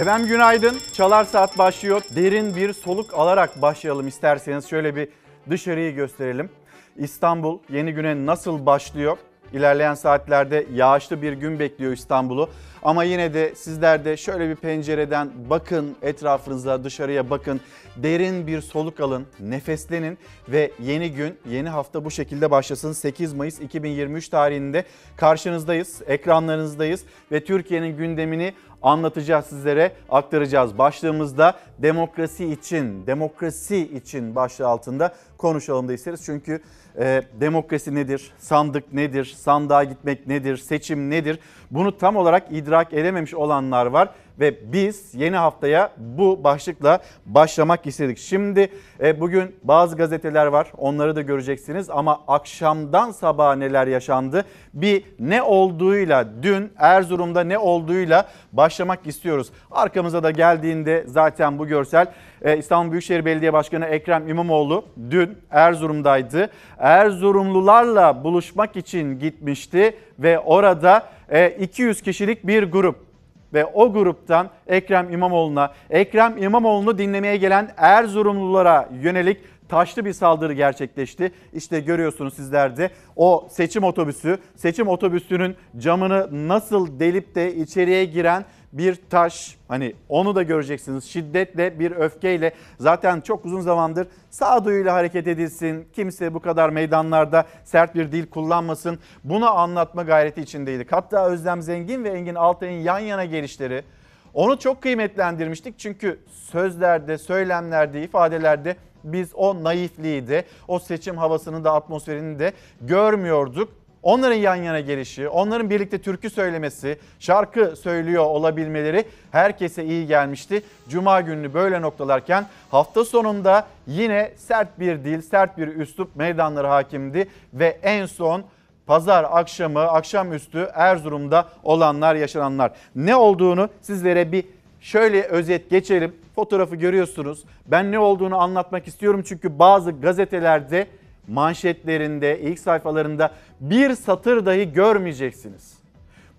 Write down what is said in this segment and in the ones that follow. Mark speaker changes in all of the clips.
Speaker 1: Efendim günaydın. Çalar Saat başlıyor. Derin bir soluk alarak başlayalım isterseniz. Şöyle bir dışarıyı gösterelim. İstanbul yeni güne nasıl başlıyor? İlerleyen saatlerde yağışlı bir gün bekliyor İstanbul'u. Ama yine de sizler de şöyle bir pencereden bakın etrafınıza dışarıya bakın. Derin bir soluk alın, nefeslenin ve yeni gün, yeni hafta bu şekilde başlasın. 8 Mayıs 2023 tarihinde karşınızdayız, ekranlarınızdayız ve Türkiye'nin gündemini anlatacağız sizlere, aktaracağız. Başlığımızda demokrasi için, demokrasi için başlığı altında konuşalım da isteriz. Çünkü e, demokrasi nedir, sandık nedir, sandığa gitmek nedir, seçim nedir? Bunu tam olarak idrak edememiş olanlar var ve biz yeni haftaya bu başlıkla başlamak istedik. Şimdi e, bugün bazı gazeteler var onları da göreceksiniz ama akşamdan sabaha neler yaşandı bir ne olduğuyla dün Erzurum'da ne olduğuyla başlamak istiyoruz. Arkamıza da geldiğinde zaten bu görsel e, İstanbul Büyükşehir Belediye Başkanı Ekrem İmamoğlu dün Erzurum'daydı. Erzurumlularla buluşmak için gitmişti ve orada 200 e, kişilik bir grup ve o gruptan Ekrem İmamoğlu'na, Ekrem İmamoğlu'nu dinlemeye gelen Erzurumlulara yönelik taşlı bir saldırı gerçekleşti. İşte görüyorsunuz sizler de o seçim otobüsü, seçim otobüsünün camını nasıl delip de içeriye giren bir taş hani onu da göreceksiniz şiddetle bir öfkeyle zaten çok uzun zamandır sağduyuyla hareket edilsin. Kimse bu kadar meydanlarda sert bir dil kullanmasın. Bunu anlatma gayreti içindeydik. Hatta Özlem Zengin ve Engin Altay'ın yan yana gelişleri onu çok kıymetlendirmiştik. Çünkü sözlerde, söylemlerde, ifadelerde biz o naifliği de, o seçim havasını da atmosferini de görmüyorduk. Onların yan yana gelişi, onların birlikte türkü söylemesi, şarkı söylüyor olabilmeleri herkese iyi gelmişti. Cuma gününü böyle noktalarken hafta sonunda yine sert bir dil, sert bir üslup meydanları hakimdi ve en son pazar akşamı, akşamüstü Erzurum'da olanlar, yaşananlar. Ne olduğunu sizlere bir şöyle özet geçelim. Fotoğrafı görüyorsunuz. Ben ne olduğunu anlatmak istiyorum çünkü bazı gazetelerde manşetlerinde, ilk sayfalarında bir satır dahi görmeyeceksiniz.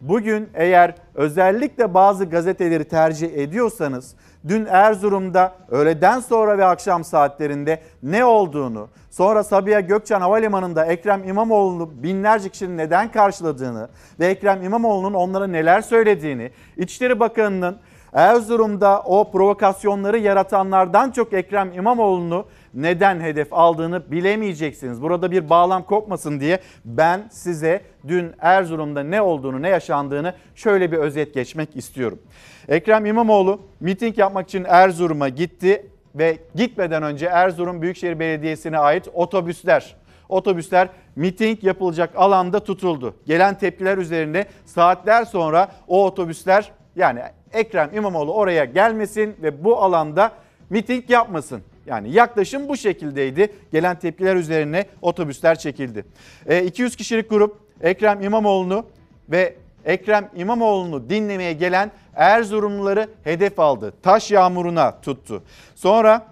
Speaker 1: Bugün eğer özellikle bazı gazeteleri tercih ediyorsanız dün Erzurum'da öğleden sonra ve akşam saatlerinde ne olduğunu, sonra Sabiha Gökçen Havalimanı'nda Ekrem İmamoğlu'nu binlerce kişinin neden karşıladığını ve Ekrem İmamoğlu'nun onlara neler söylediğini, İçişleri Bakanı'nın Erzurum'da o provokasyonları yaratanlardan çok Ekrem İmamoğlu'nu neden hedef aldığını bilemeyeceksiniz. Burada bir bağlam kopmasın diye ben size dün Erzurum'da ne olduğunu, ne yaşandığını şöyle bir özet geçmek istiyorum. Ekrem İmamoğlu miting yapmak için Erzurum'a gitti ve gitmeden önce Erzurum Büyükşehir Belediyesi'ne ait otobüsler otobüsler miting yapılacak alanda tutuldu. Gelen tepkiler üzerine saatler sonra o otobüsler yani Ekrem İmamoğlu oraya gelmesin ve bu alanda miting yapmasın. Yani yaklaşım bu şekildeydi. Gelen tepkiler üzerine otobüsler çekildi. E, 200 kişilik grup Ekrem İmamoğlu'nu ve Ekrem İmamoğlu'nu dinlemeye gelen Erzurumluları hedef aldı. Taş yağmuruna tuttu. Sonra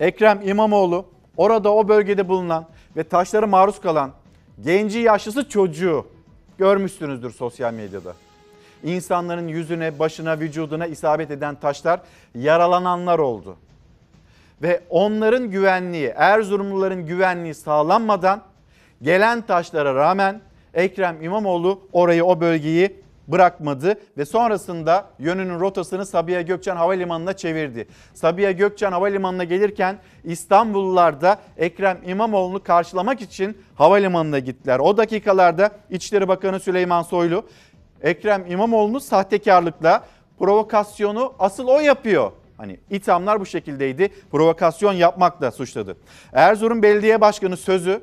Speaker 1: Ekrem İmamoğlu orada o bölgede bulunan ve taşlara maruz kalan genci yaşlısı çocuğu görmüşsünüzdür sosyal medyada. İnsanların yüzüne, başına, vücuduna isabet eden taşlar yaralananlar oldu ve onların güvenliği, Erzurumluların güvenliği sağlanmadan gelen taşlara rağmen Ekrem İmamoğlu orayı o bölgeyi bırakmadı ve sonrasında yönünün rotasını Sabiha Gökçen Havalimanı'na çevirdi. Sabiha Gökçen Havalimanı'na gelirken İstanbullular da Ekrem İmamoğlu'nu karşılamak için havalimanına gittiler. O dakikalarda İçişleri Bakanı Süleyman Soylu Ekrem İmamoğlu'nu sahtekarlıkla provokasyonu asıl o yapıyor Hani ithamlar bu şekildeydi. Provokasyon yapmakla suçladı. Erzurum Belediye Başkanı sözü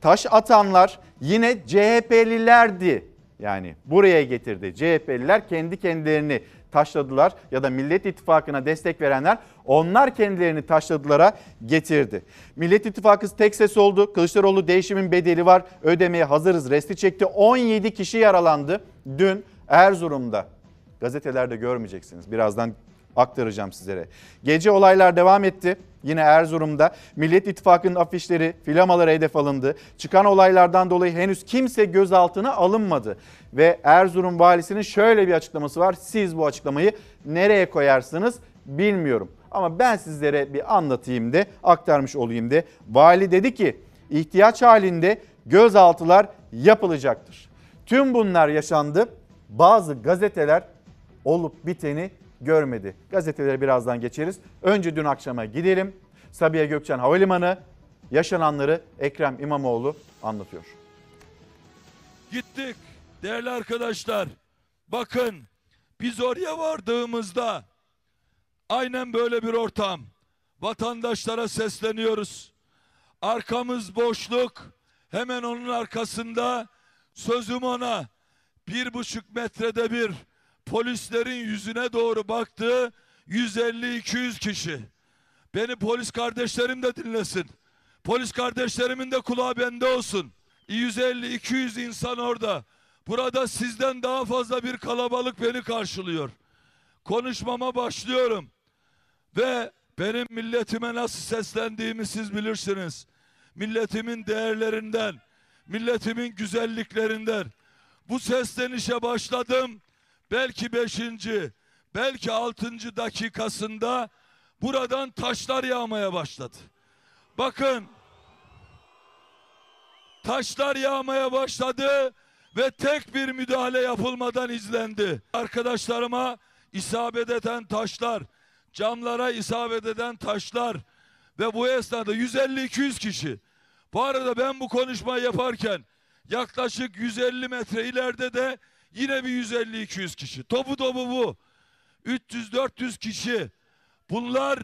Speaker 1: taş atanlar yine CHP'lilerdi. Yani buraya getirdi. CHP'liler kendi kendilerini taşladılar ya da Millet İttifakı'na destek verenler onlar kendilerini taşladılara getirdi. Millet İttifakı tek ses oldu. Kılıçdaroğlu değişimin bedeli var. Ödemeye hazırız. Resti çekti. 17 kişi yaralandı dün Erzurum'da. Gazetelerde görmeyeceksiniz. Birazdan aktaracağım sizlere. Gece olaylar devam etti. Yine Erzurum'da Millet İttifakı'nın afişleri, filamaları hedef alındı. Çıkan olaylardan dolayı henüz kimse gözaltına alınmadı. Ve Erzurum valisinin şöyle bir açıklaması var. Siz bu açıklamayı nereye koyarsınız bilmiyorum. Ama ben sizlere bir anlatayım de aktarmış olayım de. Vali dedi ki ihtiyaç halinde gözaltılar yapılacaktır. Tüm bunlar yaşandı. Bazı gazeteler olup biteni görmedi. Gazetelere birazdan geçeriz. Önce dün akşama gidelim. Sabiha Gökçen Havalimanı yaşananları Ekrem İmamoğlu anlatıyor.
Speaker 2: Gittik değerli arkadaşlar. Bakın biz oraya vardığımızda aynen böyle bir ortam. Vatandaşlara sesleniyoruz. Arkamız boşluk. Hemen onun arkasında sözüm ona bir buçuk metrede bir polislerin yüzüne doğru baktı 150-200 kişi. Beni polis kardeşlerim de dinlesin. Polis kardeşlerimin de kulağı bende olsun. 150-200 insan orada. Burada sizden daha fazla bir kalabalık beni karşılıyor. Konuşmama başlıyorum. Ve benim milletime nasıl seslendiğimi siz bilirsiniz. Milletimin değerlerinden, milletimin güzelliklerinden. Bu seslenişe başladım belki beşinci, belki altıncı dakikasında buradan taşlar yağmaya başladı. Bakın taşlar yağmaya başladı ve tek bir müdahale yapılmadan izlendi. Arkadaşlarıma isabet eden taşlar, camlara isabet eden taşlar ve bu esnada 150-200 kişi. Bu arada ben bu konuşmayı yaparken yaklaşık 150 metre ileride de Yine bir 150-200 kişi. Topu topu bu. 300-400 kişi. Bunlar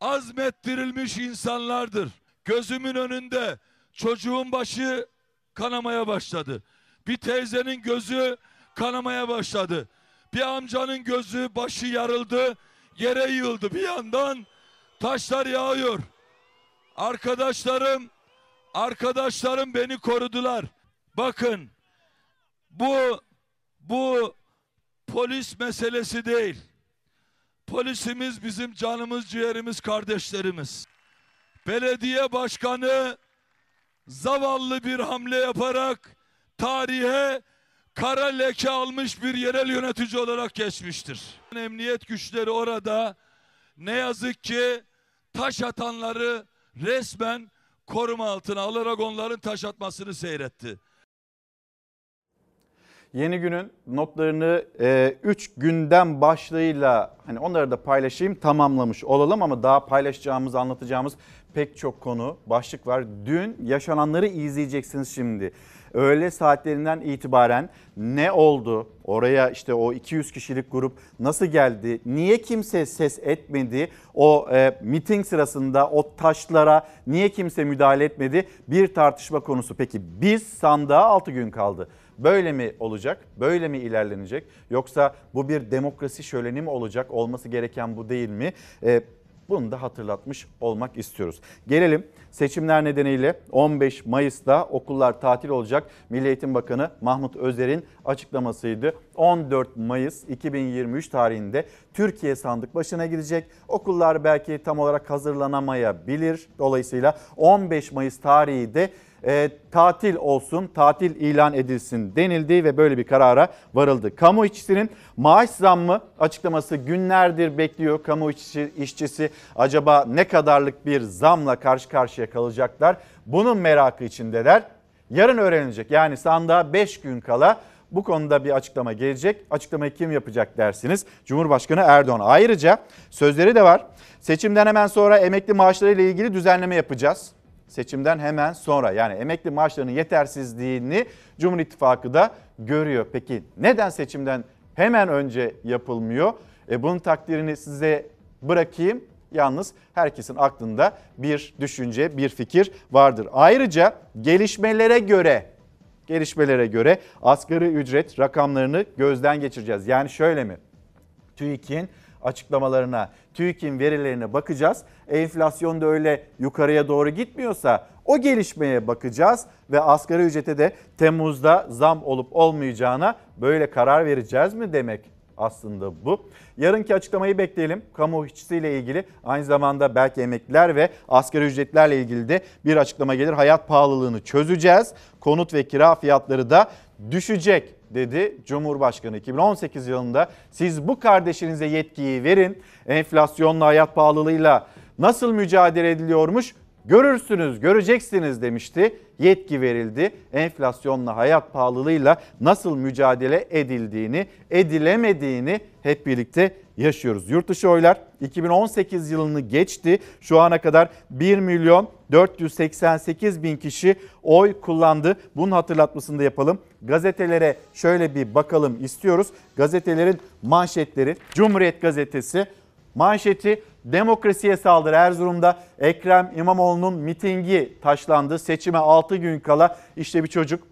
Speaker 2: azmettirilmiş insanlardır. Gözümün önünde çocuğun başı kanamaya başladı. Bir teyzenin gözü kanamaya başladı. Bir amcanın gözü başı yarıldı, yere yığıldı. Bir yandan taşlar yağıyor. Arkadaşlarım, arkadaşlarım beni korudular. Bakın bu bu polis meselesi değil. Polisimiz bizim canımız, ciğerimiz, kardeşlerimiz. Belediye başkanı zavallı bir hamle yaparak tarihe kara leke almış bir yerel yönetici olarak geçmiştir. Emniyet güçleri orada ne yazık ki taş atanları resmen koruma altına alarak onların taş atmasını seyretti.
Speaker 1: Yeni günün notlarını 3 e, günden başlığıyla hani onları da paylaşayım tamamlamış olalım ama daha paylaşacağımız anlatacağımız pek çok konu başlık var. Dün yaşananları izleyeceksiniz şimdi. Öğle saatlerinden itibaren ne oldu? Oraya işte o 200 kişilik grup nasıl geldi? Niye kimse ses etmedi? O e, miting sırasında o taşlara niye kimse müdahale etmedi? Bir tartışma konusu. Peki biz sandığa 6 gün kaldı. Böyle mi olacak? Böyle mi ilerlenecek? Yoksa bu bir demokrasi şöleni mi olacak? Olması gereken bu değil mi? Ee, bunu da hatırlatmış olmak istiyoruz. Gelelim seçimler nedeniyle 15 Mayıs'ta okullar tatil olacak. Milli Eğitim Bakanı Mahmut Özer'in açıklamasıydı. 14 Mayıs 2023 tarihinde Türkiye sandık başına gidecek. Okullar belki tam olarak hazırlanamayabilir. Dolayısıyla 15 Mayıs tarihi de e, tatil olsun, tatil ilan edilsin denildi ve böyle bir karara varıldı. Kamu işçisinin maaş zammı açıklaması günlerdir bekliyor. Kamu işçi, işçisi acaba ne kadarlık bir zamla karşı karşıya kalacaklar? Bunun merakı içindeler. Yarın öğrenilecek yani sandığa 5 gün kala bu konuda bir açıklama gelecek. Açıklamayı kim yapacak dersiniz? Cumhurbaşkanı Erdoğan. Ayrıca sözleri de var. Seçimden hemen sonra emekli maaşları ile ilgili düzenleme yapacağız seçimden hemen sonra yani emekli maaşlarının yetersizliğini Cumhur İttifakı da görüyor. Peki neden seçimden hemen önce yapılmıyor? E bunun takdirini size bırakayım. Yalnız herkesin aklında bir düşünce, bir fikir vardır. Ayrıca gelişmelere göre gelişmelere göre asgari ücret rakamlarını gözden geçireceğiz. Yani şöyle mi? TÜİK'in açıklamalarına, TÜİK'in verilerine bakacağız. Enflasyon da öyle yukarıya doğru gitmiyorsa o gelişmeye bakacağız ve asgari ücrete de Temmuz'da zam olup olmayacağına böyle karar vereceğiz mi demek aslında bu. Yarınki açıklamayı bekleyelim. Kamu işçisiyle ilgili aynı zamanda belki emekliler ve asgari ücretlerle ilgili de bir açıklama gelir. Hayat pahalılığını çözeceğiz. Konut ve kira fiyatları da düşecek dedi Cumhurbaşkanı 2018 yılında. Siz bu kardeşinize yetkiyi verin. Enflasyonla hayat pahalılığıyla nasıl mücadele ediliyormuş görürsünüz, göreceksiniz demişti. Yetki verildi. Enflasyonla, hayat pahalılığıyla nasıl mücadele edildiğini, edilemediğini hep birlikte yaşıyoruz. Yurt dışı oylar 2018 yılını geçti. Şu ana kadar 1 milyon 488 bin kişi oy kullandı. Bunun hatırlatmasını da yapalım. Gazetelere şöyle bir bakalım istiyoruz. Gazetelerin manşetleri Cumhuriyet Gazetesi manşeti Demokrasiye saldırı Erzurum'da Ekrem İmamoğlu'nun mitingi taşlandı. Seçime 6 gün kala işte bir çocuk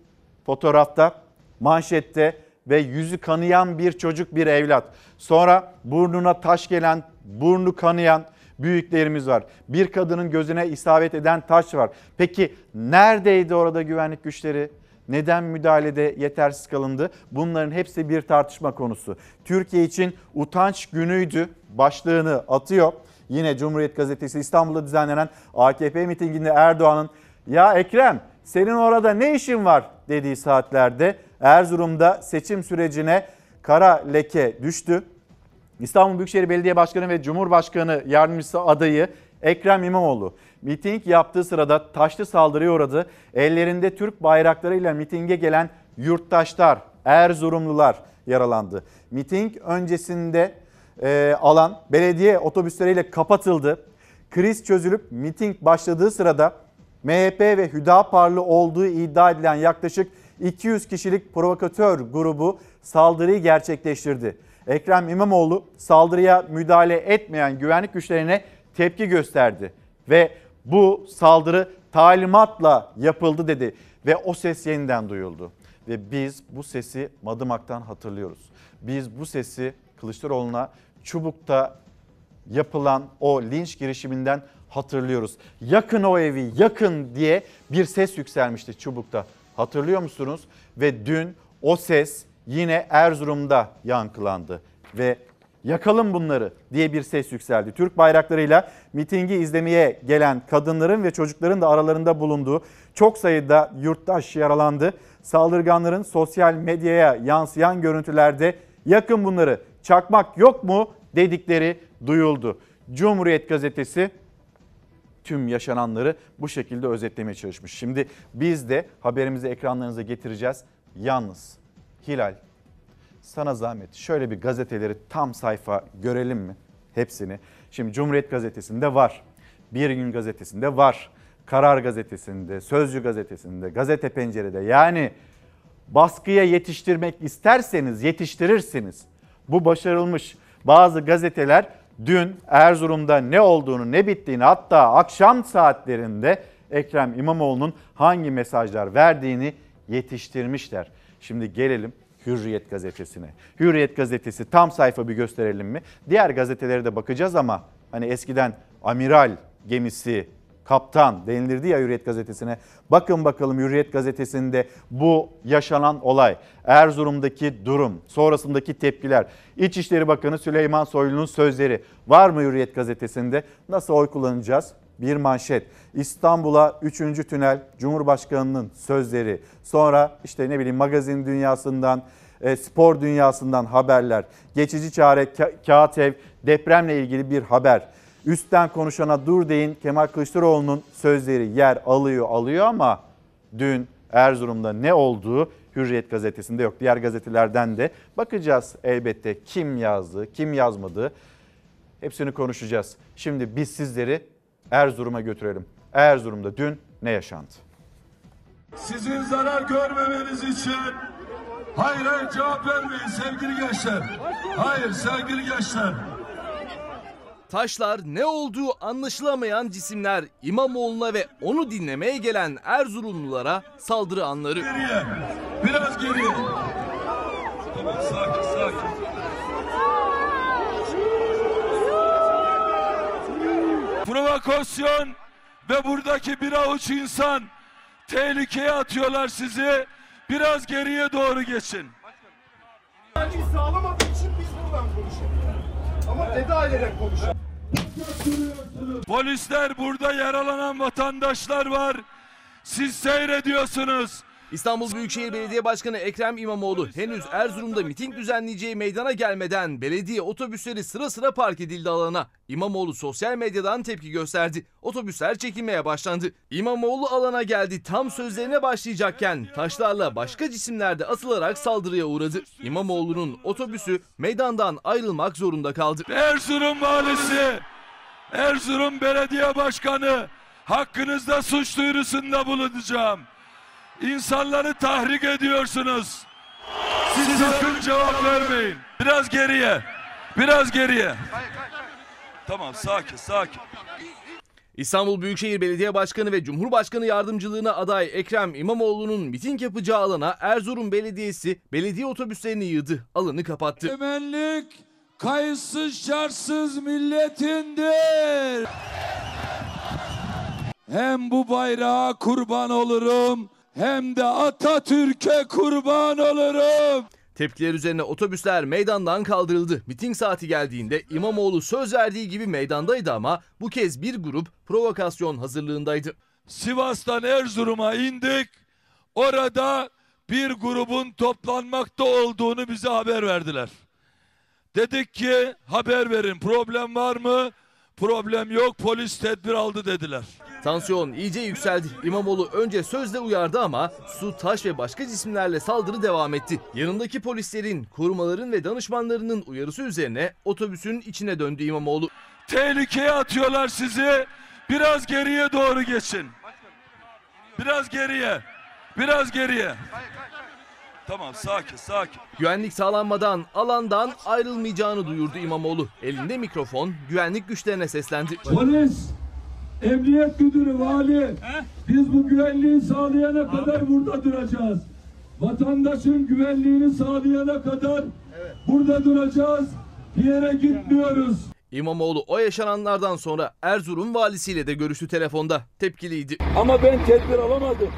Speaker 1: fotoğrafta manşette ve yüzü kanayan bir çocuk bir evlat. Sonra burnuna taş gelen, burnu kanayan büyüklerimiz var. Bir kadının gözüne isabet eden taş var. Peki neredeydi orada güvenlik güçleri? Neden müdahalede yetersiz kalındı? Bunların hepsi bir tartışma konusu. Türkiye için utanç günüydü başlığını atıyor. Yine Cumhuriyet Gazetesi İstanbul'da düzenlenen AKP mitinginde Erdoğan'ın ya Ekrem senin orada ne işin var dediği saatlerde Erzurum'da seçim sürecine kara leke düştü. İstanbul Büyükşehir Belediye Başkanı ve Cumhurbaşkanı Yardımcısı adayı Ekrem İmamoğlu miting yaptığı sırada taşlı saldırıya uğradı. Ellerinde Türk bayraklarıyla mitinge gelen yurttaşlar, Erzurumlular yaralandı. Miting öncesinde e, alan belediye otobüsleriyle kapatıldı. Kriz çözülüp miting başladığı sırada MHP ve Hüdaparlı olduğu iddia edilen yaklaşık 200 kişilik provokatör grubu saldırıyı gerçekleştirdi. Ekrem İmamoğlu saldırıya müdahale etmeyen güvenlik güçlerine tepki gösterdi ve bu saldırı talimatla yapıldı dedi ve o ses yeniden duyuldu. Ve biz bu sesi Madımak'tan hatırlıyoruz. Biz bu sesi Kılıçdaroğlu'na Çubuk'ta yapılan o linç girişiminden hatırlıyoruz. Yakın o evi, yakın diye bir ses yükselmişti Çubuk'ta. Hatırlıyor musunuz? Ve dün o ses yine Erzurum'da yankılandı ve yakalım bunları diye bir ses yükseldi. Türk bayraklarıyla mitingi izlemeye gelen kadınların ve çocukların da aralarında bulunduğu çok sayıda yurttaş yaralandı. Saldırganların sosyal medyaya yansıyan görüntülerde yakın bunları çakmak yok mu dedikleri duyuldu. Cumhuriyet gazetesi tüm yaşananları bu şekilde özetlemeye çalışmış. Şimdi biz de haberimizi ekranlarınıza getireceğiz. Yalnız Hilal sana zahmet şöyle bir gazeteleri tam sayfa görelim mi? Hepsini. Şimdi Cumhuriyet Gazetesi'nde var. Bir Gün Gazetesi'nde var. Karar Gazetesi'nde, Sözcü Gazetesi'nde, Gazete Pencere'de yani baskıya yetiştirmek isterseniz yetiştirirsiniz. Bu başarılmış. Bazı gazeteler dün Erzurum'da ne olduğunu ne bittiğini hatta akşam saatlerinde Ekrem İmamoğlu'nun hangi mesajlar verdiğini yetiştirmişler. Şimdi gelelim Hürriyet gazetesine. Hürriyet gazetesi tam sayfa bir gösterelim mi? Diğer gazetelere de bakacağız ama hani eskiden amiral gemisi kaptan denilirdi ya Hürriyet gazetesine. Bakın bakalım Hürriyet gazetesinde bu yaşanan olay, Erzurum'daki durum, sonrasındaki tepkiler, İçişleri Bakanı Süleyman Soylu'nun sözleri var mı Hürriyet gazetesinde? Nasıl oy kullanacağız? Bir manşet. İstanbul'a 3. tünel Cumhurbaşkanı'nın sözleri. Sonra işte ne bileyim magazin dünyasından, e, spor dünyasından haberler. Geçici çare ka- kağıt ev depremle ilgili bir haber. Üstten konuşana dur deyin Kemal Kılıçdaroğlu'nun sözleri yer alıyor alıyor ama dün Erzurum'da ne olduğu Hürriyet gazetesinde yok. Diğer gazetelerden de bakacağız elbette kim yazdı, kim yazmadı. Hepsini konuşacağız. Şimdi biz sizleri Erzurum'a götürelim. Erzurum'da dün ne yaşandı?
Speaker 2: Sizin zarar görmemeniz için hayır hayır cevap vermeyin sevgili gençler. Hayır sevgili gençler.
Speaker 3: Taşlar ne olduğu anlaşılamayan cisimler İmamoğlu'na ve onu dinlemeye gelen Erzurumlulara saldırı anları.
Speaker 2: Geriye. Biraz geriye. Tamam sakin sakin. Provokasyon ve buradaki bir avuç insan tehlikeye atıyorlar sizi. Biraz geriye doğru geçin.
Speaker 4: sağlamadığı için biz
Speaker 5: ben konuşayım. Ama veda ederek konuşayım.
Speaker 2: Polisler burada yaralanan vatandaşlar var. Siz seyrediyorsunuz.
Speaker 6: İstanbul Büyükşehir Belediye Başkanı Ekrem İmamoğlu henüz Erzurum'da miting düzenleyeceği meydana gelmeden belediye otobüsleri sıra sıra park edildi alana. İmamoğlu sosyal medyadan tepki gösterdi. Otobüsler çekilmeye başlandı. İmamoğlu alana geldi. Tam sözlerine başlayacakken taşlarla başka cisimlerde atılarak saldırıya uğradı. İmamoğlu'nun otobüsü meydandan ayrılmak zorunda kaldı.
Speaker 2: Erzurum valisi, Erzurum belediye başkanı hakkınızda suç duyurusunda bulunacağım. İnsanları tahrik ediyorsunuz. Siz sakın cevap vermeyin. Biraz geriye. Biraz geriye. Tamam sakin sakin.
Speaker 6: İstanbul Büyükşehir Belediye Başkanı ve Cumhurbaşkanı yardımcılığına aday Ekrem İmamoğlu'nun miting yapacağı alana Erzurum Belediyesi belediye otobüslerini yığdı. Alanı kapattı.
Speaker 2: Egemenlik kayıtsız şartsız milletindir. Hem bu bayrağa kurban olurum hem de Atatürk'e kurban olurum.
Speaker 6: Tepkiler üzerine otobüsler meydandan kaldırıldı. Miting saati geldiğinde İmamoğlu söz verdiği gibi meydandaydı ama bu kez bir grup provokasyon hazırlığındaydı.
Speaker 2: Sivas'tan Erzurum'a indik. Orada bir grubun toplanmakta olduğunu bize haber verdiler. Dedik ki haber verin problem var mı? Problem yok polis tedbir aldı dediler.
Speaker 6: Tansiyon iyice yükseldi. İmamoğlu önce sözle uyardı ama su, taş ve başka cisimlerle saldırı devam etti. Yanındaki polislerin, korumaların ve danışmanlarının uyarısı üzerine otobüsün içine döndü İmamoğlu.
Speaker 2: Tehlikeye atıyorlar sizi. Biraz geriye doğru geçin. Biraz geriye. Biraz geriye. Tamam sakin sakin.
Speaker 6: Güvenlik sağlanmadan alandan ayrılmayacağını duyurdu İmamoğlu. Elinde mikrofon güvenlik güçlerine seslendi.
Speaker 7: Polis, emniyet müdürü, vali biz bu güvenliği sağlayana kadar burada duracağız. Vatandaşın güvenliğini sağlayana kadar burada duracağız. Bir yere gitmiyoruz.
Speaker 6: İmamoğlu o yaşananlardan sonra Erzurum valisiyle de görüştü telefonda. Tepkiliydi.
Speaker 7: Ama ben tedbir alamadım.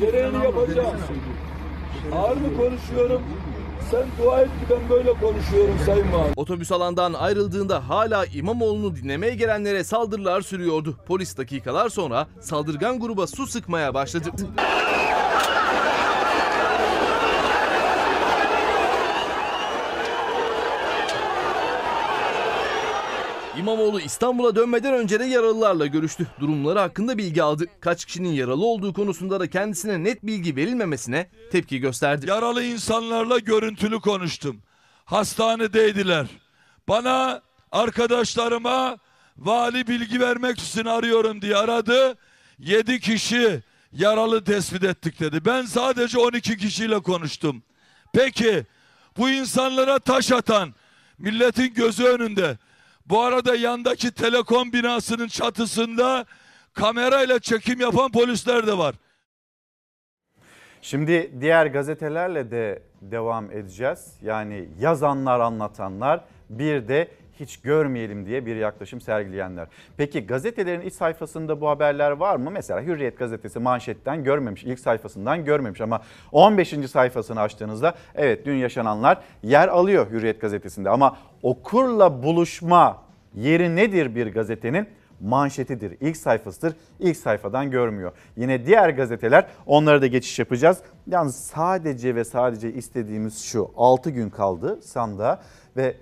Speaker 7: Gereğini yapacağım. Ağır mı konuşuyorum? Sen dua et ki ben böyle konuşuyorum Sayın Valim.
Speaker 6: Otobüs alandan ayrıldığında hala İmamoğlu'nu dinlemeye gelenlere saldırılar sürüyordu. Polis dakikalar sonra saldırgan gruba su sıkmaya başladı. İmamoğlu İstanbul'a dönmeden önce de yaralılarla görüştü. Durumları hakkında bilgi aldı. Kaç kişinin yaralı olduğu konusunda da kendisine net bilgi verilmemesine tepki gösterdi.
Speaker 2: Yaralı insanlarla görüntülü konuştum. Hastanedeydiler. Bana arkadaşlarıma vali bilgi vermek için arıyorum diye aradı. 7 kişi yaralı tespit ettik dedi. Ben sadece 12 kişiyle konuştum. Peki bu insanlara taş atan milletin gözü önünde. Bu arada yandaki telekom binasının çatısında kamerayla çekim yapan polisler de var.
Speaker 1: Şimdi diğer gazetelerle de devam edeceğiz. Yani yazanlar, anlatanlar bir de hiç görmeyelim diye bir yaklaşım sergileyenler. Peki gazetelerin iç sayfasında bu haberler var mı? Mesela Hürriyet gazetesi manşetten görmemiş, ilk sayfasından görmemiş ama 15. sayfasını açtığınızda evet dün yaşananlar yer alıyor Hürriyet gazetesinde ama okurla buluşma yeri nedir bir gazetenin? manşetidir, ilk sayfasıdır. İlk sayfadan görmüyor. Yine diğer gazeteler onlara da geçiş yapacağız. Yalnız sadece ve sadece istediğimiz şu 6 gün kaldı sandığa ve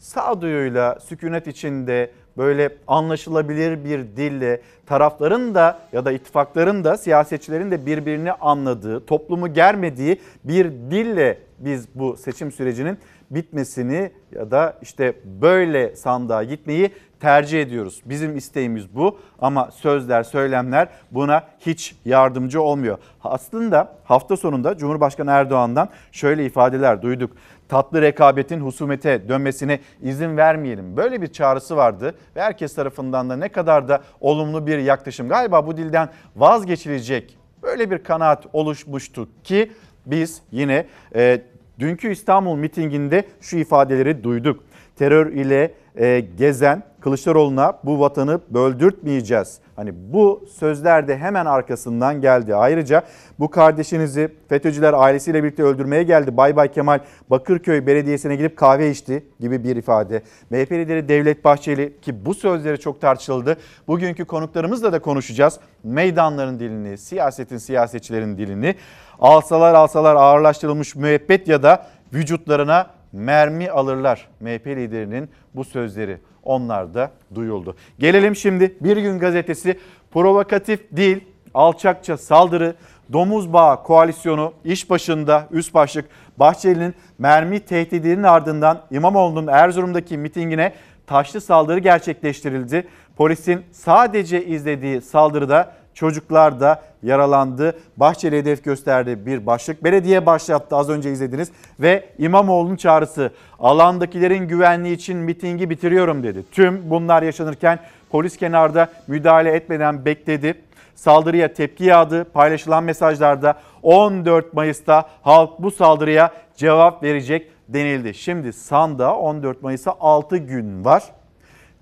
Speaker 1: sağduyuyla sükunet içinde böyle anlaşılabilir bir dille tarafların da ya da ittifakların da siyasetçilerin de birbirini anladığı, toplumu germediği bir dille biz bu seçim sürecinin bitmesini ya da işte böyle sandığa gitmeyi tercih ediyoruz. Bizim isteğimiz bu ama sözler, söylemler buna hiç yardımcı olmuyor. Aslında hafta sonunda Cumhurbaşkanı Erdoğan'dan şöyle ifadeler duyduk. Tatlı rekabetin husumete dönmesine izin vermeyelim. Böyle bir çağrısı vardı ve herkes tarafından da ne kadar da olumlu bir yaklaşım. Galiba bu dilden vazgeçilecek böyle bir kanaat oluşmuştu ki biz yine e, dünkü İstanbul mitinginde şu ifadeleri duyduk terör ile e, gezen Kılıçdaroğlu'na bu vatanı böldürtmeyeceğiz. Hani bu sözler de hemen arkasından geldi. Ayrıca bu kardeşinizi FETÖ'cüler ailesiyle birlikte öldürmeye geldi. Bay Bay Kemal Bakırköy Belediyesi'ne gidip kahve içti gibi bir ifade. MHP lideri Devlet Bahçeli ki bu sözleri çok tartışıldı. Bugünkü konuklarımızla da konuşacağız. Meydanların dilini, siyasetin, siyasetçilerin dilini alsalar alsalar ağırlaştırılmış müebbet ya da vücutlarına mermi alırlar. MHP liderinin bu sözleri onlar da duyuldu. Gelelim şimdi Bir Gün Gazetesi provokatif değil alçakça saldırı Domuz Bağı koalisyonu iş başında üst başlık Bahçeli'nin mermi tehdidinin ardından İmamoğlu'nun Erzurum'daki mitingine taşlı saldırı gerçekleştirildi. Polisin sadece izlediği saldırıda çocuklar da yaralandı. Bahçeli hedef gösterdi bir başlık. Belediye başlattı az önce izlediniz ve İmamoğlu'nun çağrısı alandakilerin güvenliği için mitingi bitiriyorum dedi. Tüm bunlar yaşanırken polis kenarda müdahale etmeden bekledi. Saldırıya tepki yağdı. Paylaşılan mesajlarda 14 Mayıs'ta halk bu saldırıya cevap verecek denildi. Şimdi sandığa 14 Mayıs'a 6 gün var.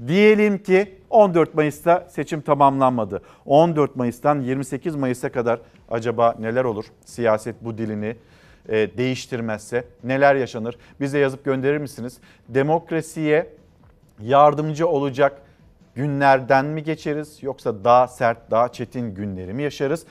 Speaker 1: Diyelim ki 14 Mayıs'ta seçim tamamlanmadı. 14 Mayıs'tan 28 Mayıs'a kadar acaba neler olur? Siyaset bu dilini e, değiştirmezse neler yaşanır? Bize yazıp gönderir misiniz? Demokrasiye yardımcı olacak günlerden mi geçeriz yoksa daha sert, daha çetin günleri mi yaşarız?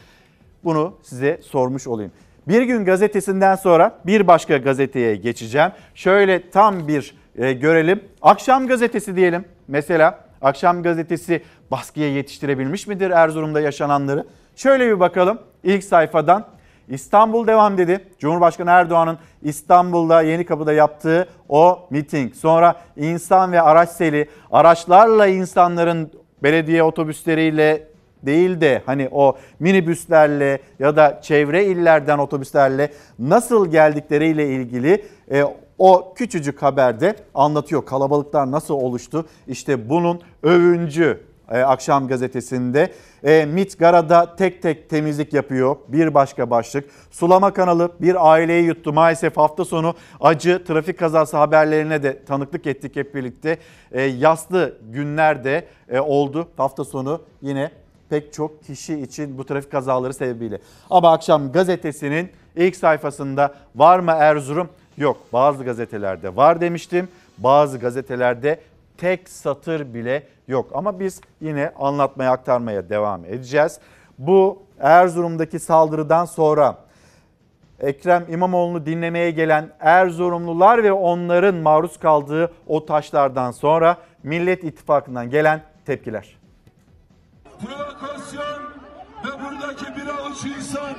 Speaker 1: Bunu size sormuş olayım. Bir gün gazetesinden sonra bir başka gazeteye geçeceğim. Şöyle tam bir e, görelim. Akşam gazetesi diyelim. Mesela akşam gazetesi baskıya yetiştirebilmiş midir Erzurum'da yaşananları? Şöyle bir bakalım. İlk sayfadan İstanbul devam dedi. Cumhurbaşkanı Erdoğan'ın İstanbul'da Yenikapı'da yaptığı o miting. Sonra insan ve araç seli, araçlarla insanların belediye otobüsleriyle değil de hani o minibüslerle ya da çevre illerden otobüslerle nasıl geldikleriyle ilgili e, o küçücük haberde anlatıyor. Kalabalıklar nasıl oluştu? İşte bunun övüncü e, akşam gazetesinde. E, MIT Gara'da tek tek temizlik yapıyor. Bir başka başlık. Sulama kanalı bir aileyi yuttu. Maalesef hafta sonu acı trafik kazası haberlerine de tanıklık ettik hep birlikte. E, yaslı günler de e, oldu hafta sonu yine pek çok kişi için bu trafik kazaları sebebiyle. Ama akşam gazetesinin ilk sayfasında var mı Erzurum? Yok bazı gazetelerde var demiştim. Bazı gazetelerde tek satır bile yok. Ama biz yine anlatmaya aktarmaya devam edeceğiz. Bu Erzurum'daki saldırıdan sonra Ekrem İmamoğlu'nu dinlemeye gelen Erzurumlular ve onların maruz kaldığı o taşlardan sonra Millet İttifakı'ndan gelen tepkiler.
Speaker 2: Provokasyon ve buradaki bir avuç insan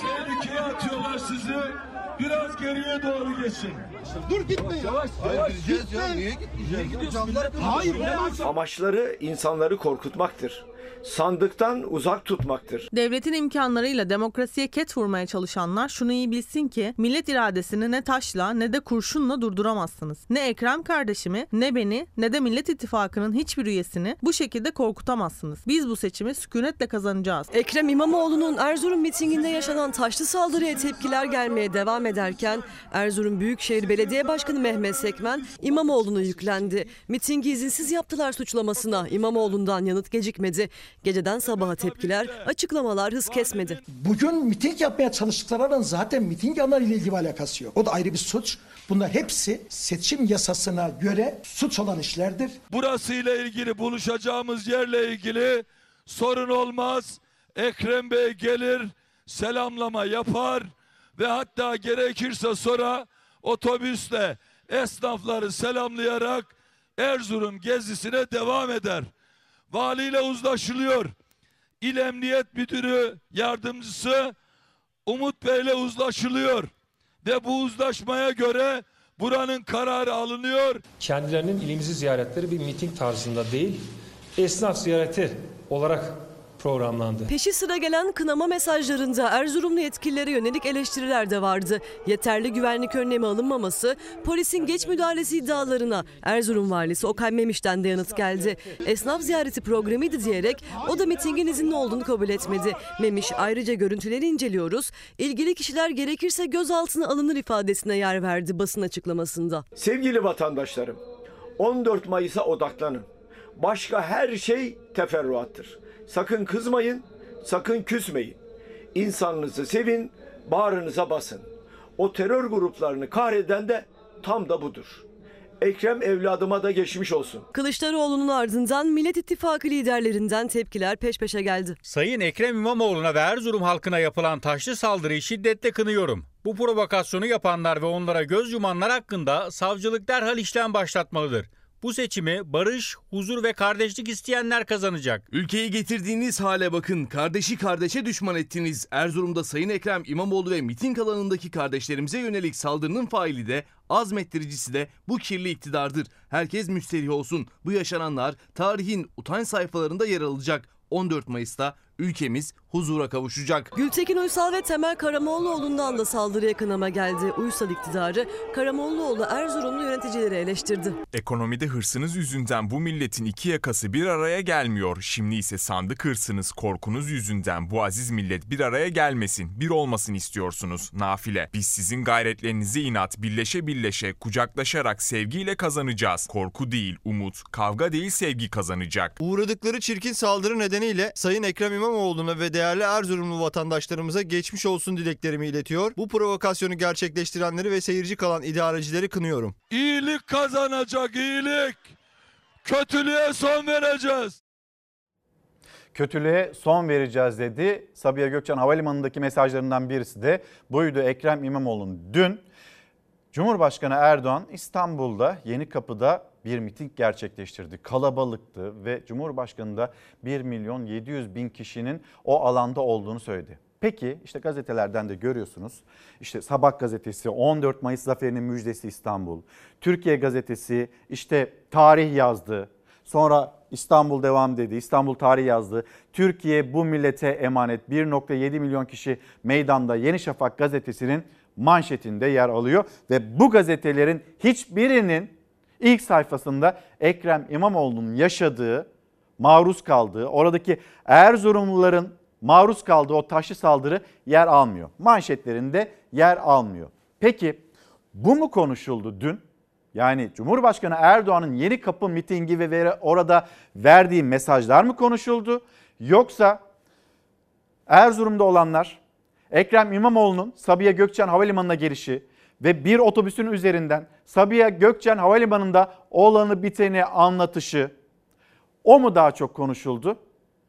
Speaker 2: tehlikeye atıyorlar sizi. Biraz geriye doğru geçin.
Speaker 4: Dur gitme ya.
Speaker 8: Hayır gideceğiz ya. Niye gitmeyeceğiz? Camlar
Speaker 4: Hayır ya.
Speaker 9: Amaçları insanları korkutmaktır. Sandıktan uzak tutmaktır.
Speaker 10: Devletin imkanlarıyla demokrasiye ket vurmaya çalışanlar şunu iyi bilsin ki millet iradesini ne taşla ne de kurşunla durduramazsınız. Ne Ekrem kardeşimi ne beni ne de Millet İttifakı'nın hiçbir üyesini bu şekilde korkutamazsınız. Biz bu seçimi sükunetle kazanacağız.
Speaker 11: Ekrem İmamoğlu'nun Erzurum mitinginde yaşanan taşlı saldırıya tepkiler gelmeye devam ederken Erzurum Büyükşehir Belediye Başkanı Mehmet Sekmen İmamoğlu'na yüklendi. Mitingi izinsiz yaptılar suçlamasına İmamoğlu'ndan yanıt gecikmedi. Geceden sabaha tepkiler, açıklamalar hız kesmedi.
Speaker 5: Bugün miting yapmaya çalıştıklarının zaten miting alanlarıyla ilgili bir alakası yok. O da ayrı bir suç. Bunlar hepsi seçim yasasına göre suç olan işlerdir.
Speaker 2: Burası ile ilgili buluşacağımız yerle ilgili sorun olmaz. Ekrem Bey gelir, selamlama yapar ve hatta gerekirse sonra otobüsle esnafları selamlayarak Erzurum gezisine devam eder. Valiyle uzlaşılıyor. İl Emniyet Müdürü yardımcısı Umut Bey'le uzlaşılıyor. Ve bu uzlaşmaya göre buranın kararı alınıyor.
Speaker 12: kendilerinin ilimizi ziyaretleri bir miting tarzında değil, esnaf ziyareti olarak programlandı.
Speaker 11: Peşi sıra gelen kınama mesajlarında Erzurumlu yetkililere yönelik eleştiriler de vardı. Yeterli güvenlik önlemi alınmaması, polisin geç müdahalesi iddialarına Erzurum valisi Okay Memiş'ten de yanıt geldi. Esnaf ziyareti programıydı diyerek o da mitingin izinli olduğunu kabul etmedi. Memiş ayrıca görüntüleri inceliyoruz, ilgili kişiler gerekirse gözaltına alınır ifadesine yer verdi basın açıklamasında.
Speaker 9: Sevgili vatandaşlarım, 14 Mayıs'a odaklanın. Başka her şey teferruattır. Sakın kızmayın, sakın küsmeyin. İnsanınızı sevin, bağrınıza basın. O terör gruplarını kahreden de tam da budur. Ekrem evladıma da geçmiş olsun.
Speaker 13: Kılıçdaroğlu'nun ardından Millet İttifakı liderlerinden tepkiler peş peşe geldi.
Speaker 14: Sayın Ekrem İmamoğlu'na ve Erzurum halkına yapılan taşlı saldırıyı şiddetle kınıyorum. Bu provokasyonu yapanlar ve onlara göz yumanlar hakkında savcılık derhal işlem başlatmalıdır. Bu seçimi barış, huzur ve kardeşlik isteyenler kazanacak.
Speaker 6: Ülkeyi getirdiğiniz hale bakın. Kardeşi kardeşe düşman ettiniz. Erzurum'da Sayın Ekrem İmamoğlu ve miting alanındaki kardeşlerimize yönelik saldırının faili de azmettiricisi de bu kirli iktidardır. Herkes müsterih olsun. Bu yaşananlar tarihin utanç sayfalarında yer alacak. 14 Mayıs'ta ülkemiz huzura kavuşacak.
Speaker 13: Gültekin Uysal ve Temel Karamollaoğlu'ndan da saldırıya kınama geldi. Uysal iktidarı Karamollaoğlu Erzurumlu yöneticileri eleştirdi.
Speaker 15: Ekonomide hırsınız yüzünden bu milletin iki yakası bir araya gelmiyor. Şimdi ise sandık hırsınız, korkunuz yüzünden bu aziz millet bir araya gelmesin, bir olmasın istiyorsunuz. Nafile. Biz sizin gayretlerinize inat, birleşe birleşe, kucaklaşarak sevgiyle kazanacağız. Korku değil, umut, kavga değil sevgi kazanacak.
Speaker 8: Uğradıkları çirkin saldırı nedeniyle Sayın Ekrem İmamoğlu'na ve değerli Erzurumlu vatandaşlarımıza geçmiş olsun dileklerimi iletiyor. Bu provokasyonu gerçekleştirenleri ve seyirci kalan idarecileri kınıyorum.
Speaker 2: İyilik kazanacak iyilik. Kötülüğe son vereceğiz.
Speaker 1: Kötülüğe son vereceğiz dedi. Sabiha Gökçen Havalimanı'ndaki mesajlarından birisi de buydu Ekrem İmamoğlu'nun. Dün Cumhurbaşkanı Erdoğan İstanbul'da Yeni Kapı'da bir miting gerçekleştirdi. Kalabalıktı ve Cumhurbaşkanı da 1 milyon 700 bin kişinin o alanda olduğunu söyledi. Peki işte gazetelerden de görüyorsunuz. İşte Sabah gazetesi 14 Mayıs zaferinin müjdesi İstanbul. Türkiye gazetesi işte tarih yazdı. Sonra İstanbul devam dedi. İstanbul tarih yazdı. Türkiye bu millete emanet 1.7 milyon kişi meydanda Yeni Şafak gazetesinin manşetinde yer alıyor ve bu gazetelerin hiçbirinin ilk sayfasında Ekrem İmamoğlu'nun yaşadığı, maruz kaldığı, oradaki Erzurumluların maruz kaldığı o taşlı saldırı yer almıyor. Manşetlerinde yer almıyor. Peki bu mu konuşuldu dün? Yani Cumhurbaşkanı Erdoğan'ın yeni kapı mitingi ve orada verdiği mesajlar mı konuşuldu? Yoksa Erzurum'da olanlar, Ekrem İmamoğlu'nun Sabiha Gökçen Havalimanı'na gelişi ve bir otobüsün üzerinden Sabiha Gökçen Havalimanı'nda olanı biteni anlatışı o mu daha çok konuşuldu?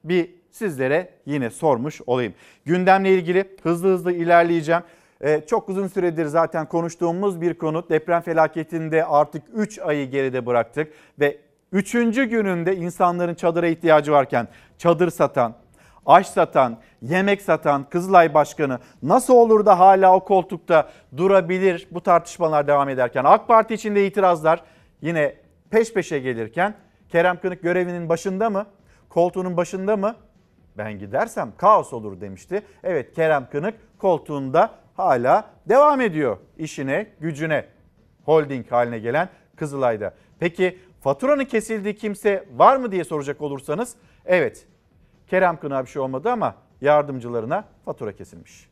Speaker 1: Bir sizlere yine sormuş olayım. Gündemle ilgili hızlı hızlı ilerleyeceğim. Ee, çok uzun süredir zaten konuştuğumuz bir konu. Deprem felaketinde artık 3 ayı geride bıraktık ve 3. gününde insanların çadıra ihtiyacı varken çadır satan, aş satan, yemek satan Kızılay Başkanı nasıl olur da hala o koltukta durabilir bu tartışmalar devam ederken AK Parti içinde itirazlar yine peş peşe gelirken Kerem Kınık görevinin başında mı? Koltuğunun başında mı? Ben gidersem kaos olur demişti. Evet Kerem Kınık koltuğunda hala devam ediyor işine, gücüne. Holding haline gelen Kızılay'da. Peki faturanın kesildiği kimse var mı diye soracak olursanız evet Kerem Kınık'a bir şey olmadı ama yardımcılarına fatura kesilmiş.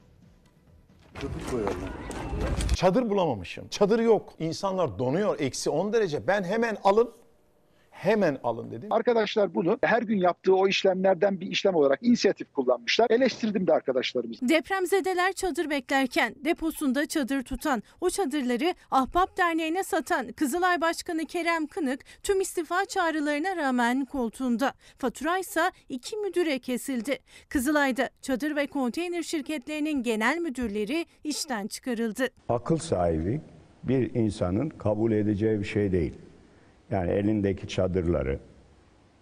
Speaker 5: Çadır bulamamışım. Çadır yok. İnsanlar donuyor. Eksi 10 derece. Ben hemen alın hemen alın dedim.
Speaker 16: Arkadaşlar bunu her gün yaptığı o işlemlerden bir işlem olarak inisiyatif kullanmışlar. Eleştirdim de arkadaşlarımız.
Speaker 17: Depremzedeler çadır beklerken deposunda çadır tutan, o çadırları Ahbap Derneği'ne satan Kızılay Başkanı Kerem Kınık tüm istifa çağrılarına rağmen koltuğunda. Fatura ise iki müdüre kesildi. Kızılay'da çadır ve konteyner şirketlerinin genel müdürleri işten çıkarıldı.
Speaker 18: Akıl sahibi bir insanın kabul edeceği bir şey değil. Yani elindeki çadırları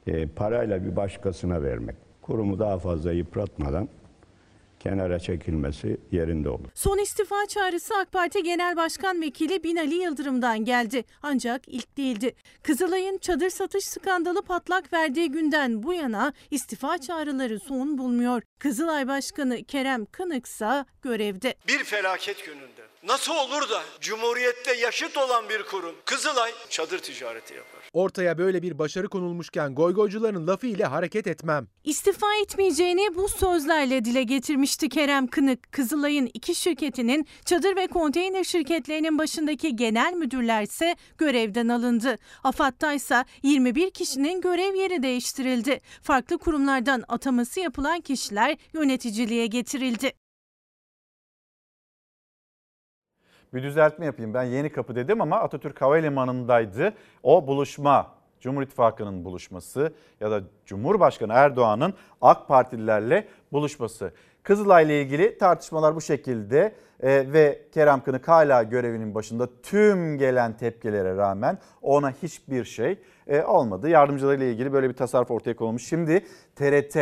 Speaker 18: e, parayla bir başkasına vermek. Kurumu daha fazla yıpratmadan kenara çekilmesi yerinde olur.
Speaker 17: Son istifa çağrısı AK Parti Genel Başkan Vekili Binali Yıldırım'dan geldi. Ancak ilk değildi. Kızılay'ın çadır satış skandalı patlak verdiği günden bu yana istifa çağrıları son bulmuyor. Kızılay Başkanı Kerem Kınıksa görevde.
Speaker 9: Bir felaket gününde Nasıl olur da Cumhuriyette yaşıt olan bir kurum Kızılay çadır ticareti yapar?
Speaker 19: Ortaya böyle bir başarı konulmuşken goygoycuların lafı ile hareket etmem.
Speaker 17: İstifa etmeyeceğini bu sözlerle dile getirmişti Kerem Kınık. Kızılay'ın iki şirketinin çadır ve konteyner şirketlerinin başındaki genel müdürler ise görevden alındı. AFAD'da ise 21 kişinin görev yeri değiştirildi. Farklı kurumlardan ataması yapılan kişiler yöneticiliğe getirildi.
Speaker 1: Bir düzeltme yapayım. Ben Yeni Kapı dedim ama Atatürk Havalimanı'ndaydı. O buluşma, Cumhur İttifakı'nın buluşması ya da Cumhurbaşkanı Erdoğan'ın AK Partililerle buluşması. Kızılay'la ilgili tartışmalar bu şekilde e, ve Kerem Kınık hala görevinin başında tüm gelen tepkilere rağmen ona hiçbir şey e, olmadı. Yardımcılarıyla ilgili böyle bir tasarruf ortaya konulmuş. Şimdi TRT,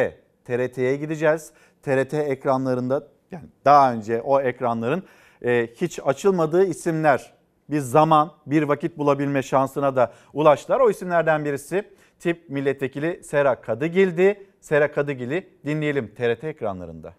Speaker 1: TRT'ye gideceğiz. TRT ekranlarında yani daha önce o ekranların e, hiç açılmadığı isimler bir zaman, bir vakit bulabilme şansına da ulaştılar. O isimlerden birisi tip milletvekili Sera Kadıgil'di. Sera Kadıgil'i dinleyelim TRT ekranlarında.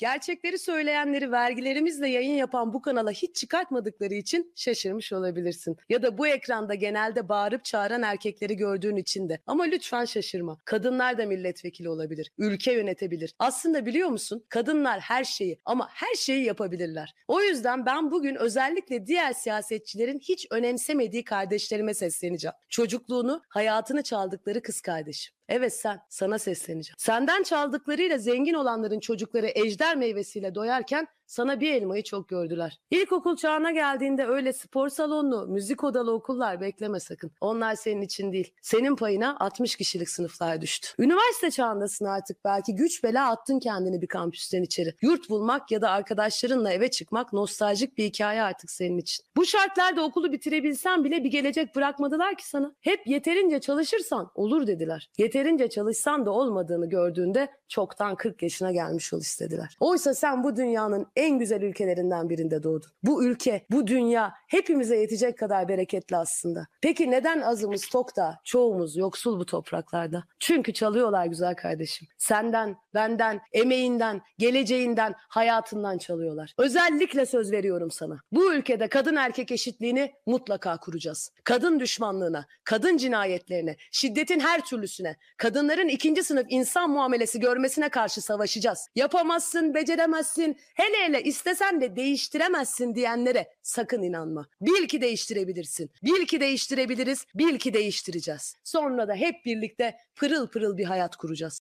Speaker 20: Gerçekleri söyleyenleri vergilerimizle yayın yapan bu kanala hiç çıkartmadıkları için şaşırmış olabilirsin. Ya da bu ekranda genelde bağırıp çağıran erkekleri gördüğün için de. Ama lütfen şaşırma. Kadınlar da milletvekili olabilir. Ülke yönetebilir. Aslında biliyor musun? Kadınlar her şeyi ama her şeyi yapabilirler. O yüzden ben bugün özellikle diğer siyasetçilerin hiç önemsemediği kardeşlerime sesleneceğim. Çocukluğunu, hayatını çaldıkları kız kardeşim. Evet sen, sana sesleneceğim. Senden çaldıklarıyla zengin olanların çocukları ejder meyvesiyle doyarken sana bir elmayı çok gördüler. İlkokul çağına geldiğinde öyle spor salonlu, müzik odalı okullar bekleme sakın. Onlar senin için değil. Senin payına 60 kişilik sınıflar düştü. Üniversite çağındasın artık belki güç bela attın kendini bir kampüsten içeri. Yurt bulmak ya da arkadaşlarınla eve çıkmak nostaljik bir hikaye artık senin için. Bu şartlarda okulu bitirebilsen bile bir gelecek bırakmadılar ki sana. Hep yeterince çalışırsan olur dediler. Yeterince çalışsan da olmadığını gördüğünde çoktan 40 yaşına gelmiş ol istediler. Oysa sen bu dünyanın en güzel ülkelerinden birinde doğdun. Bu ülke, bu dünya hepimize yetecek kadar bereketli aslında. Peki neden azımız tok da çoğumuz yoksul bu topraklarda? Çünkü çalıyorlar güzel kardeşim. Senden, benden, emeğinden, geleceğinden, hayatından çalıyorlar. Özellikle söz veriyorum sana. Bu ülkede kadın erkek eşitliğini mutlaka kuracağız. Kadın düşmanlığına, kadın cinayetlerine, şiddetin her türlüsüne, kadınların ikinci sınıf insan muamelesi görmesine karşı savaşacağız. Yapamazsın, beceremezsin, hele hele istesen de değiştiremezsin diyenlere sakın inanma. Bil ki değiştirebilirsin. Bil ki değiştirebiliriz, bil ki değiştireceğiz. Sonra da hep birlikte pırıl pırıl bir hayat kuracağız.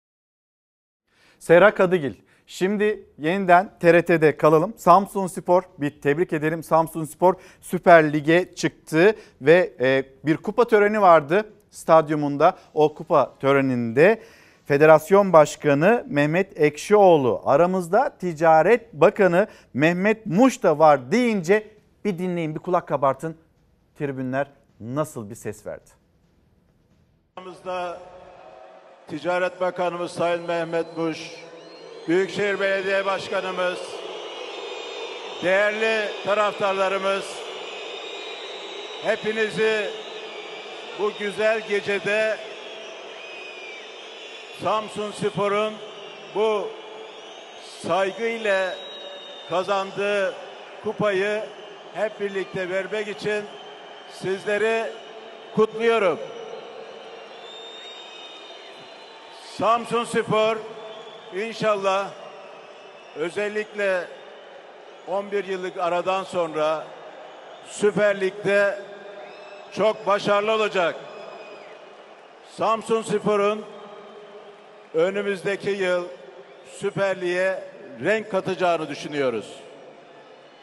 Speaker 1: Sera Kadıgil. Şimdi yeniden TRT'de kalalım. Samsun Spor bir tebrik edelim. Samsun Spor Süper Lig'e çıktı ve e, bir kupa töreni vardı stadyumunda. O kupa töreninde Federasyon Başkanı Mehmet Ekşioğlu aramızda Ticaret Bakanı Mehmet Muş da var deyince bir dinleyin bir kulak kabartın. Tribünler nasıl bir ses verdi?
Speaker 21: Aramızda Ticaret Bakanımız Sayın Mehmet Muş, Büyükşehir Belediye Başkanımız, değerli taraftarlarımız, hepinizi bu güzel gecede Samsun Spor'un bu saygıyla kazandığı kupayı hep birlikte vermek için sizleri kutluyorum. Samsun Spor inşallah özellikle 11 yıllık aradan sonra Süper Lig'de çok başarılı olacak. Samsun Spor'un önümüzdeki yıl Süper Lig'e renk katacağını düşünüyoruz.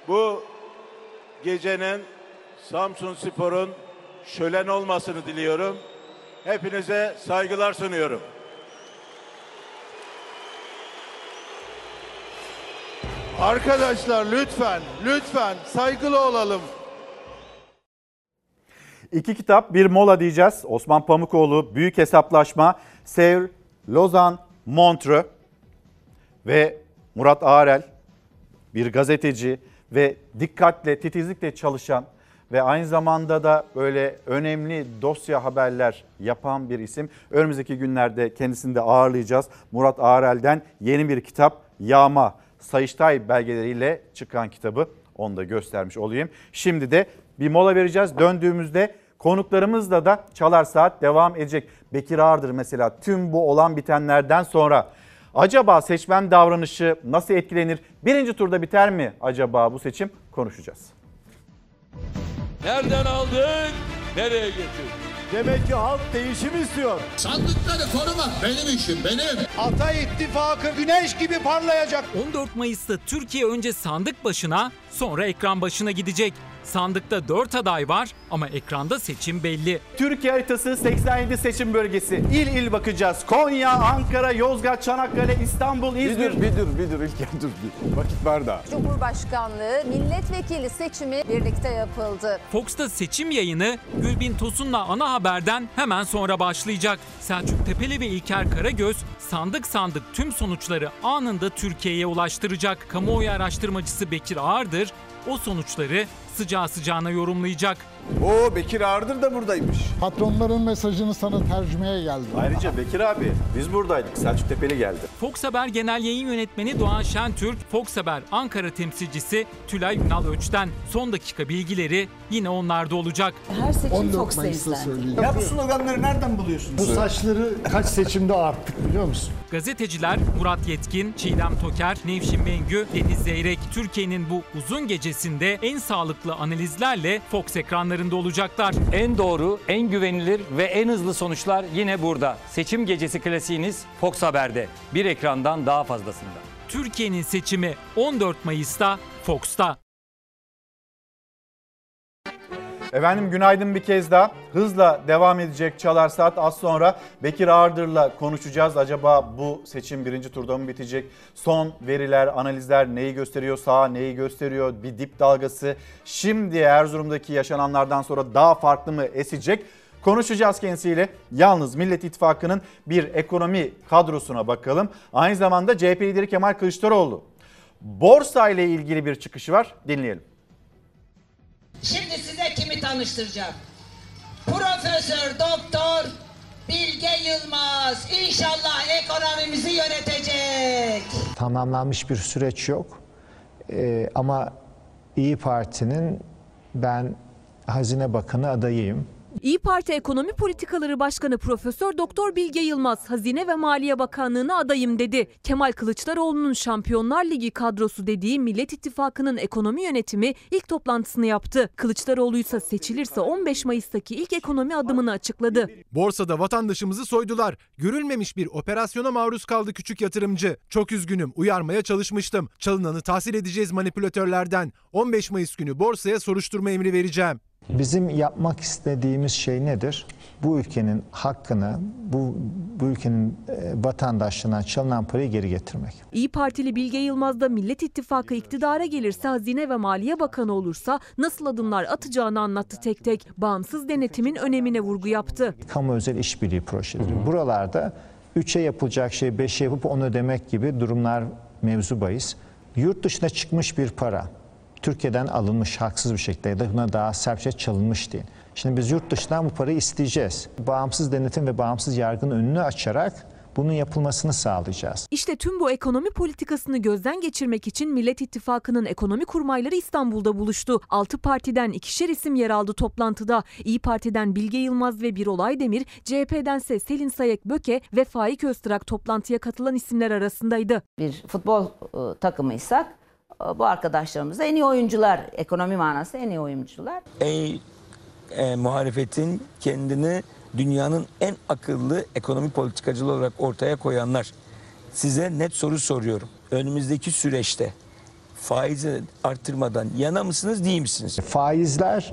Speaker 21: Bu gecenin Samsun Spor'un şölen olmasını diliyorum. Hepinize saygılar sunuyorum.
Speaker 22: Arkadaşlar lütfen, lütfen saygılı olalım.
Speaker 1: İki kitap bir mola diyeceğiz. Osman Pamukoğlu Büyük Hesaplaşma, Sevr, Lozan, Montreux ve Murat Ağrel bir gazeteci ve dikkatle, titizlikle çalışan ve aynı zamanda da böyle önemli dosya haberler yapan bir isim. Önümüzdeki günlerde kendisini de ağırlayacağız. Murat Ağrel'den yeni bir kitap Yağma, Sayıştay belgeleriyle çıkan kitabı Onu da göstermiş olayım. Şimdi de bir mola vereceğiz. Döndüğümüzde konuklarımızla da Çalar Saat devam edecek. Bekir Ağırdır mesela tüm bu olan bitenlerden sonra acaba seçmen davranışı nasıl etkilenir? Birinci turda biter mi acaba bu seçim? Konuşacağız.
Speaker 2: Nereden aldın? Nereye getirdin?
Speaker 22: Demek ki halk değişim istiyor.
Speaker 4: Sandıkları korumak benim işim benim.
Speaker 22: Ata ittifakı güneş gibi parlayacak.
Speaker 23: 14 Mayıs'ta Türkiye önce sandık başına sonra ekran başına gidecek. Sandıkta 4 aday var ama ekranda seçim belli.
Speaker 1: Türkiye haritası 87 seçim bölgesi. İl il bakacağız. Konya, Ankara, Yozgat, Çanakkale, İstanbul, İzmir.
Speaker 22: Bir dur, bir dur, bir dur İlker dur. Bir. Vakit var da.
Speaker 24: Cumhurbaşkanlığı milletvekili seçimi birlikte yapıldı.
Speaker 23: Fox'ta seçim yayını Gülbin Tosun'la ana haberden hemen sonra başlayacak. Selçuk Tepeli ve İlker Karagöz sandık sandık tüm sonuçları anında Türkiye'ye ulaştıracak. Kamuoyu araştırmacısı Bekir Ağırdır o sonuçları sıcağı sıcağına yorumlayacak.
Speaker 22: Oo Bekir Ağırdır da buradaymış.
Speaker 25: Patronların mesajını sana tercümeye geldim.
Speaker 1: Ayrıca Bekir abi biz buradaydık. Selçuk Tepeli geldi.
Speaker 23: Fox Haber Genel Yayın Yönetmeni Doğan Şentürk, Fox Haber Ankara temsilcisi Tülay Ünal Öç'ten son dakika bilgileri yine onlarda olacak.
Speaker 24: Her seçim
Speaker 25: 14
Speaker 24: Fox'ta
Speaker 25: Mayıs'ta
Speaker 24: izlendi.
Speaker 25: söyleyeyim.
Speaker 22: Ya bu sloganları nereden buluyorsunuz?
Speaker 25: Bu saçları kaç seçimde arttık biliyor musun?
Speaker 23: Gazeteciler Murat Yetkin, Çiğdem Toker, Nevşin Mengü, Deniz Zeyrek, Türkiye'nin bu uzun gecesinde en sağlıklı analizlerle Fox ekranlarında olacaklar.
Speaker 14: En doğru, en güvenilir ve en hızlı sonuçlar yine burada. Seçim gecesi klasiğiniz Fox Haber'de. Bir ekrandan daha fazlasında.
Speaker 23: Türkiye'nin seçimi 14 Mayıs'ta Fox'ta.
Speaker 1: Efendim günaydın bir kez daha. Hızla devam edecek Çalar Saat. Az sonra Bekir Ağırdır'la konuşacağız. Acaba bu seçim birinci turda mı bitecek? Son veriler, analizler neyi gösteriyor? Sağ neyi gösteriyor? Bir dip dalgası. Şimdi Erzurum'daki yaşananlardan sonra daha farklı mı esecek? Konuşacağız kendisiyle. Yalnız Millet İttifakı'nın bir ekonomi kadrosuna bakalım. Aynı zamanda CHP lideri Kemal Kılıçdaroğlu. Borsa ile ilgili bir çıkışı var. Dinleyelim.
Speaker 26: Şimdi size kimi tanıştıracağım? Profesör Doktor Bilge Yılmaz. İnşallah ekonomimizi yönetecek.
Speaker 27: Tamamlanmış bir süreç yok. Ee, ama İyi Parti'nin ben Hazine Bakanı adayıyım.
Speaker 28: İyi Parti Ekonomi Politikaları Başkanı Profesör Doktor Bilge Yılmaz Hazine ve Maliye Bakanlığı'na adayım dedi. Kemal Kılıçdaroğlu'nun Şampiyonlar Ligi kadrosu dediği Millet İttifakı'nın ekonomi yönetimi ilk toplantısını yaptı. Kılıçdaroğlu ise seçilirse 15 Mayıs'taki ilk ekonomi adımını açıkladı.
Speaker 19: Borsada vatandaşımızı soydular. Görülmemiş bir operasyona maruz kaldı küçük yatırımcı. Çok üzgünüm, uyarmaya çalışmıştım. Çalınanı tahsil edeceğiz manipülatörlerden. 15 Mayıs günü borsaya soruşturma emri vereceğim.
Speaker 27: Bizim yapmak istediğimiz şey nedir? Bu ülkenin hakkını, bu, bu ülkenin e, vatandaşlarından çalınan parayı geri getirmek.
Speaker 28: İyi Partili Bilge Yılmaz da Millet İttifakı iktidara gelirse Hazine ve Maliye Bakanı olursa nasıl adımlar atacağını anlattı tek tek. Bağımsız denetimin önemine vurgu yaptı.
Speaker 27: Kamu özel işbirliği projeleri. Buralarda 3'e yapılacak şey 5'e yapıp onu ödemek gibi durumlar mevzu bahis. Yurt dışına çıkmış bir para. Türkiye'den alınmış haksız bir şekilde ya da buna daha sertçe çalınmış değil. Şimdi biz yurt dışından bu parayı isteyeceğiz. Bağımsız denetim ve bağımsız yargının önünü açarak bunun yapılmasını sağlayacağız.
Speaker 28: İşte tüm bu ekonomi politikasını gözden geçirmek için Millet İttifakı'nın ekonomi kurmayları İstanbul'da buluştu. 6 partiden ikişer isim yer aldı toplantıda. İyi Parti'den Bilge Yılmaz ve Birol Aydemir, CHP'dense Selin Sayek Böke ve Faik Öztrak toplantıya katılan isimler arasındaydı.
Speaker 29: Bir futbol e, takımıysak bu arkadaşlarımız da en iyi oyuncular, ekonomi manası en iyi oyuncular.
Speaker 30: En e, muhalefetin kendini dünyanın en akıllı ekonomi politikacıları olarak ortaya koyanlar. Size net soru soruyorum. Önümüzdeki süreçte faizi arttırmadan yana mısınız değil misiniz?
Speaker 27: Faizler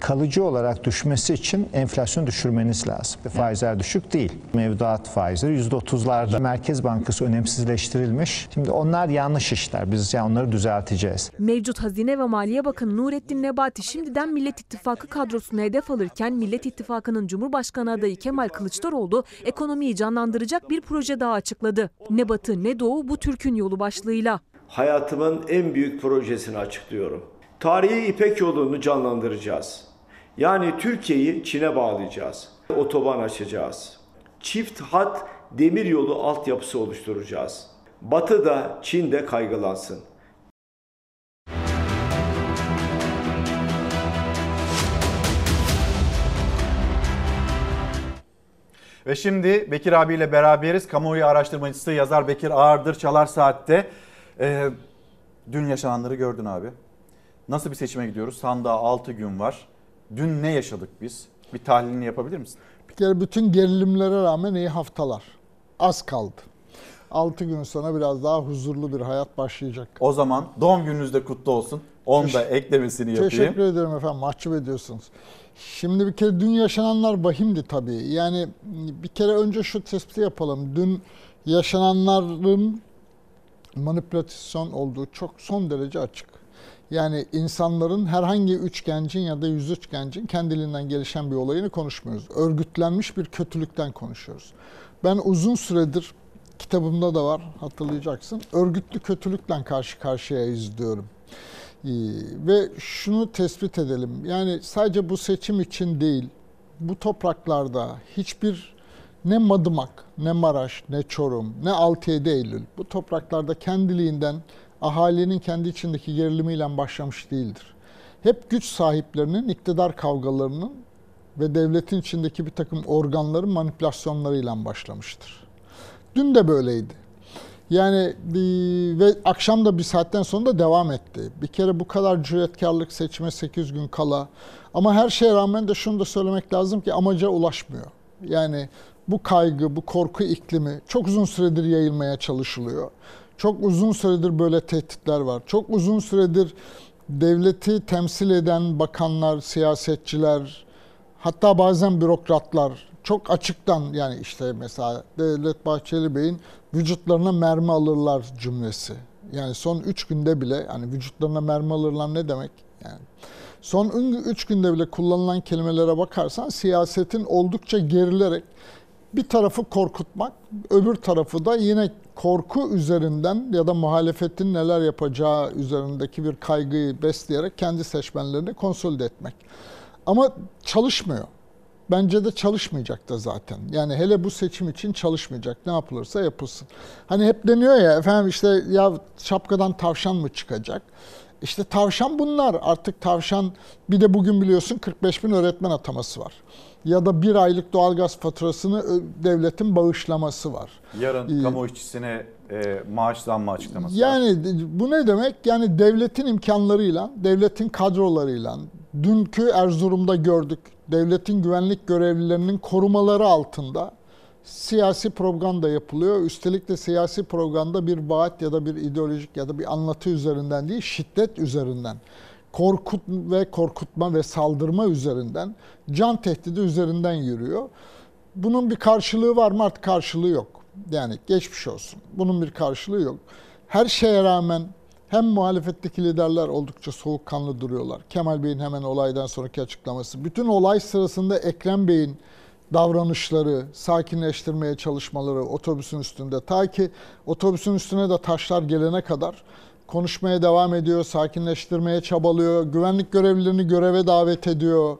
Speaker 27: kalıcı olarak düşmesi için enflasyonu düşürmeniz lazım. Faizler düşük değil. Mevduat faizleri %30'larda. Merkez Bankası önemsizleştirilmiş. Şimdi onlar yanlış işler. Biz yani onları düzelteceğiz.
Speaker 28: Mevcut Hazine ve Maliye Bakanı Nurettin Nebati şimdiden Millet İttifakı kadrosuna hedef alırken Millet İttifakı'nın Cumhurbaşkanı adayı Kemal Kılıçdaroğlu ekonomiyi canlandıracak bir proje daha açıkladı. Ne batı ne doğu bu Türk'ün yolu başlığıyla.
Speaker 9: Hayatımın en büyük projesini açıklıyorum. Tarihi İpek yolunu canlandıracağız. Yani Türkiye'yi Çin'e bağlayacağız. Otoban açacağız. Çift hat demir yolu altyapısı oluşturacağız. Batı da Çin de kaygılansın.
Speaker 1: Ve şimdi Bekir abiyle beraberiz. Kamuoyu araştırmacısı yazar Bekir Ağırdır Çalar Saat'te. Ee, dün yaşananları gördün abi. Nasıl bir seçime gidiyoruz? Sandığa 6 gün var. Dün ne yaşadık biz? Bir tahlilini yapabilir misin?
Speaker 25: Bir kere bütün gerilimlere rağmen iyi haftalar. Az kaldı. 6 gün sonra biraz daha huzurlu bir hayat başlayacak.
Speaker 1: O zaman doğum gününüz de kutlu olsun. Onu da eklemesini yapayım.
Speaker 25: Teşekkür ederim efendim. Mahcup ediyorsunuz. Şimdi bir kere dün yaşananlar vahimdi tabii. Yani bir kere önce şu tespiti yapalım. Dün yaşananların manipülasyon olduğu çok son derece açık. Yani insanların herhangi üç gencin ya da 103 gencin kendiliğinden gelişen bir olayını konuşmuyoruz. Örgütlenmiş bir kötülükten konuşuyoruz. Ben uzun süredir kitabımda da var hatırlayacaksın. Örgütlü kötülükle karşı karşıyayız diyorum. Ee, ve şunu tespit edelim. Yani sadece bu seçim için değil, bu topraklarda hiçbir ne Madımak, ne Maraş, ne Çorum, ne 6-7 Eylül bu topraklarda kendiliğinden ahalinin kendi içindeki gerilimiyle başlamış değildir. Hep güç sahiplerinin iktidar kavgalarının ve devletin içindeki bir takım organların manipülasyonlarıyla başlamıştır. Dün de böyleydi. Yani ve akşam da bir saatten sonra da devam etti. Bir kere bu kadar cüretkarlık seçime 8 gün kala. Ama her şeye rağmen de şunu da söylemek lazım ki amaca ulaşmıyor. Yani bu kaygı, bu korku iklimi çok uzun süredir yayılmaya çalışılıyor. Çok uzun süredir böyle tehditler var. Çok uzun süredir devleti temsil eden bakanlar, siyasetçiler, hatta bazen bürokratlar çok açıktan yani işte mesela Devlet Bahçeli Bey'in vücutlarına mermi alırlar cümlesi. Yani son 3 günde bile hani vücutlarına mermi alırlar ne demek? Yani son 3 günde bile kullanılan kelimelere bakarsan siyasetin oldukça gerilerek bir tarafı korkutmak, öbür tarafı da yine korku üzerinden ya da muhalefetin neler yapacağı üzerindeki bir kaygıyı besleyerek kendi seçmenlerini konsolide etmek. Ama çalışmıyor. Bence de çalışmayacak da zaten. Yani hele bu seçim için çalışmayacak. Ne yapılırsa yapılsın. Hani hep deniyor ya efendim işte ya şapkadan tavşan mı çıkacak? İşte tavşan bunlar. Artık tavşan bir de bugün biliyorsun 45 bin öğretmen ataması var. Ya da bir aylık doğalgaz faturasını devletin bağışlaması var.
Speaker 1: Yarın ee, kamu işçisine e, maaş zammı açıklaması
Speaker 25: yani,
Speaker 1: var.
Speaker 25: Bu ne demek? Yani devletin imkanlarıyla, devletin kadrolarıyla, dünkü Erzurum'da gördük. Devletin güvenlik görevlilerinin korumaları altında siyasi propaganda yapılıyor. Üstelik de siyasi propaganda bir vaat ya da bir ideolojik ya da bir anlatı üzerinden değil, şiddet üzerinden. Korkut ve korkutma ve saldırma üzerinden, can tehdidi üzerinden yürüyor. Bunun bir karşılığı var mı? Artık karşılığı yok. Yani geçmiş olsun. Bunun bir karşılığı yok. Her şeye rağmen hem muhalefetteki liderler oldukça soğukkanlı duruyorlar. Kemal Bey'in hemen olaydan sonraki açıklaması. Bütün olay sırasında Ekrem Bey'in davranışları, sakinleştirmeye çalışmaları otobüsün üstünde. Ta ki otobüsün üstüne de taşlar gelene kadar konuşmaya devam ediyor, sakinleştirmeye çabalıyor, güvenlik görevlilerini göreve davet ediyor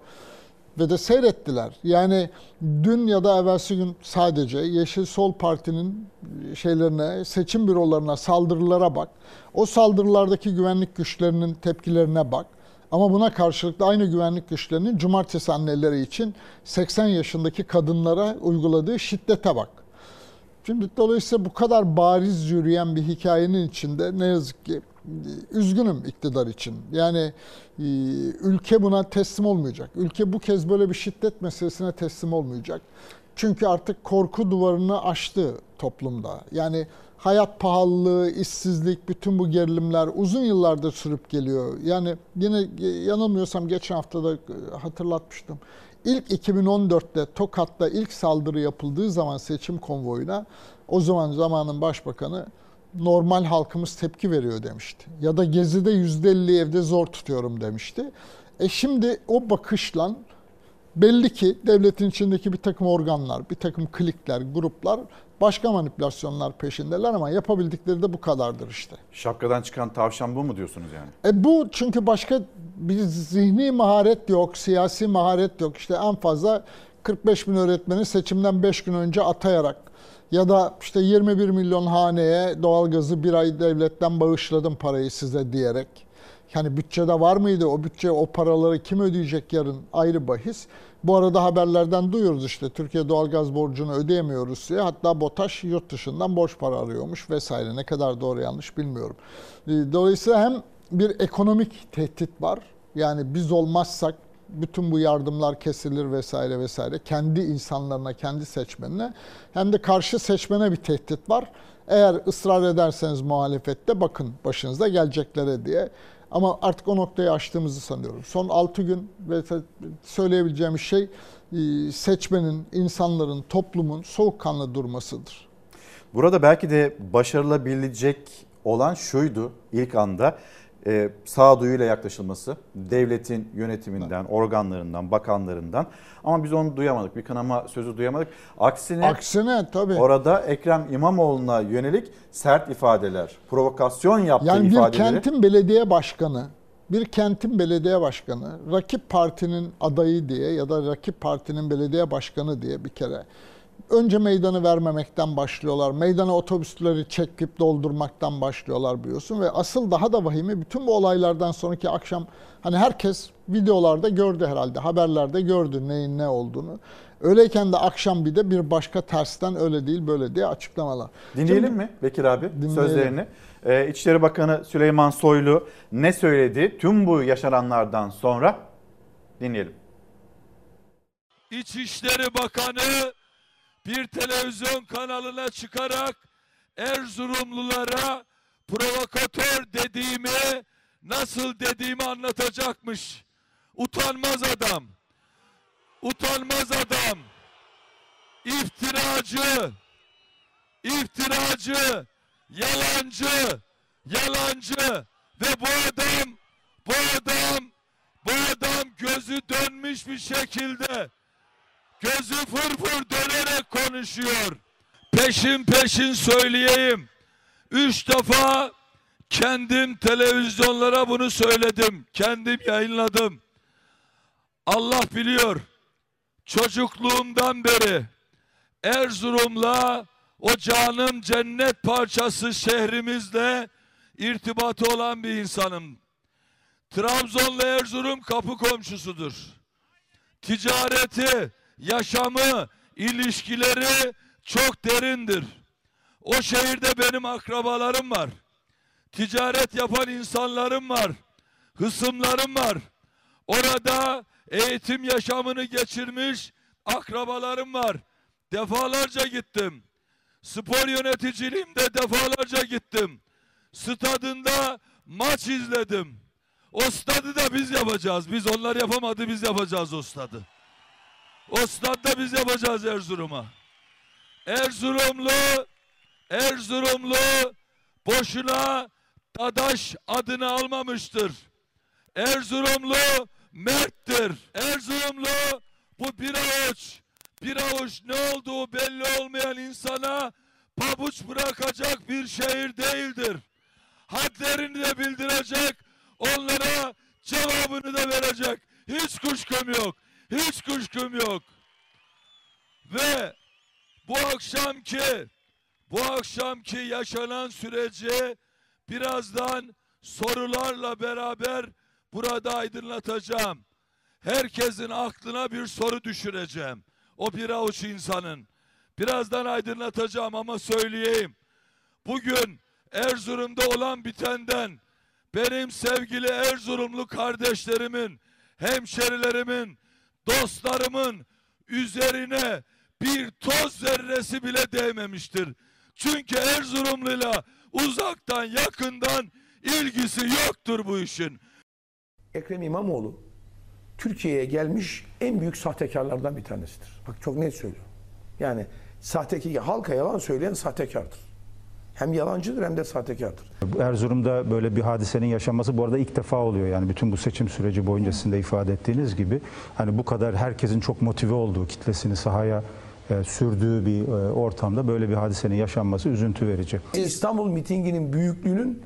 Speaker 25: ve de seyrettiler. Yani dün ya da evvelsi gün sadece Yeşil Sol Parti'nin şeylerine, seçim bürolarına, saldırılara bak. O saldırılardaki güvenlik güçlerinin tepkilerine bak. Ama buna karşılık da aynı güvenlik güçlerinin cumartesi anneleri için 80 yaşındaki kadınlara uyguladığı şiddete bak. Şimdi dolayısıyla bu kadar bariz yürüyen bir hikayenin içinde ne yazık ki üzgünüm iktidar için. Yani e, ülke buna teslim olmayacak. Ülke bu kez böyle bir şiddet meselesine teslim olmayacak. Çünkü artık korku duvarını aştı toplumda. Yani hayat pahalılığı, işsizlik, bütün bu gerilimler uzun yıllardır sürüp geliyor. Yani yine yanılmıyorsam geçen hafta da hatırlatmıştım. İlk 2014'te Tokat'ta ilk saldırı yapıldığı zaman seçim konvoyuna o zaman zamanın başbakanı normal halkımız tepki veriyor demişti. Ya da Gezi'de %50 evde zor tutuyorum demişti. E şimdi o bakışla belli ki devletin içindeki bir takım organlar, bir takım klikler, gruplar başka manipülasyonlar peşindeler ama yapabildikleri de bu kadardır işte.
Speaker 1: Şapkadan çıkan tavşan bu mu diyorsunuz yani?
Speaker 25: E bu çünkü başka bir zihni maharet yok, siyasi maharet yok. İşte en fazla 45 bin öğretmeni seçimden 5 gün önce atayarak ya da işte 21 milyon haneye doğalgazı bir ay devletten bağışladım parayı size diyerek Yani bütçede var mıydı? O bütçe, o paraları kim ödeyecek yarın ayrı bahis. Bu arada haberlerden duyuyoruz işte Türkiye doğalgaz borcunu ödeyemiyor Rusya'ya. Hatta BOTAŞ yurt dışından borç para arıyormuş vesaire. Ne kadar doğru yanlış bilmiyorum. Ee, Dolayısıyla hem bir ekonomik tehdit var. Yani biz olmazsak bütün bu yardımlar kesilir vesaire vesaire. Kendi insanlarına, kendi seçmenine hem de karşı seçmene bir tehdit var. Eğer ısrar ederseniz muhalefette bakın başınıza geleceklere diye. Ama artık o noktayı aştığımızı sanıyorum. Son 6 gün ve söyleyebileceğim şey e, seçmenin, insanların, toplumun soğukkanlı durmasıdır.
Speaker 1: Burada belki de başarılabilecek olan şuydu ilk anda e, sağduyuyla yaklaşılması, devletin yönetiminden, organlarından, bakanlarından. Ama biz onu duyamadık, bir kınama sözü duyamadık. Aksine,
Speaker 25: Aksine tabii.
Speaker 1: orada Ekrem İmamoğlu'na yönelik sert ifadeler, provokasyon yaptığı
Speaker 25: Yani bir
Speaker 1: ifadeleri...
Speaker 25: kentin belediye başkanı, bir kentin belediye başkanı, rakip partinin adayı diye ya da rakip partinin belediye başkanı diye bir kere önce meydanı vermemekten başlıyorlar. Meydana otobüsleri çekip doldurmaktan başlıyorlar biliyorsun ve asıl daha da vahimi bütün bu olaylardan sonraki akşam hani herkes videolarda gördü herhalde, haberlerde gördü neyin ne olduğunu. Öyleyken de akşam bir de bir başka tersten öyle değil böyle diye açıklamalar.
Speaker 1: Dinleyelim
Speaker 25: Şimdi-
Speaker 1: mi Bekir abi
Speaker 25: Dinleyelim.
Speaker 1: sözlerini? Ee, İçişleri Bakanı Süleyman Soylu ne söyledi tüm bu yaşananlardan sonra? Dinleyelim.
Speaker 2: İçişleri Bakanı bir televizyon kanalına çıkarak Erzurumlulara provokatör dediğimi nasıl dediğimi anlatacakmış. Utanmaz adam. Utanmaz adam. İftiracı. İftiracı. Yalancı. Yalancı. Ve bu adam bu adam bu adam gözü dönmüş bir şekilde gözü fırfır dönerek konuşuyor. Peşin peşin söyleyeyim. Üç defa kendim televizyonlara bunu söyledim. Kendim yayınladım. Allah biliyor. Çocukluğumdan beri Erzurum'la o canım cennet parçası şehrimizle irtibatı olan bir insanım. Trabzon'la Erzurum kapı komşusudur. Ticareti, yaşamı, ilişkileri çok derindir. O şehirde benim akrabalarım var. Ticaret yapan insanlarım var. Hısımlarım var. Orada eğitim yaşamını geçirmiş akrabalarım var. Defalarca gittim. Spor yöneticiliğimde defalarca gittim. Stadında maç izledim. O stadı da biz yapacağız. Biz onlar yapamadı biz yapacağız o stadı. O stadda biz yapacağız Erzurum'a. Erzurumlu, Erzurumlu boşuna Dadaş adını almamıştır. Erzurumlu merttir. Erzurumlu bu bir avuç, bir avuç ne olduğu belli olmayan insana pabuç bırakacak bir şehir değildir. Hadlerini de bildirecek, onlara cevabını da verecek. Hiç kuşkum yok. Hiç kuşkum yok. Ve bu akşamki bu akşamki yaşanan süreci birazdan sorularla beraber burada aydınlatacağım. Herkesin aklına bir soru düşüreceğim. O bir avuç insanın. Birazdan aydınlatacağım ama söyleyeyim. Bugün Erzurum'da olan bitenden benim sevgili Erzurumlu kardeşlerimin, hemşerilerimin, dostlarımın üzerine bir toz zerresi bile değmemiştir. Çünkü Erzurumluyla uzaktan yakından ilgisi yoktur bu işin.
Speaker 31: Ekrem İmamoğlu Türkiye'ye gelmiş en büyük sahtekarlardan bir tanesidir. Bak çok net söylüyorum. Yani sahteki halka yalan söyleyen sahtekardır. Hem yalancıdır hem de sahtekardır.
Speaker 32: Erzurum'da böyle bir hadisenin yaşanması bu arada ilk defa oluyor. Yani bütün bu seçim süreci boyunca sizin de ifade ettiğiniz gibi hani bu kadar herkesin çok motive olduğu, kitlesini sahaya e, sürdüğü bir e, ortamda böyle bir hadisenin yaşanması üzüntü verici.
Speaker 31: İstanbul mitinginin büyüklüğünün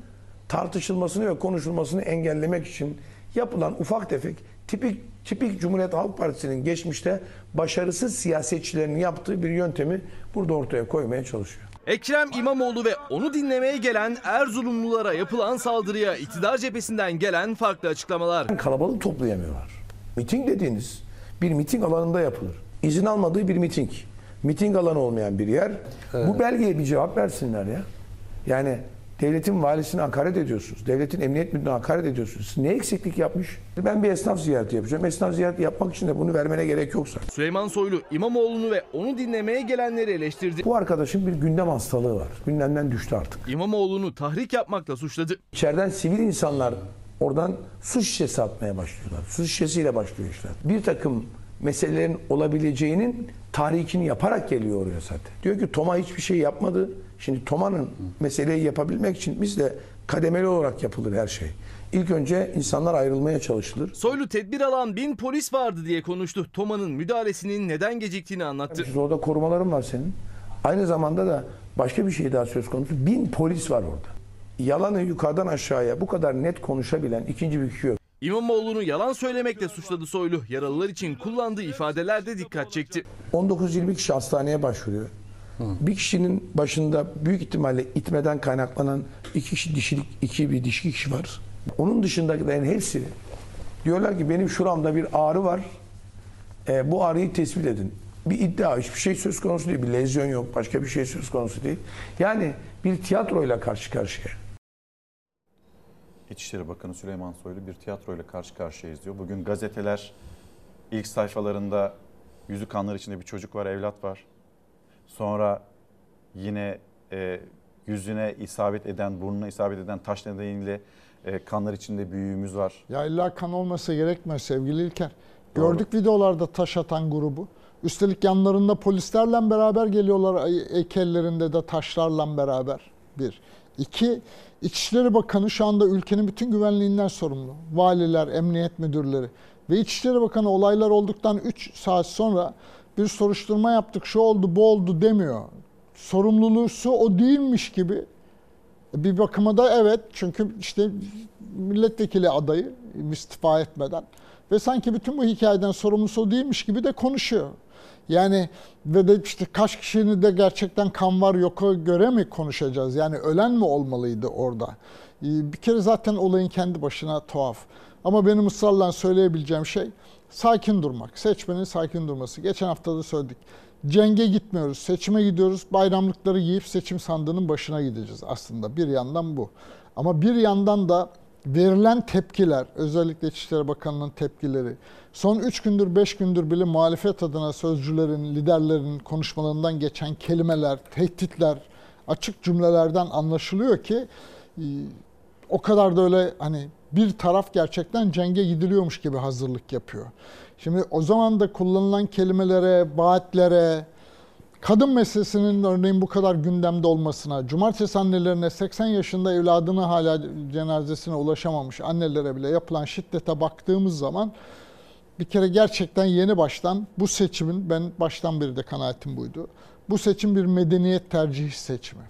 Speaker 31: tartışılmasını ve konuşulmasını engellemek için yapılan ufak tefek tipik tipik Cumhuriyet Halk Partisi'nin geçmişte başarısız siyasetçilerin yaptığı bir yöntemi burada ortaya koymaya çalışıyor.
Speaker 33: Ekrem İmamoğlu ve onu dinlemeye gelen Erzurumlulara yapılan saldırıya iktidar cephesinden gelen farklı açıklamalar.
Speaker 31: Kalabalık toplayamıyorlar. Miting dediğiniz bir miting alanında yapılır. İzin almadığı bir miting. Miting alanı olmayan bir yer. Bu belgeye bir cevap versinler ya. Yani devletin valisine hakaret ediyorsunuz. Devletin emniyet müdürüne hakaret ediyorsunuz. Ne eksiklik yapmış? Ben bir esnaf ziyareti yapacağım. Esnaf ziyareti yapmak için de bunu vermene gerek yoksa.
Speaker 33: Süleyman Soylu İmamoğlu'nu ve onu dinlemeye gelenleri eleştirdi.
Speaker 31: Bu arkadaşın bir gündem hastalığı var. Gündemden düştü artık.
Speaker 33: İmamoğlu'nu tahrik yapmakla suçladı.
Speaker 31: İçeriden sivil insanlar oradan su şişesi atmaya başlıyorlar. Su şişesiyle başlıyor işler. Bir takım meselelerin olabileceğinin tahrikini yaparak geliyor oraya zaten. Diyor ki Toma hiçbir şey yapmadı. Şimdi Toma'nın meseleyi yapabilmek için biz de kademeli olarak yapılır her şey. İlk önce insanlar ayrılmaya çalışılır.
Speaker 33: Soylu tedbir alan bin polis vardı diye konuştu. Toma'nın müdahalesinin neden geciktiğini anlattı.
Speaker 31: Şimdi orada korumaların var senin. Aynı zamanda da başka bir şey daha söz konusu. Bin polis var orada. Yalanı yukarıdan aşağıya bu kadar net konuşabilen ikinci bir kişi yok.
Speaker 33: İmamoğlu'nu yalan söylemekle suçladı Soylu. Yaralılar için kullandığı ifadelerde dikkat çekti.
Speaker 31: 19-20 kişi hastaneye başvuruyor. Bir kişinin başında büyük ihtimalle itmeden kaynaklanan iki kişi dişilik, iki bir dişi kişi var. Onun dışındakilerin hepsi diyorlar ki benim şuramda bir ağrı var. E, bu ağrıyı tespit edin. Bir iddia, hiçbir şey söz konusu değil. Bir lezyon yok, başka bir şey söz konusu değil. Yani bir tiyatroyla karşı karşıya.
Speaker 1: İçişleri Bakanı Süleyman Soylu bir tiyatroyla karşı karşıyayız diyor. Bugün gazeteler ilk sayfalarında yüzü kanlar içinde bir çocuk var, evlat var. Sonra yine e, yüzüne isabet eden, burnuna isabet eden taş nedeniyle e, kanlar içinde büyüğümüz var.
Speaker 25: Ya illa kan olması gerekmez sevgili İlker. Gördük videolarda taş atan grubu. Üstelik yanlarında polislerle beraber geliyorlar ay- ek ellerinde de taşlarla beraber. Bir. İki, İçişleri Bakanı şu anda ülkenin bütün güvenliğinden sorumlu. Valiler, emniyet müdürleri. Ve İçişleri Bakanı olaylar olduktan 3 saat sonra bir soruşturma yaptık, şu oldu, bu oldu demiyor. Sorumluluğu o değilmiş gibi bir bakıma da evet çünkü işte milletvekili adayı istifa etmeden ve sanki bütün bu hikayeden sorumlusu o değilmiş gibi de konuşuyor. Yani ve de işte kaç kişinin de gerçekten kan var yoka göre mi konuşacağız? Yani ölen mi olmalıydı orada? Ee, Bir kere zaten olayın kendi başına tuhaf. Ama benim ısrarla söyleyebileceğim şey sakin durmak. Seçmenin sakin durması. Geçen hafta da söyledik. Cenge gitmiyoruz, seçime gidiyoruz. Bayramlıkları giyip seçim sandığının başına gideceğiz aslında. Bir yandan bu. Ama bir yandan da verilen tepkiler, özellikle İçişleri Bakanı'nın tepkileri, son 3 gündür 5 gündür bile muhalefet adına sözcülerin, liderlerin konuşmalarından geçen kelimeler, tehditler, açık cümlelerden anlaşılıyor ki e, o kadar da öyle hani bir taraf gerçekten cenge gidiliyormuş gibi hazırlık yapıyor. Şimdi o zaman da kullanılan kelimelere, vaatlere, kadın meselesinin örneğin bu kadar gündemde olmasına, cumartesi annelerine 80 yaşında evladını hala cenazesine ulaşamamış annelere bile yapılan şiddete baktığımız zaman bir kere gerçekten yeni baştan bu seçimin ben baştan beri de kanaatim buydu. Bu seçim bir medeniyet tercihi seçimi.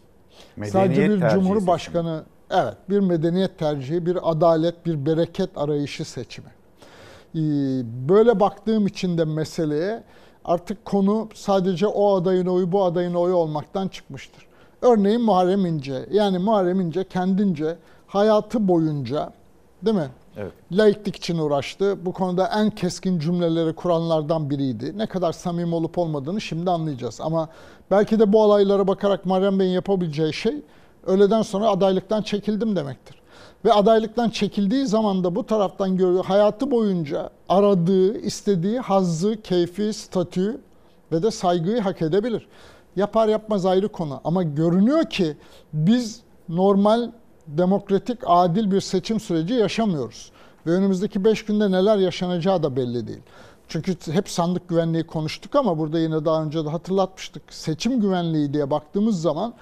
Speaker 1: Medeniyet
Speaker 25: Sadece bir cumhurbaşkanı evet bir medeniyet tercihi, bir adalet, bir bereket arayışı seçimi. Ee, Böyle baktığım için de meseleye artık konu sadece o adayın oyu bu adayın oyu olmaktan çıkmıştır. Örneğin Muharrem İnce. Yani Muharrem İnce kendince hayatı boyunca değil mi?
Speaker 1: Evet.
Speaker 25: Laiklik için uğraştı. Bu konuda en keskin cümleleri kuranlardan biriydi. Ne kadar samimi olup olmadığını şimdi anlayacağız. Ama belki de bu olaylara bakarak Muharrem Bey'in yapabileceği şey öğleden sonra adaylıktan çekildim demektir. Ve adaylıktan çekildiği zaman da bu taraftan görüyor hayatı boyunca aradığı, istediği hazzı, keyfi, statü ve de saygıyı hak edebilir. Yapar yapmaz ayrı konu ama görünüyor ki biz normal, demokratik, adil bir seçim süreci yaşamıyoruz. Ve önümüzdeki 5 günde neler yaşanacağı da belli değil. Çünkü hep sandık güvenliği konuştuk ama burada yine daha önce de hatırlatmıştık. Seçim güvenliği diye baktığımız zaman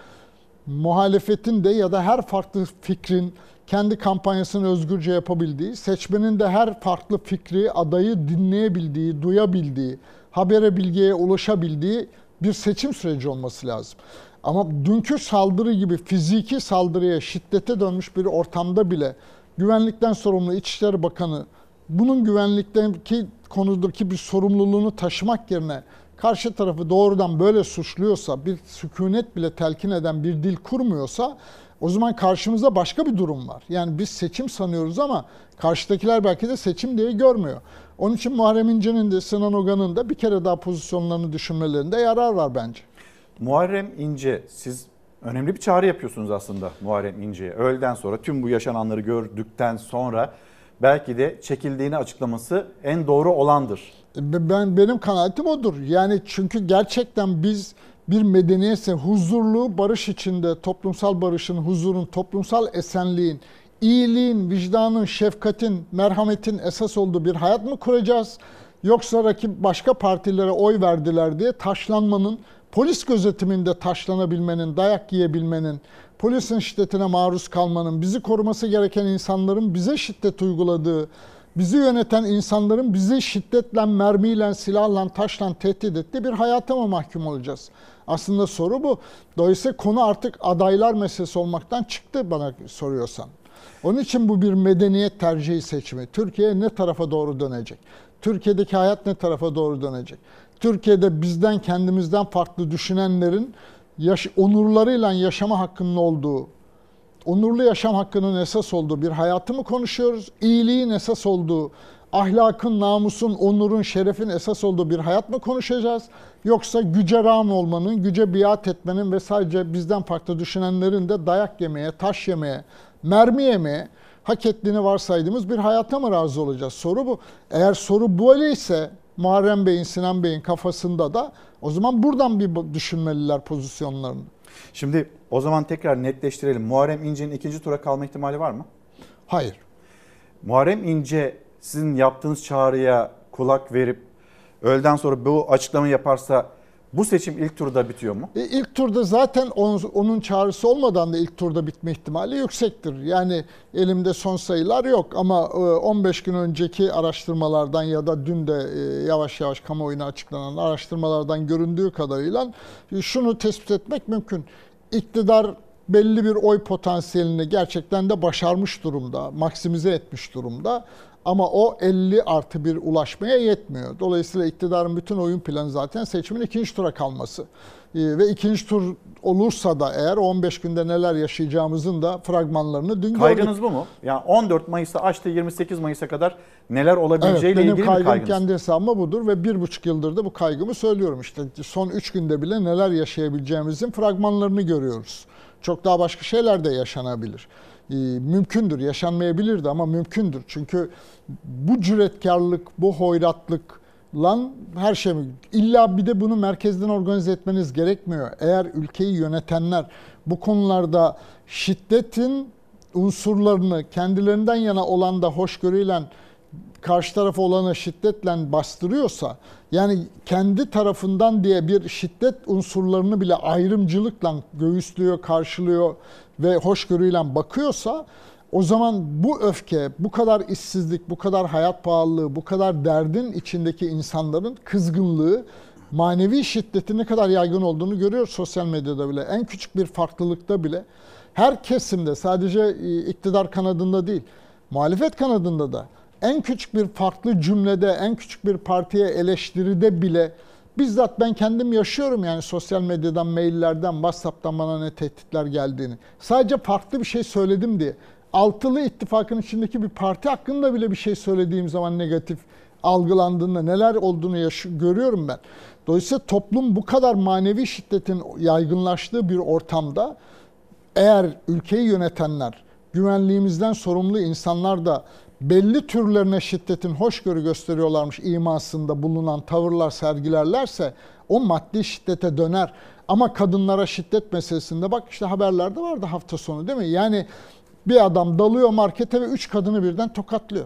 Speaker 25: muhalefetin de ya da her farklı fikrin kendi kampanyasını özgürce yapabildiği, seçmenin de her farklı fikri, adayı dinleyebildiği, duyabildiği, habere bilgiye ulaşabildiği bir seçim süreci olması lazım. Ama dünkü saldırı gibi fiziki saldırıya, şiddete dönmüş bir ortamda bile güvenlikten sorumlu İçişleri Bakanı bunun güvenlikteki konudaki bir sorumluluğunu taşımak yerine karşı tarafı doğrudan böyle suçluyorsa, bir sükunet bile telkin eden bir dil kurmuyorsa o zaman karşımızda başka bir durum var. Yani biz seçim sanıyoruz ama karşıdakiler belki de seçim diye görmüyor. Onun için Muharrem İnce'nin de Sinan Ogan'ın da bir kere daha pozisyonlarını düşünmelerinde yarar var bence.
Speaker 1: Muharrem İnce siz önemli bir çağrı yapıyorsunuz aslında Muharrem İnce'ye. Öğleden sonra tüm bu yaşananları gördükten sonra belki de çekildiğini açıklaması en doğru olandır.
Speaker 25: Ben benim kanaatim odur. Yani çünkü gerçekten biz bir medeniyetse huzurlu, barış içinde, toplumsal barışın, huzurun, toplumsal esenliğin, iyiliğin, vicdanın, şefkatin, merhametin esas olduğu bir hayat mı kuracağız? Yoksa rakip başka partilere oy verdiler diye taşlanmanın, polis gözetiminde taşlanabilmenin, dayak yiyebilmenin, polisin şiddetine maruz kalmanın, bizi koruması gereken insanların bize şiddet uyguladığı, bizi yöneten insanların bizi şiddetle, mermiyle, silahla, taşla tehdit ettiği bir hayata mı mahkum olacağız? Aslında soru bu. Dolayısıyla konu artık adaylar meselesi olmaktan çıktı bana soruyorsan. Onun için bu bir medeniyet tercihi seçimi. Türkiye ne tarafa doğru dönecek? Türkiye'deki hayat ne tarafa doğru dönecek? Türkiye'de bizden kendimizden farklı düşünenlerin yaş onurlarıyla yaşama hakkının olduğu, onurlu yaşam hakkının esas olduğu bir hayatı mı konuşuyoruz? İyiliğin esas olduğu, ahlakın, namusun, onurun, şerefin esas olduğu bir hayat mı konuşacağız? Yoksa güce rağm olmanın, güce biat etmenin ve sadece bizden farklı düşünenlerin de dayak yemeye, taş yemeye, mermi yemeye hak ettiğini varsaydığımız bir hayata mı razı olacağız? Soru bu. Eğer soru böyle ise Muharrem Bey'in, Sinan Bey'in kafasında da o zaman buradan bir düşünmeliler pozisyonlarını.
Speaker 1: Şimdi o zaman tekrar netleştirelim. Muharrem İnce'nin ikinci tura kalma ihtimali var mı?
Speaker 25: Hayır.
Speaker 1: Muharrem İnce sizin yaptığınız çağrıya kulak verip öğleden sonra bu açıklamayı yaparsa bu seçim ilk turda bitiyor mu?
Speaker 25: E, ilk turda zaten onun, onun çağrısı olmadan da ilk turda bitme ihtimali yüksektir. Yani elimde son sayılar yok ama 15 gün önceki araştırmalardan ya da dün de e, yavaş yavaş kamuoyuna açıklanan araştırmalardan göründüğü kadarıyla e, şunu tespit etmek mümkün. İktidar belli bir oy potansiyelini gerçekten de başarmış durumda, maksimize etmiş durumda. Ama o 50 artı bir ulaşmaya yetmiyor. Dolayısıyla iktidarın bütün oyun planı zaten seçimin ikinci tura kalması. Ee, ve ikinci tur olursa da eğer 15 günde neler yaşayacağımızın da fragmanlarını dün
Speaker 1: Kaygınız
Speaker 25: gördük.
Speaker 1: bu mu? Yani 14 Mayıs'ta açtı 28 Mayıs'a kadar neler olabileceğiyle
Speaker 25: evet,
Speaker 1: ilgili mi
Speaker 25: kaygım
Speaker 1: kaygınız?
Speaker 25: kendi hesabıma budur ve bir buçuk yıldır da bu kaygımı söylüyorum. İşte son üç günde bile neler yaşayabileceğimizin fragmanlarını görüyoruz. Çok daha başka şeyler de yaşanabilir. Ee, mümkündür, yaşanmayabilirdi ama mümkündür. Çünkü bu cüretkarlık, bu hoyratlık lan her şey mi? İlla bir de bunu merkezden organize etmeniz gerekmiyor. Eğer ülkeyi yönetenler bu konularda şiddetin unsurlarını kendilerinden yana olan da hoşgörüyle karşı tarafa olanı şiddetle bastırıyorsa yani kendi tarafından diye bir şiddet unsurlarını bile ayrımcılıkla göğüslüyor, karşılıyor ve hoşgörüyle bakıyorsa o zaman bu öfke, bu kadar işsizlik, bu kadar hayat pahalılığı, bu kadar derdin içindeki insanların kızgınlığı, manevi şiddeti ne kadar yaygın olduğunu görüyoruz sosyal medyada bile. En küçük bir farklılıkta bile her kesimde sadece iktidar kanadında değil, muhalefet kanadında da en küçük bir farklı cümlede, en küçük bir partiye eleştiride bile bizzat ben kendim yaşıyorum yani sosyal medyadan, maillerden, WhatsApp'tan bana ne tehditler geldiğini. Sadece farklı bir şey söyledim diye. Altılı ittifakın içindeki bir parti hakkında bile bir şey söylediğim zaman negatif algılandığında neler olduğunu görüyorum ben. Dolayısıyla toplum bu kadar manevi şiddetin yaygınlaştığı bir ortamda eğer ülkeyi yönetenler, güvenliğimizden sorumlu insanlar da belli türlerine şiddetin hoşgörü gösteriyorlarmış imasında bulunan tavırlar sergilerlerse o maddi şiddete döner. Ama kadınlara şiddet meselesinde bak işte haberlerde vardı hafta sonu değil mi? Yani bir adam dalıyor markete ve üç kadını birden tokatlıyor.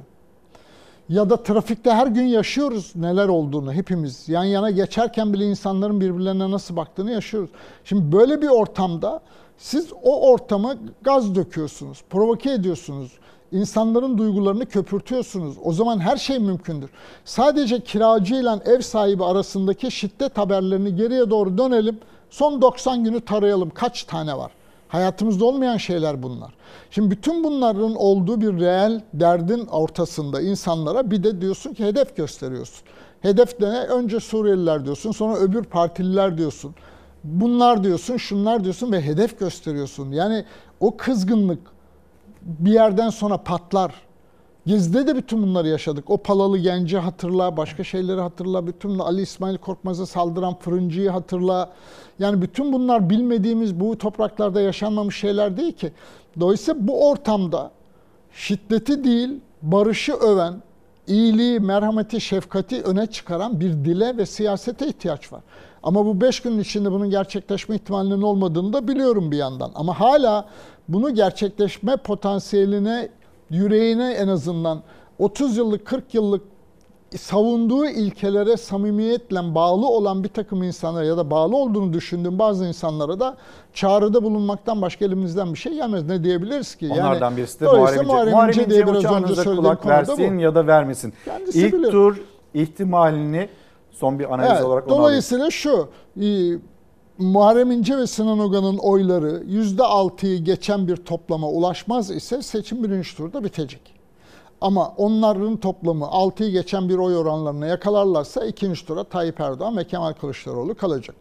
Speaker 25: Ya da trafikte her gün yaşıyoruz neler olduğunu hepimiz. Yan yana geçerken bile insanların birbirlerine nasıl baktığını yaşıyoruz. Şimdi böyle bir ortamda siz o ortamı gaz döküyorsunuz, provoke ediyorsunuz. İnsanların duygularını köpürtüyorsunuz. O zaman her şey mümkündür. Sadece kiracı ile ev sahibi arasındaki şiddet haberlerini geriye doğru dönelim. Son 90 günü tarayalım. Kaç tane var? Hayatımızda olmayan şeyler bunlar. Şimdi bütün bunların olduğu bir reel derdin ortasında insanlara bir de diyorsun ki hedef gösteriyorsun. Hedef ne? Önce Suriyeliler diyorsun, sonra öbür partililer diyorsun. Bunlar diyorsun, şunlar diyorsun ve hedef gösteriyorsun. Yani o kızgınlık bir yerden sonra patlar. Gezi'de de bütün bunları yaşadık. O Palalı Genci hatırla, başka şeyleri hatırla, bütün Ali İsmail Korkmaz'a saldıran fırıncıyı hatırla. Yani bütün bunlar bilmediğimiz bu topraklarda yaşanmamış şeyler değil ki. Dolayısıyla bu ortamda şiddeti değil, barışı öven, iyiliği, merhameti, şefkati öne çıkaran bir dile ve siyasete ihtiyaç var. Ama bu beş günün içinde bunun gerçekleşme ihtimalinin olmadığını da biliyorum bir yandan. Ama hala bunu gerçekleşme potansiyeline, yüreğine en azından 30 yıllık, 40 yıllık savunduğu ilkelere samimiyetle bağlı olan bir takım insanlara ya da bağlı olduğunu düşündüğüm bazı insanlara da çağrıda bulunmaktan başka elimizden bir şey gelmez. Ne diyebiliriz ki?
Speaker 1: Onlardan birisi de Muharrem İnce.
Speaker 25: Muharrem İnce diye biraz önce söylediğim
Speaker 1: kulak versin
Speaker 25: bu.
Speaker 1: ya da vermesin.
Speaker 25: Kendisi
Speaker 1: İlk
Speaker 25: bilir.
Speaker 1: tur ihtimalini son bir analiz
Speaker 25: Evet,
Speaker 1: olarak alayım.
Speaker 25: dolayısıyla şu, e, Muharrem İnce ve Sinan Oga'nın oyları %6'yı geçen bir toplama ulaşmaz ise seçim birinci turda bitecek. Ama onların toplamı 6'yı geçen bir oy oranlarına yakalarlarsa ikinci tura Tayyip Erdoğan ve Kemal Kılıçdaroğlu kalacak.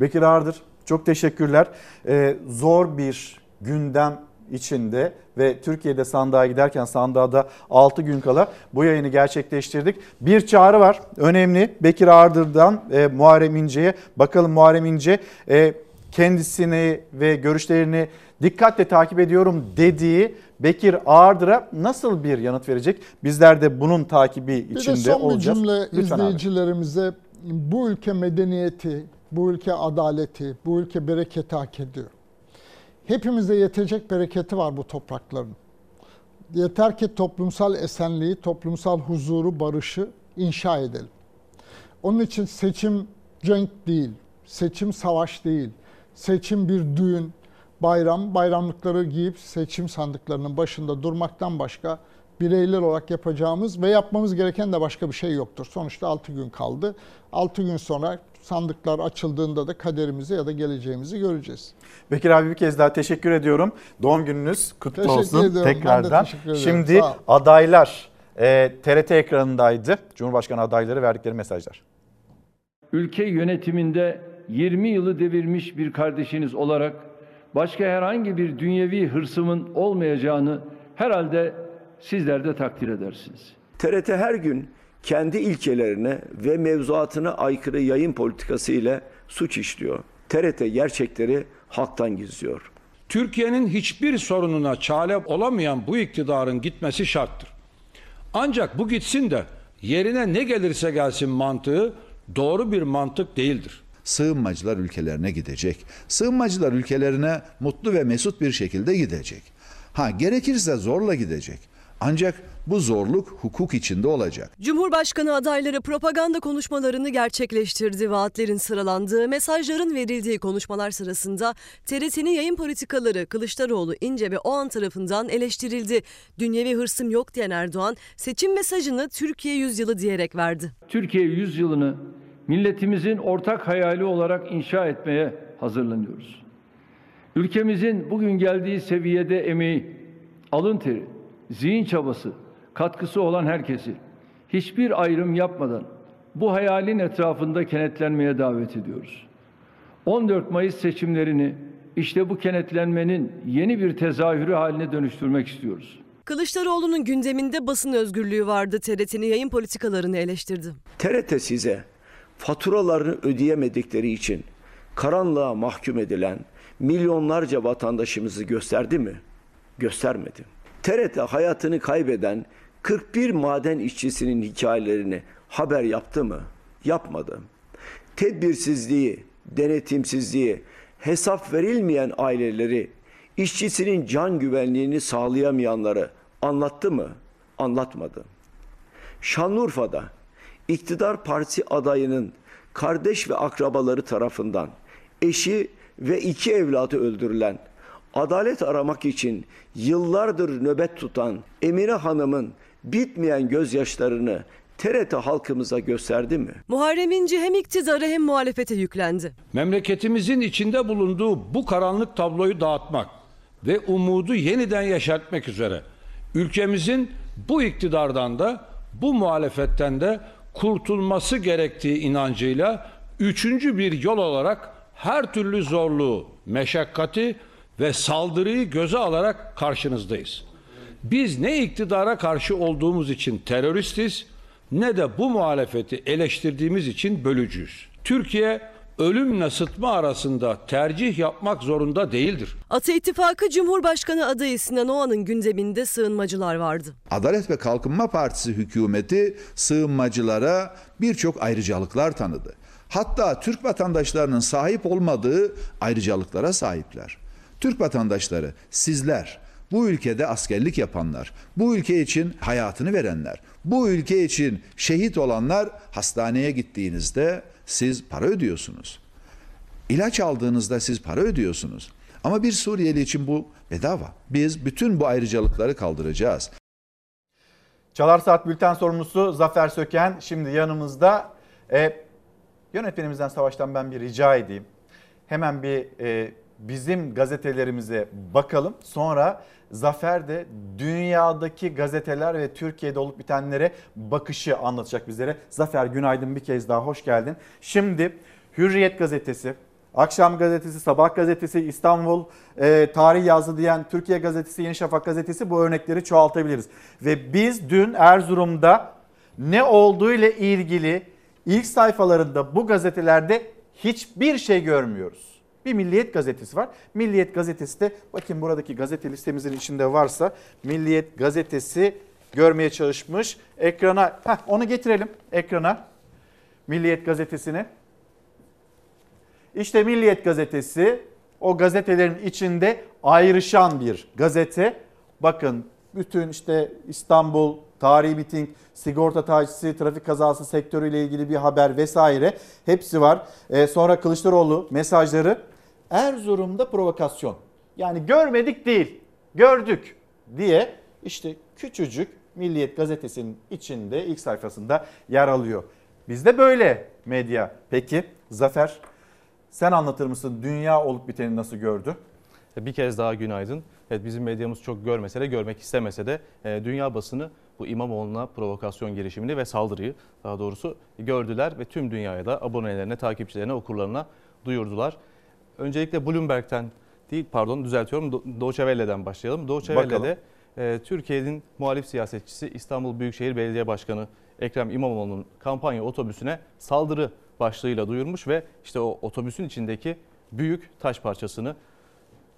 Speaker 1: Bekir Ardır çok teşekkürler. Ee, zor bir gündem içinde ve Türkiye'de sandığa giderken sandığa da 6 gün kala bu yayını gerçekleştirdik. Bir çağrı var önemli Bekir Ardır'dan e, Muharrem İnce'ye. Bakalım Muharrem İnce e, kendisini ve görüşlerini dikkatle takip ediyorum dediği Bekir Ardır'a nasıl bir yanıt verecek? Bizler de bunun takibi
Speaker 25: Bir de
Speaker 1: içinde
Speaker 25: son bir
Speaker 1: olacağız.
Speaker 25: cümle
Speaker 1: Lütfen abi.
Speaker 25: izleyicilerimize bu ülke medeniyeti, bu ülke adaleti, bu ülke bereketi hak ediyor. Hepimize yetecek bereketi var bu toprakların. Yeter ki toplumsal esenliği, toplumsal huzuru, barışı inşa edelim. Onun için seçim cenk değil, seçim savaş değil, seçim bir düğün, bayram, bayramlıkları giyip seçim sandıklarının başında durmaktan başka bireyler olarak yapacağımız ve yapmamız gereken de başka bir şey yoktur. Sonuçta 6 gün kaldı. 6 gün sonra sandıklar açıldığında da kaderimizi ya da geleceğimizi göreceğiz.
Speaker 1: Bekir abi bir kez daha teşekkür ediyorum. Doğum gününüz kutlu
Speaker 25: Teşekkür
Speaker 1: olsun
Speaker 25: ediyorum.
Speaker 1: Tekrardan. Şimdi adaylar e, TRT ekranındaydı. Cumhurbaşkanı adayları verdikleri mesajlar.
Speaker 34: ülke yönetiminde 20 yılı devirmiş bir kardeşiniz olarak başka herhangi bir dünyevi hırsımın olmayacağını herhalde sizler de takdir edersiniz.
Speaker 9: TRT her gün kendi ilkelerine ve mevzuatına aykırı yayın politikası ile suç işliyor. TRT gerçekleri halktan gizliyor.
Speaker 35: Türkiye'nin hiçbir sorununa çare olamayan bu iktidarın gitmesi şarttır. Ancak bu gitsin de yerine ne gelirse gelsin mantığı doğru bir mantık değildir.
Speaker 36: Sığınmacılar ülkelerine gidecek. Sığınmacılar ülkelerine mutlu ve mesut bir şekilde gidecek. Ha gerekirse zorla gidecek. Ancak bu zorluk hukuk içinde olacak.
Speaker 13: Cumhurbaşkanı adayları propaganda konuşmalarını gerçekleştirdi. Vaatlerin sıralandığı, mesajların verildiği konuşmalar sırasında TRT'nin yayın politikaları Kılıçdaroğlu, İnce ve Oğan tarafından eleştirildi. Dünyevi hırsım yok diyen Erdoğan, seçim mesajını Türkiye yüzyılı diyerek verdi.
Speaker 34: Türkiye yüzyılını milletimizin ortak hayali olarak inşa etmeye hazırlanıyoruz. Ülkemizin bugün geldiği seviyede emeği, alın teri, zihin çabası, katkısı olan herkesi hiçbir ayrım yapmadan bu hayalin etrafında kenetlenmeye davet ediyoruz. 14 Mayıs seçimlerini işte bu kenetlenmenin yeni bir tezahürü haline dönüştürmek istiyoruz.
Speaker 13: Kılıçdaroğlu'nun gündeminde basın özgürlüğü vardı. TRT'nin yayın politikalarını eleştirdi.
Speaker 9: TRT size faturalarını ödeyemedikleri için karanlığa mahkum edilen milyonlarca vatandaşımızı gösterdi mi? Göstermedi. TRT hayatını kaybeden 41 maden işçisinin hikayelerini haber yaptı mı? Yapmadı. Tedbirsizliği, denetimsizliği, hesap verilmeyen aileleri, işçisinin can güvenliğini sağlayamayanları anlattı mı? Anlatmadı. Şanlıurfa'da iktidar partisi adayının kardeş ve akrabaları tarafından eşi ve iki evladı öldürülen, adalet aramak için yıllardır nöbet tutan Emine Hanım'ın bitmeyen gözyaşlarını TRT halkımıza gösterdi mi?
Speaker 13: Muharrem İnce hem iktidara hem muhalefete yüklendi.
Speaker 35: Memleketimizin içinde bulunduğu bu karanlık tabloyu dağıtmak ve umudu yeniden yaşatmak üzere ülkemizin bu iktidardan da bu muhalefetten de kurtulması gerektiği inancıyla üçüncü bir yol olarak her türlü zorluğu, meşakkati ve saldırıyı göze alarak karşınızdayız. Biz ne iktidara karşı olduğumuz için teröristiz ne de bu muhalefeti eleştirdiğimiz için bölücüyüz. Türkiye ölümle sıtma arasında tercih yapmak zorunda değildir.
Speaker 13: Ata İttifakı Cumhurbaşkanı adayı Sinan Oğan'ın gündeminde sığınmacılar vardı.
Speaker 36: Adalet ve Kalkınma Partisi hükümeti sığınmacılara birçok ayrıcalıklar tanıdı. Hatta Türk vatandaşlarının sahip olmadığı ayrıcalıklara sahipler. Türk vatandaşları sizler bu ülkede askerlik yapanlar, bu ülke için hayatını verenler, bu ülke için şehit olanlar hastaneye gittiğinizde siz para ödüyorsunuz. İlaç aldığınızda siz para ödüyorsunuz. Ama bir Suriyeli için bu bedava. Biz bütün bu ayrıcalıkları kaldıracağız.
Speaker 1: Çalar Saat Bülten sorumlusu Zafer Söken şimdi yanımızda. E, yönetmenimizden Savaş'tan ben bir rica edeyim. Hemen bir e, bizim gazetelerimize bakalım. Sonra Zafer de dünyadaki gazeteler ve Türkiye'de olup bitenlere bakışı anlatacak bizlere. Zafer günaydın bir kez daha hoş geldin. Şimdi Hürriyet gazetesi, Akşam gazetesi, Sabah gazetesi, İstanbul e, tarih yazdı diyen Türkiye gazetesi, Yeni Şafak gazetesi bu örnekleri çoğaltabiliriz. Ve biz dün Erzurum'da ne olduğu ile ilgili ilk sayfalarında bu gazetelerde hiçbir şey görmüyoruz. Bir Milliyet gazetesi var. Milliyet gazetesi de bakın buradaki gazete listemizin içinde varsa Milliyet gazetesi görmeye çalışmış. Ekrana heh, onu getirelim ekrana. Milliyet gazetesini. İşte Milliyet gazetesi o gazetelerin içinde ayrışan bir gazete. Bakın bütün işte İstanbul tarihi miting, sigorta tacisi, trafik kazası sektörüyle ilgili bir haber vesaire hepsi var. Ee, sonra Kılıçdaroğlu mesajları Erzurum'da provokasyon. Yani görmedik değil, gördük diye işte küçücük Milliyet gazetesinin içinde ilk sayfasında yer alıyor. Bizde böyle medya. Peki Zafer sen anlatır mısın dünya olup biteni nasıl gördü?
Speaker 6: Bir kez daha günaydın. Evet bizim medyamız çok görmese de görmek istemese de e, dünya basını bu İmamoğlu'na provokasyon girişimini ve saldırıyı daha doğrusu gördüler ve tüm dünyaya da abonelerine, takipçilerine, okurlarına duyurdular. Öncelikle Bloomberg'ten değil pardon düzeltiyorum Deutsche Welle'den başlayalım. Deutsche Welle'de e, Türkiye'nin muhalif siyasetçisi İstanbul Büyükşehir Belediye Başkanı Ekrem İmamoğlu'nun kampanya otobüsüne saldırı başlığıyla duyurmuş ve işte o otobüsün içindeki büyük taş parçasını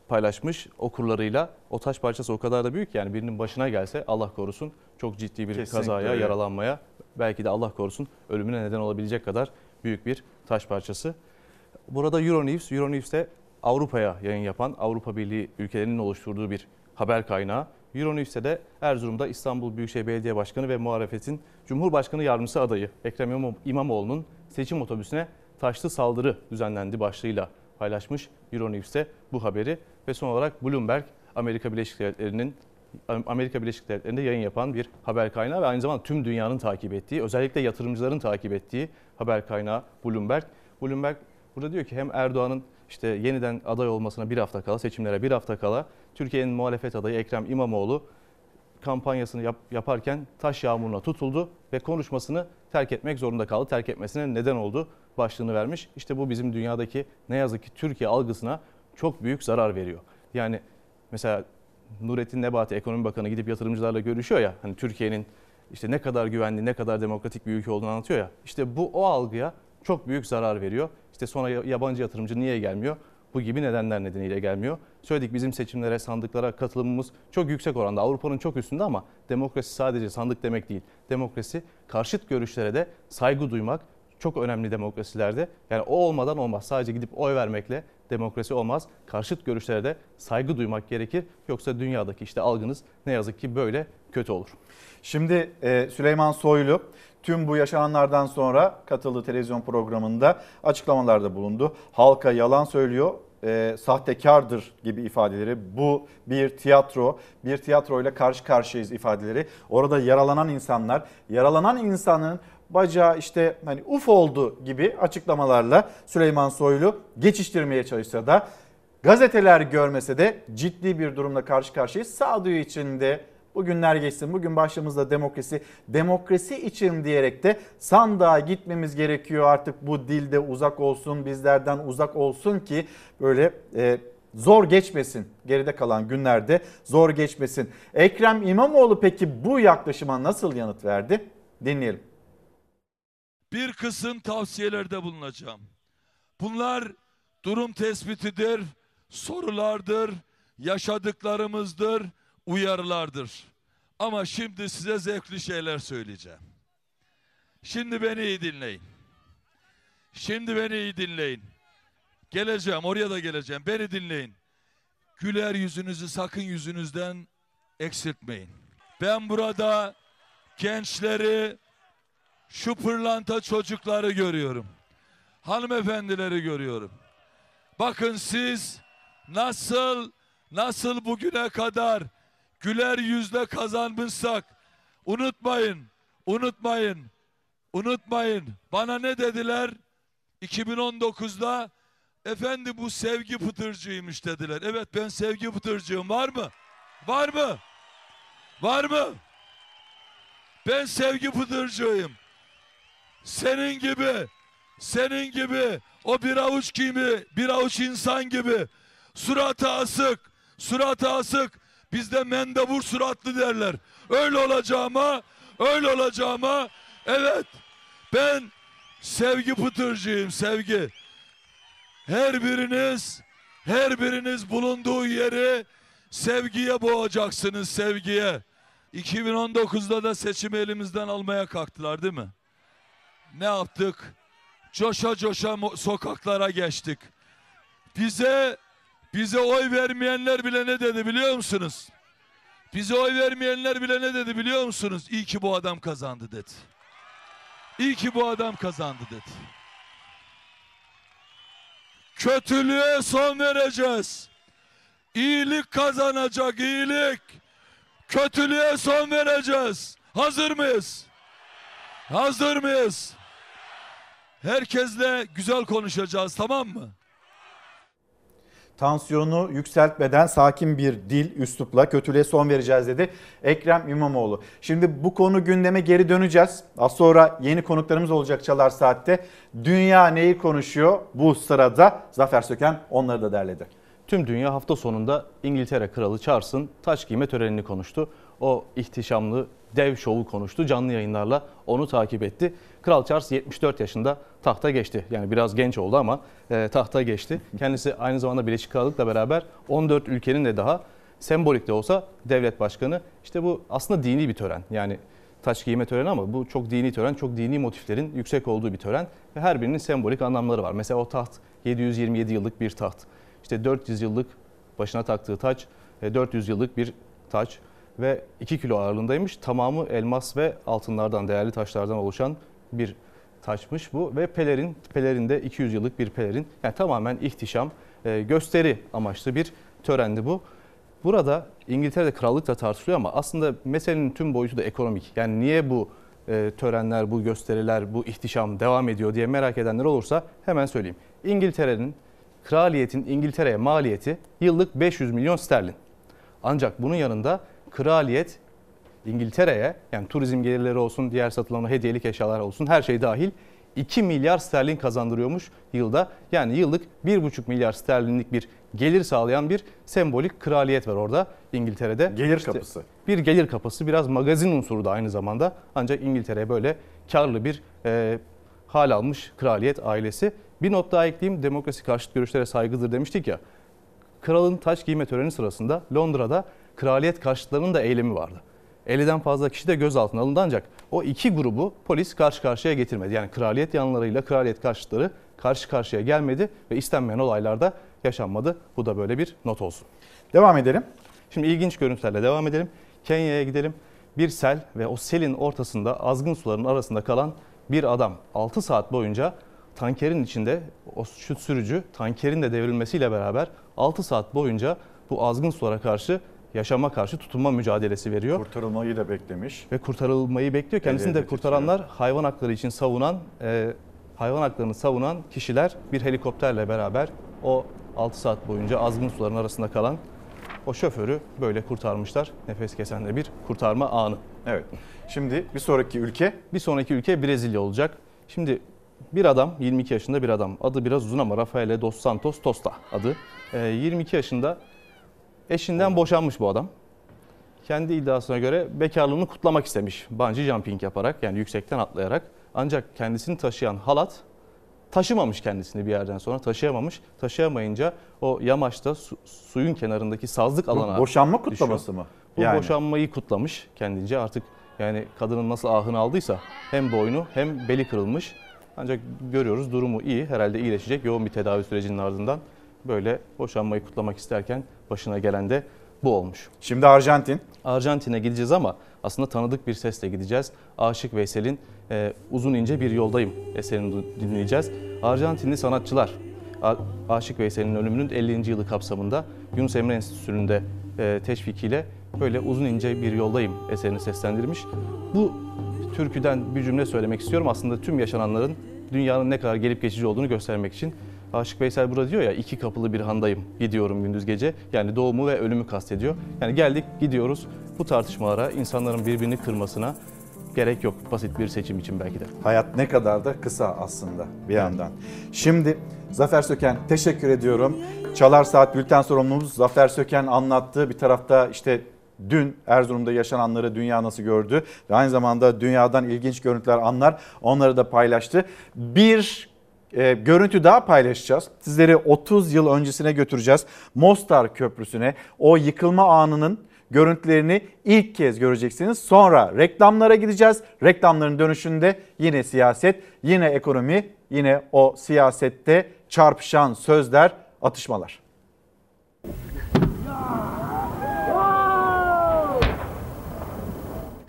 Speaker 6: paylaşmış okurlarıyla. O taş parçası o kadar da büyük yani birinin başına gelse Allah korusun çok ciddi bir Kesinlikle kazaya, öyle. yaralanmaya belki de Allah korusun ölümüne neden olabilecek kadar büyük bir taş parçası. Burada Euronews, Euronews de Avrupa'ya yayın yapan Avrupa Birliği ülkelerinin oluşturduğu bir haber kaynağı. Euronews'te de Erzurum'da İstanbul Büyükşehir Belediye Başkanı ve muhalefetin Cumhurbaşkanı Yardımcısı adayı Ekrem İmamoğlu'nun seçim otobüsüne taşlı saldırı düzenlendi başlığıyla paylaşmış Euronews'te bu haberi ve son olarak Bloomberg Amerika Birleşik Devletleri'nin Amerika Birleşik Devletleri'nde yayın yapan bir haber kaynağı ve aynı zamanda tüm dünyanın takip ettiği, özellikle yatırımcıların takip ettiği haber kaynağı Bloomberg. Bloomberg burada diyor ki hem Erdoğan'ın işte yeniden aday olmasına bir hafta kala, seçimlere bir hafta kala Türkiye'nin muhalefet adayı Ekrem İmamoğlu kampanyasını yap, yaparken taş yağmuruna tutuldu ve konuşmasını terk etmek zorunda kaldı. Terk etmesine neden oldu başlığını vermiş. İşte bu bizim dünyadaki ne yazık ki Türkiye algısına çok büyük zarar veriyor. Yani mesela Nurettin Nebati Ekonomi Bakanı gidip yatırımcılarla görüşüyor ya. Hani Türkiye'nin işte ne kadar güvenli, ne kadar demokratik bir ülke olduğunu anlatıyor ya. İşte bu o algıya çok büyük zarar veriyor. İşte sonra yabancı yatırımcı niye gelmiyor? Bu gibi nedenler nedeniyle gelmiyor. Söyledik bizim seçimlere, sandıklara katılımımız çok yüksek oranda. Avrupa'nın çok üstünde ama demokrasi sadece sandık demek değil. Demokrasi karşıt görüşlere de saygı duymak çok önemli demokrasilerde. Yani o olmadan olmaz. Sadece gidip oy vermekle demokrasi olmaz. Karşıt görüşlere de saygı duymak gerekir. Yoksa dünyadaki işte algınız ne yazık ki böyle kötü olur.
Speaker 1: Şimdi e, Süleyman Soylu tüm bu yaşananlardan sonra katıldığı televizyon programında açıklamalarda bulundu. Halka yalan söylüyor, e, sahtekardır gibi ifadeleri. Bu bir tiyatro, bir tiyatroyla karşı karşıyayız ifadeleri. Orada yaralanan insanlar, yaralanan insanın bacağı işte hani uf oldu gibi açıklamalarla Süleyman Soylu geçiştirmeye çalışsa da gazeteler görmese de ciddi bir durumla karşı karşıyayız. Sağduyu içinde Bugünler geçsin. Bugün başımızda demokrasi. Demokrasi için diyerek de sandığa gitmemiz gerekiyor artık bu dilde uzak olsun, bizlerden uzak olsun ki böyle e, zor geçmesin. Geride kalan günlerde zor geçmesin. Ekrem İmamoğlu peki bu yaklaşıma nasıl yanıt verdi? Dinleyelim.
Speaker 2: Bir kısım tavsiyelerde bulunacağım. Bunlar durum tespitidir, sorulardır, yaşadıklarımızdır, uyarılardır. Ama şimdi size zevkli şeyler söyleyeceğim. Şimdi beni iyi dinleyin. Şimdi beni iyi dinleyin. Geleceğim, oraya da geleceğim. Beni dinleyin. Güler yüzünüzü sakın yüzünüzden eksiltmeyin. Ben burada gençleri, şu pırlanta çocukları görüyorum. Hanımefendileri görüyorum. Bakın siz nasıl nasıl bugüne kadar güler yüzle kazanmışsak unutmayın, unutmayın, unutmayın. Bana ne dediler? 2019'da efendi bu sevgi pıtırcıymış dediler. Evet ben sevgi pıtırcığım var mı? Var mı? Var mı? Ben sevgi pıtırcığıyım. Senin gibi, senin gibi o bir avuç kimi, bir avuç insan gibi suratı asık, suratı asık bizde mendebur suratlı derler. Öyle olacağıma, öyle olacağıma evet ben sevgi pıtırcıyım sevgi. Her biriniz, her biriniz bulunduğu yeri sevgiye boğacaksınız sevgiye. 2019'da da seçimi elimizden almaya kalktılar değil mi? Ne yaptık? Coşa coşa sokaklara geçtik. Bize bize oy vermeyenler bile ne dedi biliyor musunuz? Bize oy vermeyenler bile ne dedi biliyor musunuz? İyi ki bu adam kazandı dedi. İyi ki bu adam kazandı dedi. Kötülüğe son vereceğiz. İyilik kazanacak iyilik. Kötülüğe son vereceğiz. Hazır mıyız? Hazır mıyız? Herkesle güzel konuşacağız tamam mı?
Speaker 1: Tansiyonu yükseltmeden sakin bir dil, üslupla kötülüğe son vereceğiz dedi Ekrem İmamoğlu. Şimdi bu konu gündeme geri döneceğiz. Az sonra yeni konuklarımız olacak Çalar Saat'te. Dünya neyi konuşuyor? Bu sırada Zafer Söken onları da derledi.
Speaker 6: Tüm dünya hafta sonunda İngiltere Kralı Charles'ın taç giyme törenini konuştu. O ihtişamlı dev şovu konuştu. Canlı yayınlarla onu takip etti. Kral Charles 74 yaşında tahta geçti. Yani biraz genç oldu ama e, tahta geçti. Kendisi aynı zamanda Birleşik Krallık'la beraber 14 ülkenin de daha sembolik de olsa devlet başkanı. İşte bu aslında dini bir tören. Yani taç giyme töreni ama bu çok dini tören, çok dini motiflerin yüksek olduğu bir tören ve her birinin sembolik anlamları var. Mesela o taht 727 yıllık bir taht. İşte 400 yıllık başına taktığı taç, 400 yıllık bir taç ve 2 kilo ağırlığındaymış. Tamamı elmas ve altınlardan, değerli taşlardan oluşan bir taşmış bu ve pelerin, pelerin de 200 yıllık bir pelerin. Yani tamamen ihtişam, e, gösteri amaçlı bir törendi bu. Burada İngiltere'de krallık da tartışılıyor ama aslında meselenin tüm boyutu da ekonomik. Yani niye bu e, törenler, bu gösteriler, bu ihtişam devam ediyor diye merak edenler olursa hemen söyleyeyim. İngiltere'nin, kraliyetin İngiltere'ye maliyeti yıllık 500 milyon sterlin. Ancak bunun yanında kraliyet İngiltere'ye yani turizm gelirleri olsun, diğer satılan hediyelik eşyalar olsun her şey dahil 2 milyar sterlin kazandırıyormuş yılda. Yani yıllık 1,5 milyar sterlinlik bir gelir sağlayan bir sembolik kraliyet var orada İngiltere'de.
Speaker 1: Gelir işte kapısı.
Speaker 6: Bir gelir kapısı biraz magazin unsuru da aynı zamanda. Ancak İngiltere'ye böyle karlı bir e, hal almış kraliyet ailesi. Bir not daha ekleyeyim demokrasi karşıt görüşlere saygıdır demiştik ya. Kralın taç giyme töreni sırasında Londra'da kraliyet karşıtlarının da eylemi vardı. 50'den fazla kişi de gözaltına alındı ancak o iki grubu polis karşı karşıya getirmedi. Yani kraliyet yanlarıyla kraliyet karşıtları karşı karşıya gelmedi ve istenmeyen olaylarda yaşanmadı. Bu da böyle bir not olsun.
Speaker 1: Devam edelim.
Speaker 6: Şimdi ilginç görüntülerle devam edelim. Kenya'ya gidelim. Bir sel ve o selin ortasında azgın suların arasında kalan bir adam 6 saat boyunca tankerin içinde o şu sürücü tankerin de devrilmesiyle beraber 6 saat boyunca bu azgın sulara karşı yaşama karşı tutunma mücadelesi veriyor.
Speaker 1: Kurtarılmayı da beklemiş.
Speaker 6: Ve kurtarılmayı bekliyor. Kendisini de kurtaranlar hayvan hakları için savunan, e, hayvan haklarını savunan kişiler bir helikopterle beraber o 6 saat boyunca azgın suların arasında kalan o şoförü böyle kurtarmışlar. Nefes kesen de bir kurtarma anı.
Speaker 1: Evet. Şimdi bir sonraki ülke?
Speaker 6: Bir sonraki ülke Brezilya olacak. Şimdi bir adam 22 yaşında bir adam. Adı biraz uzun ama Rafael dos Santos Tosta adı. 22 yaşında eşinden boşanmış bu adam. Kendi iddiasına göre bekarlığını kutlamak istemiş. Bungee jumping yaparak yani yüksekten atlayarak. Ancak kendisini taşıyan halat taşımamış kendisini bir yerden sonra taşıyamamış. Taşıyamayınca o yamaçta su, suyun kenarındaki sazlık alana
Speaker 1: Bu boşanma kutlaması
Speaker 6: düşüyor.
Speaker 1: mı?
Speaker 6: Bu
Speaker 1: Yani.
Speaker 6: boşanmayı kutlamış kendince artık yani kadının nasıl ahını aldıysa hem boynu hem beli kırılmış. Ancak görüyoruz durumu iyi herhalde iyileşecek yoğun bir tedavi sürecinin ardından böyle boşanmayı kutlamak isterken başına gelen de bu olmuş.
Speaker 1: Şimdi Arjantin.
Speaker 6: Arjantin'e gideceğiz ama aslında tanıdık bir sesle gideceğiz. Aşık Veysel'in e, Uzun ince Bir Yoldayım eserini dinleyeceğiz. Arjantinli sanatçılar A- Aşık Veysel'in ölümünün 50. yılı kapsamında Yunus Emre Enstitüsü'nün de e, teşvikiyle böyle Uzun ince Bir Yoldayım eserini seslendirmiş. Bu türküden bir cümle söylemek istiyorum. Aslında tüm yaşananların dünyanın ne kadar gelip geçici olduğunu göstermek için. Aşık Veysel burada diyor ya iki kapılı bir handayım gidiyorum gündüz gece. Yani doğumu ve ölümü kastediyor. Yani geldik gidiyoruz bu tartışmalara insanların birbirini kırmasına gerek yok basit bir seçim için belki de.
Speaker 1: Hayat ne kadar da kısa aslında bir yandan. Şimdi Zafer Söken teşekkür ediyorum. Çalar Saat Bülten sorumlumuz Zafer Söken anlattı. Bir tarafta işte dün Erzurum'da yaşananları dünya nasıl gördü ve aynı zamanda dünyadan ilginç görüntüler, anlar onları da paylaştı. Bir e, görüntü daha paylaşacağız. Sizleri 30 yıl öncesine götüreceğiz. Mostar Köprüsü'ne o yıkılma anının görüntülerini ilk kez göreceksiniz. Sonra reklamlara gideceğiz. Reklamların dönüşünde yine siyaset, yine ekonomi, yine o siyasette çarpışan sözler, atışmalar.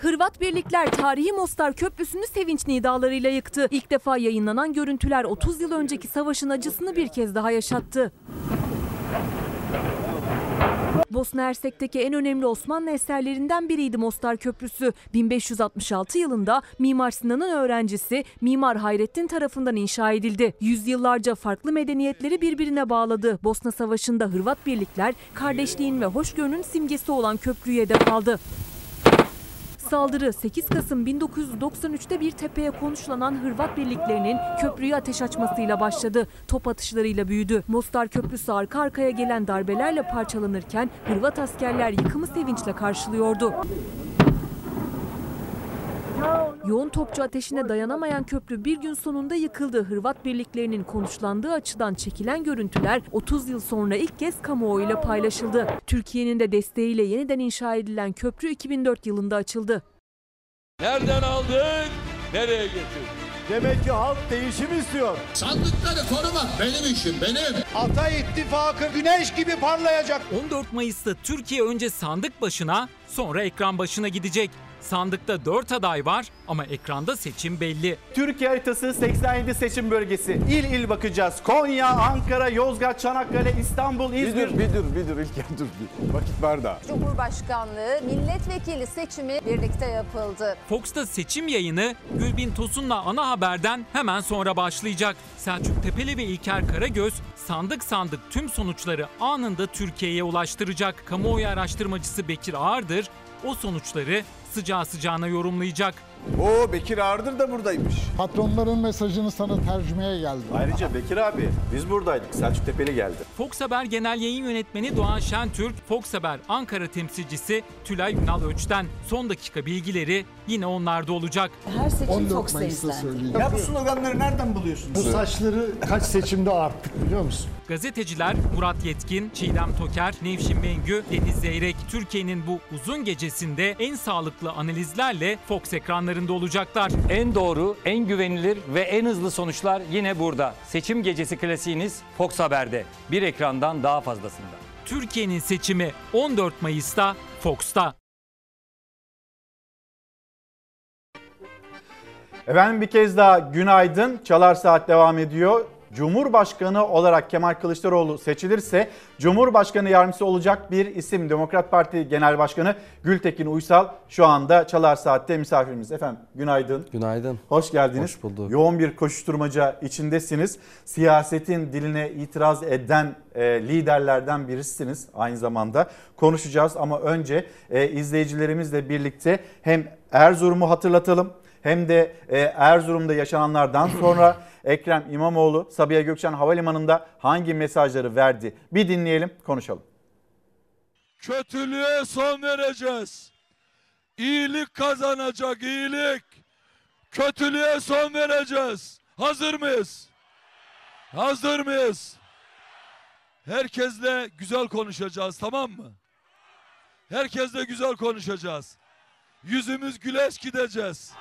Speaker 28: Hırvat birlikler tarihi Mostar Köprüsü'nü sevinç nidalarıyla yıktı. İlk defa yayınlanan görüntüler 30 yıl önceki savaşın acısını bir kez daha yaşattı. Bosna Hersek'teki en önemli Osmanlı eserlerinden biriydi Mostar Köprüsü. 1566 yılında Mimar Sinan'ın öğrencisi Mimar Hayrettin tarafından inşa edildi. Yüzyıllarca farklı medeniyetleri birbirine bağladı. Bosna Savaşı'nda Hırvat birlikler kardeşliğin ve hoşgörünün simgesi olan köprüyü hedef aldı. Saldırı 8 Kasım 1993'te bir tepeye konuşlanan Hırvat birliklerinin köprüyü ateş açmasıyla başladı. Top atışlarıyla büyüdü. Mostar Köprüsü arka arkaya gelen darbelerle parçalanırken Hırvat askerler yıkımı sevinçle karşılıyordu. Yoğun topçu ateşine dayanamayan köprü bir gün sonunda yıkıldı. Hırvat birliklerinin konuşlandığı açıdan çekilen görüntüler 30 yıl sonra ilk kez kamuoyuyla paylaşıldı. Türkiye'nin de desteğiyle yeniden inşa edilen köprü 2004 yılında açıldı.
Speaker 2: Nereden aldın? Nereye getirdin?
Speaker 37: Demek ki halk değişim istiyor.
Speaker 38: Sandıkları korumak benim işim, benim.
Speaker 37: Ata ittifakı güneş gibi parlayacak.
Speaker 23: 14 Mayıs'ta Türkiye önce sandık başına sonra ekran başına gidecek. Sandıkta 4 aday var ama ekranda seçim belli.
Speaker 1: Türkiye haritası 87 seçim bölgesi. İl il bakacağız. Konya, Ankara, Yozgat, Çanakkale, İstanbul, İzmir.
Speaker 37: Bir dur, bir dur, bir dur İlker dur. Bir. Vakit var da.
Speaker 39: Cumhurbaşkanlığı milletvekili seçimi birlikte yapıldı.
Speaker 23: Fox'ta seçim yayını Gülbin Tosun'la ana haberden hemen sonra başlayacak. Selçuk Tepeli ve İlker Karagöz sandık sandık tüm sonuçları anında Türkiye'ye ulaştıracak. Kamuoyu araştırmacısı Bekir Ağırdır o sonuçları sıcağı sıcağına yorumlayacak.
Speaker 37: Oo Bekir Ağırdır da buradaymış.
Speaker 25: Patronların mesajını sana tercümeye geldim.
Speaker 1: Ayrıca Bekir abi biz buradaydık. Selçuk Tepeli geldi.
Speaker 23: Fox Haber Genel Yayın Yönetmeni Doğan Şentürk, Fox Haber Ankara temsilcisi Tülay Ünal Öç'ten son dakika bilgileri yine onlarda olacak.
Speaker 39: Her seçim
Speaker 25: 14
Speaker 39: Fox'ta izlendi.
Speaker 37: Ya bu sloganları nereden buluyorsun?
Speaker 25: Bu saçları kaç seçimde arttık biliyor musun?
Speaker 23: Gazeteciler Murat Yetkin, Çiğdem Toker, Nevşin Mengü, Deniz Zeyrek, Türkiye'nin bu uzun gecesinde en sağlıklı analizlerle Fox ekranlarında olacaklar.
Speaker 14: En doğru, en güvenilir ve en hızlı sonuçlar yine burada. Seçim gecesi klasiğiniz Fox Haber'de. Bir ekrandan daha fazlasında.
Speaker 23: Türkiye'nin seçimi 14 Mayıs'ta Fox'ta.
Speaker 1: Efendim bir kez daha günaydın. Çalar Saat devam ediyor. Cumhurbaşkanı olarak Kemal Kılıçdaroğlu seçilirse Cumhurbaşkanı yardımcısı olacak bir isim Demokrat Parti Genel Başkanı Gültekin Uysal şu anda Çalar Saat'te misafirimiz. Efendim günaydın.
Speaker 40: Günaydın.
Speaker 1: Hoş geldiniz.
Speaker 40: Hoş bulduk.
Speaker 1: Yoğun bir koşuşturmaca içindesiniz. Siyasetin diline itiraz eden e, liderlerden birisiniz aynı zamanda. Konuşacağız ama önce e, izleyicilerimizle birlikte hem Erzurum'u hatırlatalım hem de e, Erzurum'da yaşananlardan sonra Ekrem İmamoğlu Sabiha Gökçen Havalimanı'nda hangi mesajları verdi? Bir dinleyelim, konuşalım.
Speaker 2: Kötülüğe son vereceğiz. İyilik kazanacak, iyilik. Kötülüğe son vereceğiz. Hazır mıyız? Hazır mıyız? Herkesle güzel konuşacağız, tamam mı? Herkesle güzel konuşacağız. Yüzümüz güleç gideceğiz.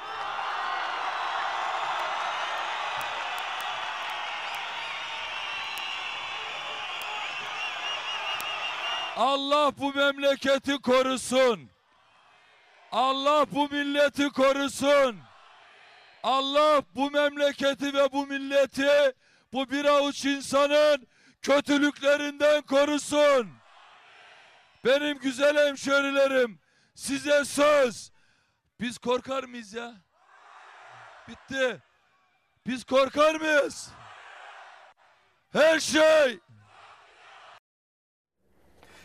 Speaker 2: Allah bu memleketi korusun. Allah bu milleti korusun. Allah bu memleketi ve bu milleti bu bir avuç insanın kötülüklerinden korusun. Benim güzel hemşerilerim size söz. Biz korkar mıyız ya? Bitti. Biz korkar mıyız? Her şey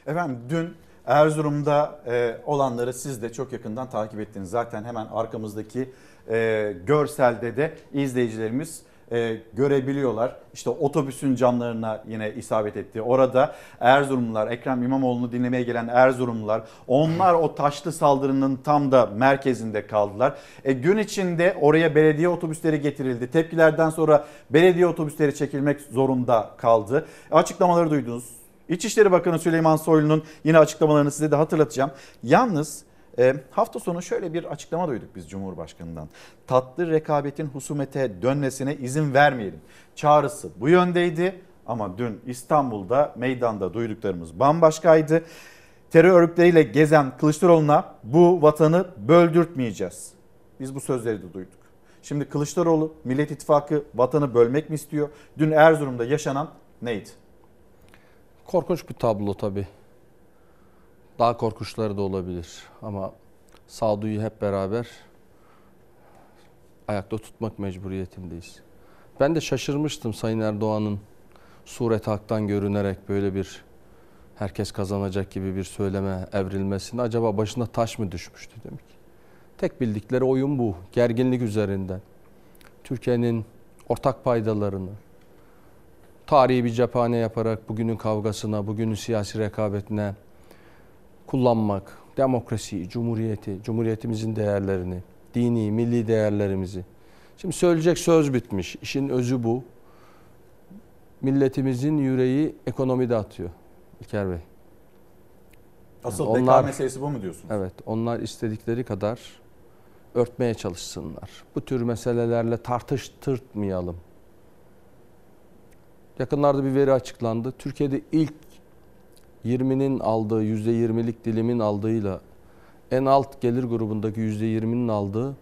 Speaker 1: Efendim dün Erzurum'da e, olanları siz de çok yakından takip ettiniz. Zaten hemen arkamızdaki e, görselde de izleyicilerimiz e, görebiliyorlar. İşte otobüsün camlarına yine isabet etti. Orada Erzurumlular, Ekrem İmamoğlu'nu dinlemeye gelen Erzurumlular, onlar o taşlı saldırının tam da merkezinde kaldılar. E, gün içinde oraya belediye otobüsleri getirildi. Tepkilerden sonra belediye otobüsleri çekilmek zorunda kaldı. Açıklamaları duydunuz. İçişleri Bakanı Süleyman Soylu'nun yine açıklamalarını size de hatırlatacağım. Yalnız e, hafta sonu şöyle bir açıklama duyduk biz Cumhurbaşkanı'ndan. Tatlı rekabetin husumete dönmesine izin vermeyelim. Çağrısı bu yöndeydi ama dün İstanbul'da meydanda duyduklarımız bambaşkaydı. Terör örgütleriyle gezen Kılıçdaroğlu'na bu vatanı böldürtmeyeceğiz. Biz bu sözleri de duyduk. Şimdi Kılıçdaroğlu Millet İttifakı vatanı bölmek mi istiyor? Dün Erzurum'da yaşanan neydi?
Speaker 40: Korkunç bir tablo tabii. Daha korkunçları da olabilir ama sağduyu hep beraber ayakta tutmak mecburiyetindeyiz. Ben de şaşırmıştım Sayın Erdoğan'ın suret haktan görünerek böyle bir herkes kazanacak gibi bir söyleme evrilmesine acaba başına taş mı düşmüştü demek. Tek bildikleri oyun bu. Gerginlik üzerinden. Türkiye'nin ortak paydalarını, tarihi bir cephane yaparak bugünün kavgasına, bugünün siyasi rekabetine kullanmak, demokrasiyi, cumhuriyeti, cumhuriyetimizin değerlerini, dini, milli değerlerimizi. Şimdi söyleyecek söz bitmiş. İşin özü bu. Milletimizin yüreği ekonomide atıyor İlker Bey.
Speaker 1: Asıl
Speaker 40: Yani
Speaker 1: beka meselesi bu mu diyorsunuz?
Speaker 40: Evet, onlar istedikleri kadar örtmeye çalışsınlar. Bu tür meselelerle tartıştırmayalım. Yakınlarda bir veri açıklandı. Türkiye'de ilk 20'nin aldığı %20'lik dilimin aldığıyla en alt gelir grubundaki %20'nin aldığı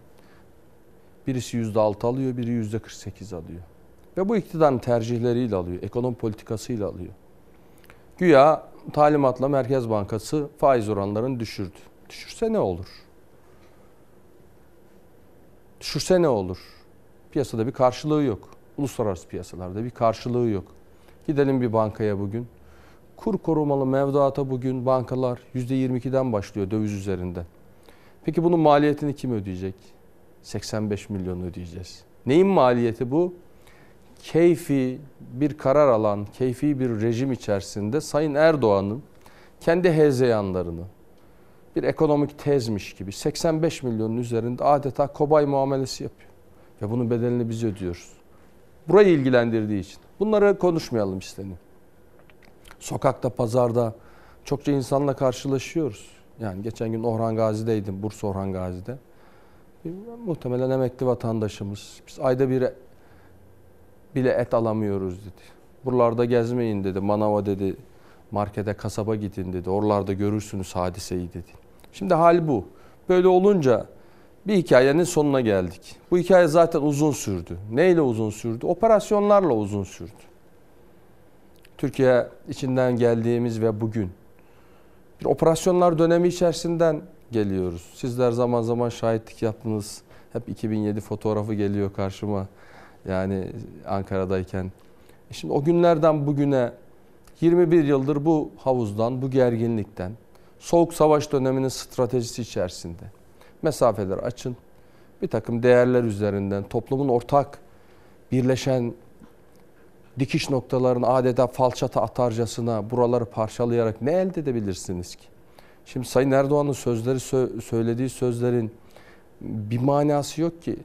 Speaker 40: birisi %6 alıyor, biri %48 alıyor. Ve bu iktidarın tercihleriyle alıyor, ekonomi politikasıyla alıyor. Güya talimatla Merkez Bankası faiz oranlarını düşürdü. Düşürse ne olur? Düşürse ne olur? Piyasada bir karşılığı yok. Uluslararası piyasalarda bir karşılığı yok. Gidelim bir bankaya bugün. Kur korumalı mevduata bugün bankalar %22'den başlıyor döviz üzerinde. Peki bunun maliyetini kim ödeyecek? 85 milyon ödeyeceğiz. Neyin maliyeti bu? Keyfi bir karar alan, keyfi bir rejim içerisinde Sayın Erdoğan'ın kendi hezeyanlarını bir ekonomik tezmiş gibi 85 milyonun üzerinde adeta kobay muamelesi yapıyor. Ve bunun bedelini biz ödüyoruz. Burayı ilgilendirdiği için. Bunları konuşmayalım isteniyor. Sokakta, pazarda çokça insanla karşılaşıyoruz. Yani geçen gün Orhan Gazi'deydim, Bursa Orhan Gazi'de. Bir, muhtemelen emekli vatandaşımız. Biz ayda bir bile et alamıyoruz dedi. Buralarda gezmeyin dedi, manava dedi, markete, kasaba gidin dedi. Oralarda görürsünüz hadiseyi dedi. Şimdi hal bu. Böyle olunca bir hikayenin sonuna geldik. Bu hikaye zaten uzun sürdü. Neyle uzun sürdü? Operasyonlarla uzun sürdü. Türkiye içinden geldiğimiz ve bugün bir operasyonlar dönemi içerisinden geliyoruz. Sizler zaman zaman şahitlik yaptınız. Hep 2007 fotoğrafı geliyor karşıma. Yani Ankara'dayken. E Şimdi o günlerden bugüne 21 yıldır bu havuzdan, bu gerginlikten, soğuk savaş döneminin stratejisi içerisinde mesafeler açın. Bir takım değerler üzerinden toplumun ortak birleşen dikiş noktalarını adeta falçata atarcasına buraları parçalayarak ne elde edebilirsiniz ki? Şimdi Sayın Erdoğan'ın sözleri sö- söylediği sözlerin bir manası yok ki.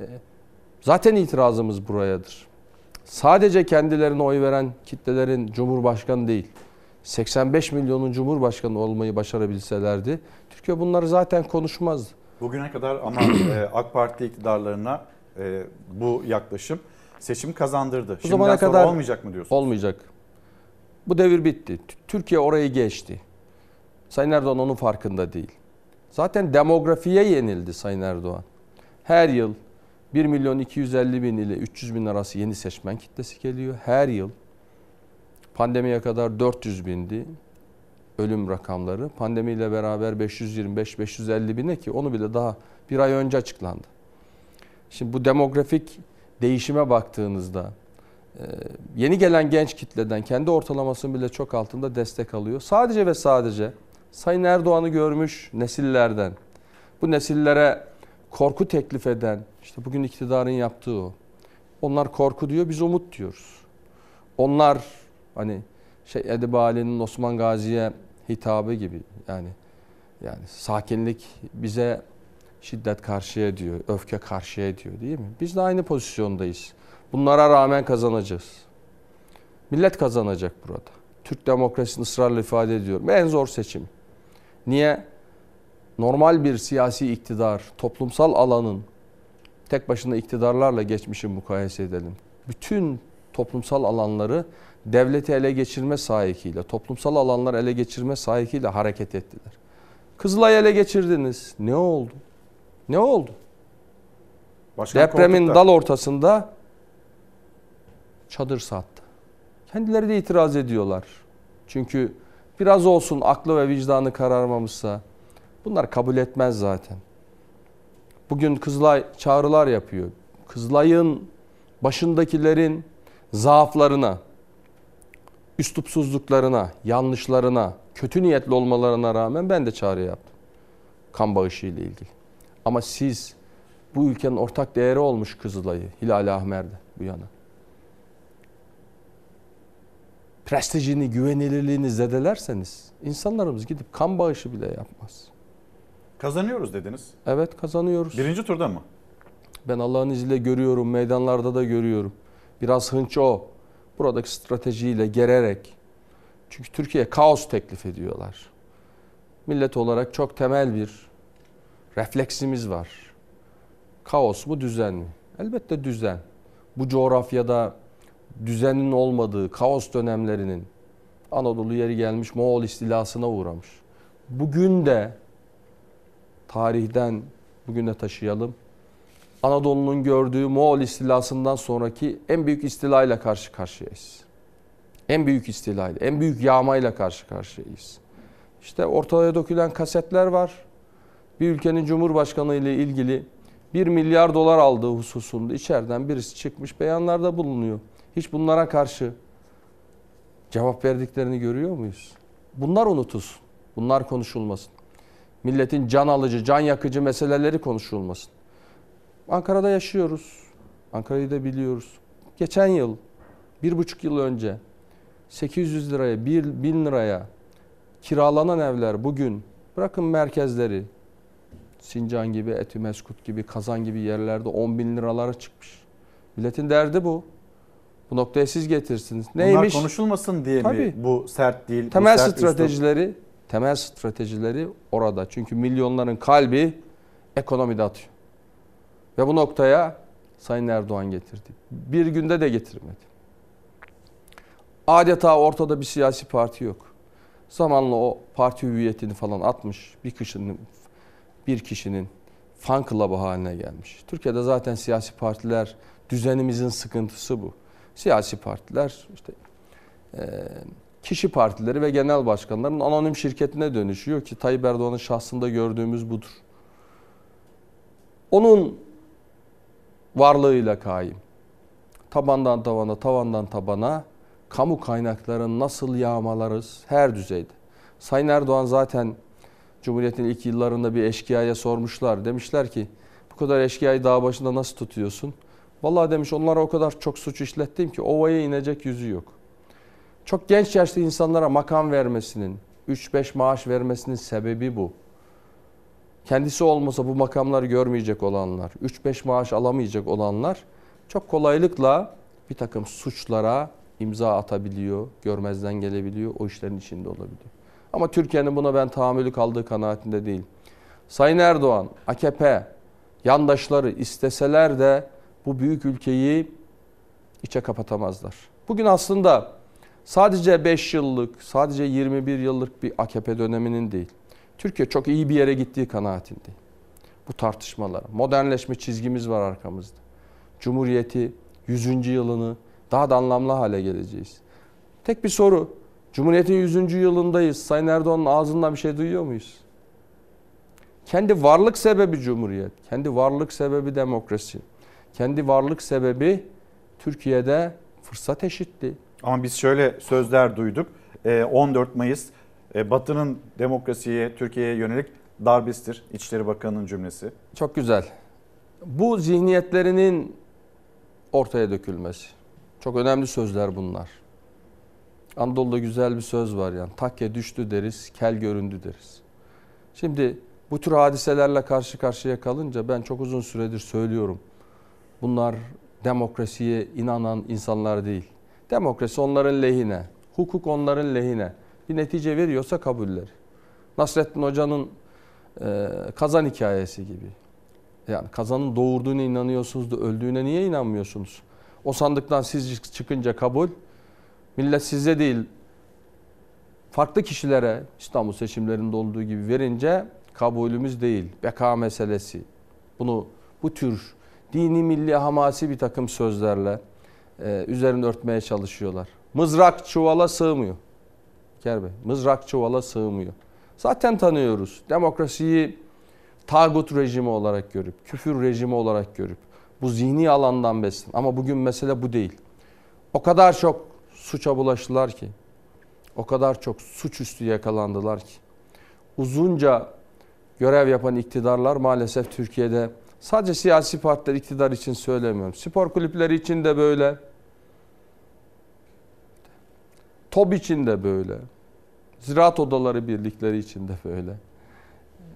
Speaker 40: E, Zaten itirazımız burayadır. Sadece kendilerine oy veren kitlelerin cumhurbaşkanı değil, 85 milyonun cumhurbaşkanı olmayı başarabilselerdi, Türkiye bunları zaten konuşmazdı.
Speaker 1: Bugüne kadar ama e, AK Parti iktidarlarına e, bu yaklaşım seçim kazandırdı.
Speaker 40: Bu zamana kadar
Speaker 1: olmayacak mı diyorsun?
Speaker 40: Olmayacak. Bu devir bitti. Türkiye orayı geçti. Sayın Erdoğan onun farkında değil. Zaten demografiye yenildi Sayın Erdoğan. Her yıl 1 milyon 250 bin ile 300 bin arası yeni seçmen kitlesi geliyor. Her yıl pandemiye kadar 400 bindi ölüm rakamları. Pandemiyle beraber 525-550 bine ki onu bile daha bir ay önce açıklandı. Şimdi bu demografik değişime baktığınızda e, yeni gelen genç kitleden kendi ortalamasının bile çok altında destek alıyor. Sadece ve sadece Sayın Erdoğan'ı görmüş nesillerden, bu nesillere korku teklif eden, işte bugün iktidarın yaptığı o. Onlar korku diyor, biz umut diyoruz. Onlar hani şey Edip Ali'nin Osman Gazi'ye hitabı gibi yani yani sakinlik bize şiddet karşıya diyor, öfke karşıya diyor değil mi? Biz de aynı pozisyondayız. Bunlara rağmen kazanacağız. Millet kazanacak burada. Türk demokrasisini ısrarla ifade ediyorum. En zor seçim. Niye? Normal bir siyasi iktidar, toplumsal alanın tek başına iktidarlarla geçmişi mukayese edelim. Bütün toplumsal alanları devleti ele geçirme sahikiyle, toplumsal alanlar ele geçirme sahikiyle hareket ettiler. Kızılay'ı ele geçirdiniz. Ne oldu? Ne oldu?
Speaker 1: Başkan
Speaker 40: Depremin
Speaker 1: koltukta.
Speaker 40: dal ortasında çadır sattı. Kendileri de itiraz ediyorlar. Çünkü biraz olsun aklı ve vicdanı kararmamışsa bunlar kabul etmez zaten. Bugün Kızılay çağrılar yapıyor. Kızılay'ın başındakilerin zaaflarına, üslupsuzluklarına, yanlışlarına, kötü niyetli olmalarına rağmen ben de çağrı yaptım. Kan bağışı ile ilgili. Ama siz bu ülkenin ortak değeri olmuş Kızılay'ı, Hilal Ahmer'de bu yana. Prestijini, güvenilirliğini zedelerseniz insanlarımız gidip kan bağışı bile yapmaz.
Speaker 1: Kazanıyoruz dediniz.
Speaker 40: Evet kazanıyoruz.
Speaker 1: Birinci turda mı?
Speaker 40: Ben Allah'ın izniyle görüyorum, meydanlarda da görüyorum. Biraz hınç o. Buradaki stratejiyle gererek. Çünkü Türkiye'ye kaos teklif ediyorlar. Millet olarak çok temel bir refleksimiz var. Kaos mu düzen mi? Elbette düzen. Bu coğrafyada düzenin olmadığı kaos dönemlerinin Anadolu yeri gelmiş Moğol istilasına uğramış. Bugün de tarihten bugüne taşıyalım. Anadolu'nun gördüğü Moğol istilasından sonraki en büyük istilayla karşı karşıyayız. En büyük istilayla, en büyük yağmayla karşı karşıyayız. İşte ortaya dökülen kasetler var. Bir ülkenin cumhurbaşkanı ile ilgili 1 milyar dolar aldığı hususunda içeriden birisi çıkmış beyanlarda bulunuyor. Hiç bunlara karşı cevap verdiklerini görüyor muyuz? Bunlar unutulsun. Bunlar konuşulmasın. Milletin can alıcı, can yakıcı meseleleri konuşulmasın. Ankara'da yaşıyoruz. Ankara'yı da biliyoruz. Geçen yıl, bir buçuk yıl önce 800 liraya, 1000 liraya kiralanan evler bugün bırakın merkezleri Sincan gibi, Etimeskut gibi, Kazan gibi yerlerde 10 bin liralara çıkmış. Milletin derdi bu. Bu noktaya siz getirsiniz. Neymiş?
Speaker 1: Bunlar konuşulmasın diye
Speaker 40: Tabii.
Speaker 1: mi bu sert değil?
Speaker 40: Temel
Speaker 1: sert
Speaker 40: stratejileri, temel stratejileri orada. Çünkü milyonların kalbi ekonomide atıyor. Ve bu noktaya Sayın Erdoğan getirdi. Bir günde de getirmedi. Adeta ortada bir siyasi parti yok. Zamanla o parti hüviyetini falan atmış. Bir kişinin bir kişinin fan club'ı haline gelmiş. Türkiye'de zaten siyasi partiler düzenimizin sıkıntısı bu. Siyasi partiler işte e, kişi partileri ve genel başkanların anonim şirketine dönüşüyor ki Tayyip Erdoğan'ın şahsında gördüğümüz budur. Onun varlığıyla kaim. Tabandan tavana, tavandan tabana kamu kaynaklarını nasıl yağmalarız her düzeyde. Sayın Erdoğan zaten Cumhuriyet'in ilk yıllarında bir eşkıyaya sormuşlar. Demişler ki bu kadar eşkıyayı dağ başında nasıl tutuyorsun? Vallahi demiş onlara o kadar çok suç işlettim ki ovaya inecek yüzü yok. Çok genç yaşlı insanlara makam vermesinin, 3-5 maaş vermesinin sebebi bu. Kendisi olmasa bu makamları görmeyecek olanlar, 3-5 maaş alamayacak olanlar çok kolaylıkla bir takım suçlara imza atabiliyor, görmezden gelebiliyor, o işlerin içinde olabiliyor. Ama Türkiye'nin buna ben tahammülü kaldığı kanaatinde değil. Sayın Erdoğan, AKP, yandaşları isteseler de bu büyük ülkeyi içe kapatamazlar. Bugün aslında sadece 5 yıllık, sadece 21 yıllık bir AKP döneminin değil. Türkiye çok iyi bir yere gittiği kanaatindeyim. Bu tartışmalar. Modernleşme çizgimiz var arkamızda. Cumhuriyeti 100. yılını daha da anlamlı hale geleceğiz. Tek bir soru. Cumhuriyetin 100. yılındayız. Sayın Erdoğan'ın ağzından bir şey duyuyor muyuz? Kendi varlık sebebi Cumhuriyet. Kendi varlık sebebi demokrasi. Kendi varlık sebebi Türkiye'de fırsat eşitliği.
Speaker 1: Ama biz şöyle sözler duyduk. Ee, 14 Mayıs e, Batı'nın demokrasiye, Türkiye'ye yönelik darbesidir. İçişleri Bakanı'nın cümlesi.
Speaker 40: Çok güzel. Bu zihniyetlerinin ortaya dökülmesi. Çok önemli sözler bunlar. Anadolu'da güzel bir söz var yani. Takke düştü deriz, kel göründü deriz. Şimdi bu tür hadiselerle karşı karşıya kalınca ben çok uzun süredir söylüyorum. Bunlar demokrasiye inanan insanlar değil. Demokrasi onların lehine, hukuk onların lehine. Bir netice veriyorsa kabulleri. Nasrettin Hoca'nın e, kazan hikayesi gibi. Yani kazanın doğurduğuna inanıyorsunuz da öldüğüne niye inanmıyorsunuz? O sandıktan siz çıkınca kabul, millet size değil farklı kişilere İstanbul seçimlerinde olduğu gibi verince kabulümüz değil. Beka meselesi. Bunu bu tür dini milli hamasi bir takım sözlerle e, üzerinde örtmeye çalışıyorlar. Mızrak çuvala sığmıyor. Ker Bey, mızrak çuvala sığmıyor. Zaten tanıyoruz. Demokrasiyi tağut rejimi olarak görüp, küfür rejimi olarak görüp, bu zihni alandan besin. Ama bugün mesele bu değil. O kadar çok suça bulaştılar ki, o kadar çok suçüstü yakalandılar ki, uzunca görev yapan iktidarlar maalesef Türkiye'de sadece siyasi partiler iktidar için söylemiyorum. Spor kulüpleri için de böyle. TOB için de böyle. Ziraat odaları birlikleri için de böyle.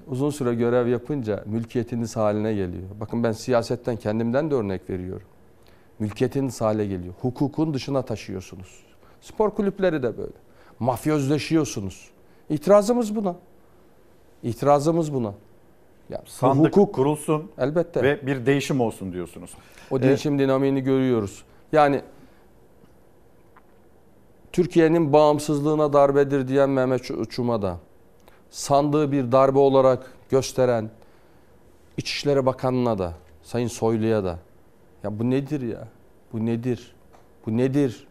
Speaker 40: Uzun süre görev yapınca mülkiyetiniz haline geliyor. Bakın ben siyasetten kendimden de örnek veriyorum. Mülkiyetiniz hale geliyor. Hukukun dışına taşıyorsunuz. Spor kulüpleri de böyle. Mafyozleşiyorsunuz. İtirazımız buna. İtirazımız buna.
Speaker 1: Yani Sandık hukuk kurulsun
Speaker 40: elbette
Speaker 1: ve bir değişim olsun diyorsunuz.
Speaker 40: O değişim ee, dinamiğini görüyoruz. Yani Türkiye'nin bağımsızlığına darbedir diyen Mehmet Uçum'a da sandığı bir darbe olarak gösteren İçişleri Bakanı'na da Sayın Soylu'ya da ya bu nedir ya? Bu nedir? Bu nedir?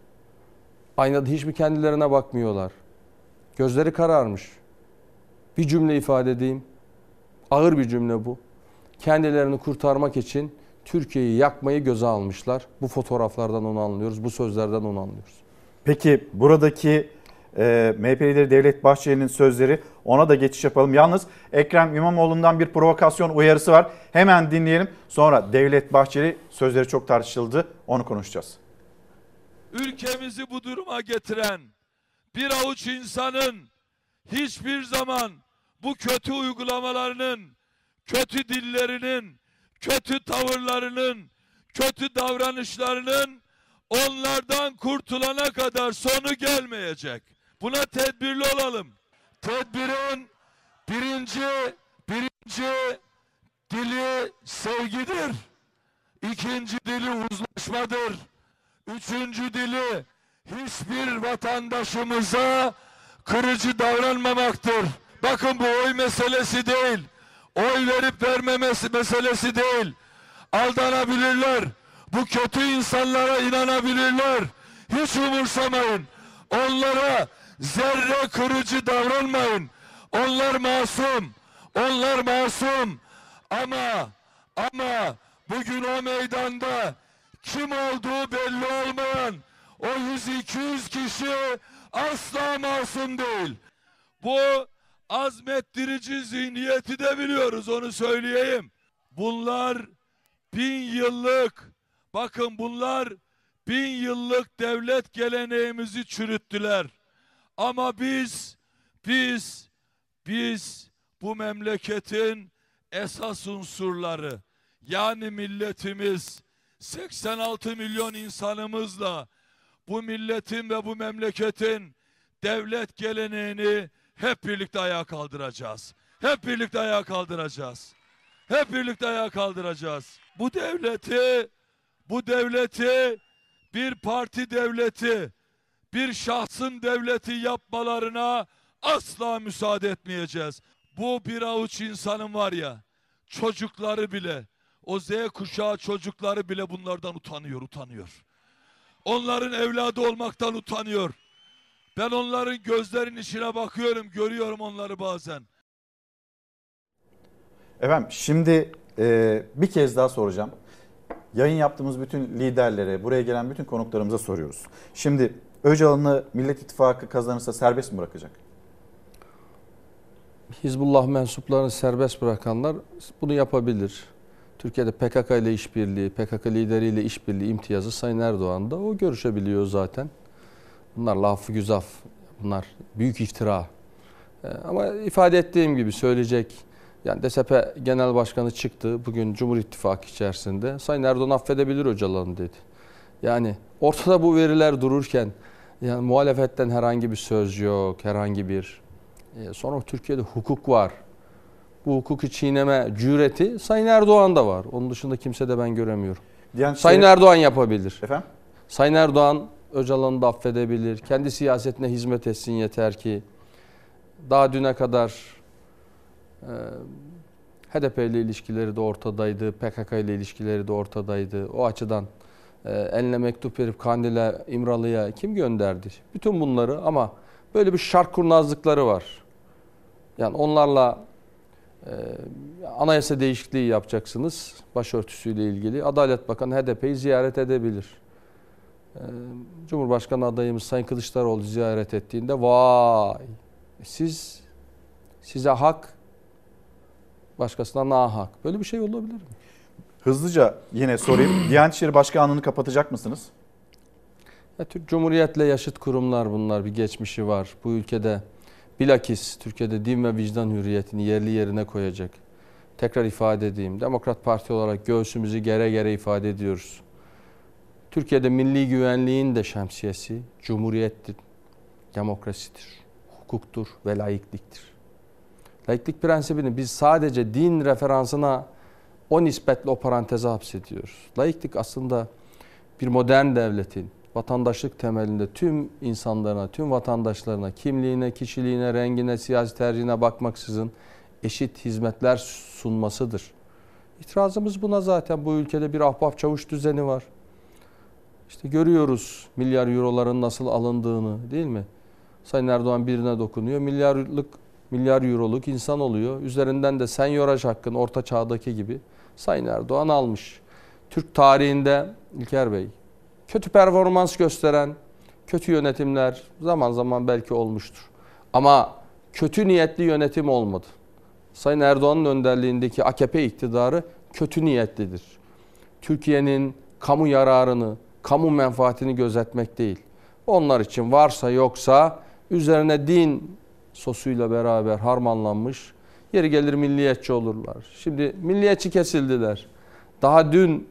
Speaker 40: Aynada hiç mi kendilerine bakmıyorlar? Gözleri kararmış. Bir cümle ifade edeyim. Ağır bir cümle bu. Kendilerini kurtarmak için Türkiye'yi yakmayı göze almışlar. Bu fotoğraflardan onu anlıyoruz. Bu sözlerden onu anlıyoruz.
Speaker 1: Peki buradaki e, MHP lideri Devlet Bahçeli'nin sözleri ona da geçiş yapalım. Yalnız Ekrem İmamoğlu'ndan bir provokasyon uyarısı var. Hemen dinleyelim. Sonra Devlet Bahçeli sözleri çok tartışıldı. Onu konuşacağız.
Speaker 2: Ülkemizi bu duruma getiren bir avuç insanın hiçbir zaman bu kötü uygulamalarının, kötü dillerinin, kötü tavırlarının, kötü davranışlarının onlardan kurtulana kadar sonu gelmeyecek. Buna tedbirli olalım. Tedbirin birinci, birinci dili sevgidir. İkinci dili uzlaşmadır. Üçüncü dili hiçbir vatandaşımıza kırıcı davranmamaktır. Bakın bu oy meselesi değil. oy verip vermemesi meselesi değil. Aldanabilirler. Bu kötü insanlara inanabilirler. Hiç umursamayın. Onlara zerre kırıcı davranmayın. Onlar masum. Onlar masum. Ama ama bugün o meydanda kim olduğu belli olmayan o 100-200 kişi asla masum değil. Bu azmettirici zihniyeti de biliyoruz onu söyleyeyim. Bunlar bin yıllık bakın bunlar bin yıllık devlet geleneğimizi çürüttüler. Ama biz biz biz bu memleketin esas unsurları yani milletimiz 86 milyon insanımızla bu milletin ve bu memleketin devlet geleneğini hep birlikte ayağa kaldıracağız. Hep birlikte ayağa kaldıracağız. Hep birlikte ayağa kaldıracağız. Bu devleti bu devleti bir parti devleti, bir şahsın devleti yapmalarına asla müsaade etmeyeceğiz. Bu bir avuç insanın var ya, çocukları bile, o Z kuşağı çocukları bile bunlardan utanıyor, utanıyor. Onların evladı olmaktan utanıyor. Ben onların gözlerinin içine bakıyorum, görüyorum onları bazen.
Speaker 1: Efendim şimdi e, bir kez daha soracağım. Yayın yaptığımız bütün liderlere, buraya gelen bütün konuklarımıza soruyoruz. Şimdi Öcalan'ı Millet İttifakı kazanırsa serbest mi bırakacak?
Speaker 40: Hizbullah mensuplarını serbest bırakanlar bunu yapabilir. Türkiye'de PKK ile işbirliği, PKK lideriyle işbirliği imtiyazı Sayın Erdoğan da o görüşebiliyor zaten. Bunlar lafı güzaf, bunlar büyük iftira. Ee, ama ifade ettiğim gibi söyleyecek, yani DSP Genel Başkanı çıktı bugün Cumhur İttifakı içerisinde. Sayın Erdoğan affedebilir Öcalan'ı dedi. Yani ortada bu veriler dururken yani muhalefetten herhangi bir söz yok, herhangi bir e, sonra Türkiye'de hukuk var. Bu hukuku çiğneme cüreti Sayın Erdoğan'da var. Onun dışında kimse de ben göremiyorum.
Speaker 1: Diyanet
Speaker 40: Sayın
Speaker 1: İşleri-
Speaker 40: Erdoğan yapabilir.
Speaker 1: Efendim?
Speaker 40: Sayın Erdoğan Öcalan'ı da affedebilir. Kendi siyasetine hizmet etsin yeter ki. Daha düne kadar HDP ile ilişkileri de ortadaydı. PKK ile ilişkileri de ortadaydı. O açıdan e, eline mektup verip Kandil'e, İmralı'ya kim gönderdi? Bütün bunları ama böyle bir şark kurnazlıkları var. Yani onlarla e, anayasa değişikliği yapacaksınız başörtüsüyle ilgili. Adalet Bakanı HDP'yi ziyaret edebilir. E, Cumhurbaşkanı adayımız Sayın Kılıçdaroğlu ziyaret ettiğinde vay siz size hak başkasına nahak. Böyle bir şey olabilir mi?
Speaker 1: Hızlıca yine sorayım. Diyanet İşleri Başkanlığı'nı kapatacak mısınız?
Speaker 40: Ya, Türk Cumhuriyet'le yaşıt kurumlar bunlar bir geçmişi var. Bu ülkede bilakis Türkiye'de din ve vicdan hürriyetini yerli yerine koyacak. Tekrar ifade edeyim. Demokrat Parti olarak göğsümüzü gere gere ifade ediyoruz. Türkiye'de milli güvenliğin de şemsiyesi cumhuriyettir, demokrasidir, hukuktur ve laikliktir. Laiklik prensibini biz sadece din referansına o nispetle o paranteze hapsediyoruz. Laiklik aslında bir modern devletin vatandaşlık temelinde tüm insanlarına, tüm vatandaşlarına, kimliğine, kişiliğine, rengine, siyasi tercihine bakmaksızın eşit hizmetler sunmasıdır. İtirazımız buna zaten bu ülkede bir ahbap çavuş düzeni var. İşte görüyoruz milyar euroların nasıl alındığını değil mi? Sayın Erdoğan birine dokunuyor. Milyarlık milyar euroluk insan oluyor. Üzerinden de senyoraj hakkın orta çağdaki gibi Sayın Erdoğan almış. Türk tarihinde İlker Bey kötü performans gösteren kötü yönetimler zaman zaman belki olmuştur. Ama kötü niyetli yönetim olmadı. Sayın Erdoğan'ın önderliğindeki AKP iktidarı kötü niyetlidir. Türkiye'nin kamu yararını, kamu menfaatini gözetmek değil. Onlar için varsa yoksa üzerine din sosuyla beraber harmanlanmış yeri gelir milliyetçi olurlar. Şimdi milliyetçi kesildiler. Daha dün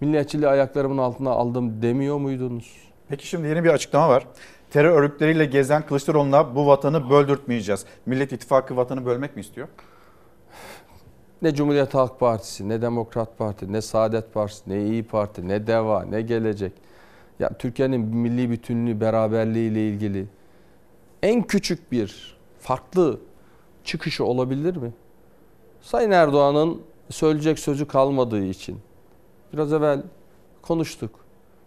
Speaker 40: milliyetçiliği ayaklarımın altına aldım demiyor muydunuz?
Speaker 1: Peki şimdi yeni bir açıklama var. Terör örgütleriyle gezen Kılıçdaroğlu'na bu vatanı böldürtmeyeceğiz. Millet İttifakı vatanı bölmek mi istiyor?
Speaker 40: Ne Cumhuriyet Halk Partisi, ne Demokrat Parti, ne Saadet Partisi, ne İyi Parti, ne DEVA, ne Gelecek. Ya Türkiye'nin milli bütünlüğü, beraberliği ile ilgili en küçük bir farklı çıkışı olabilir mi? Sayın Erdoğan'ın söyleyecek sözü kalmadığı için biraz evvel konuştuk.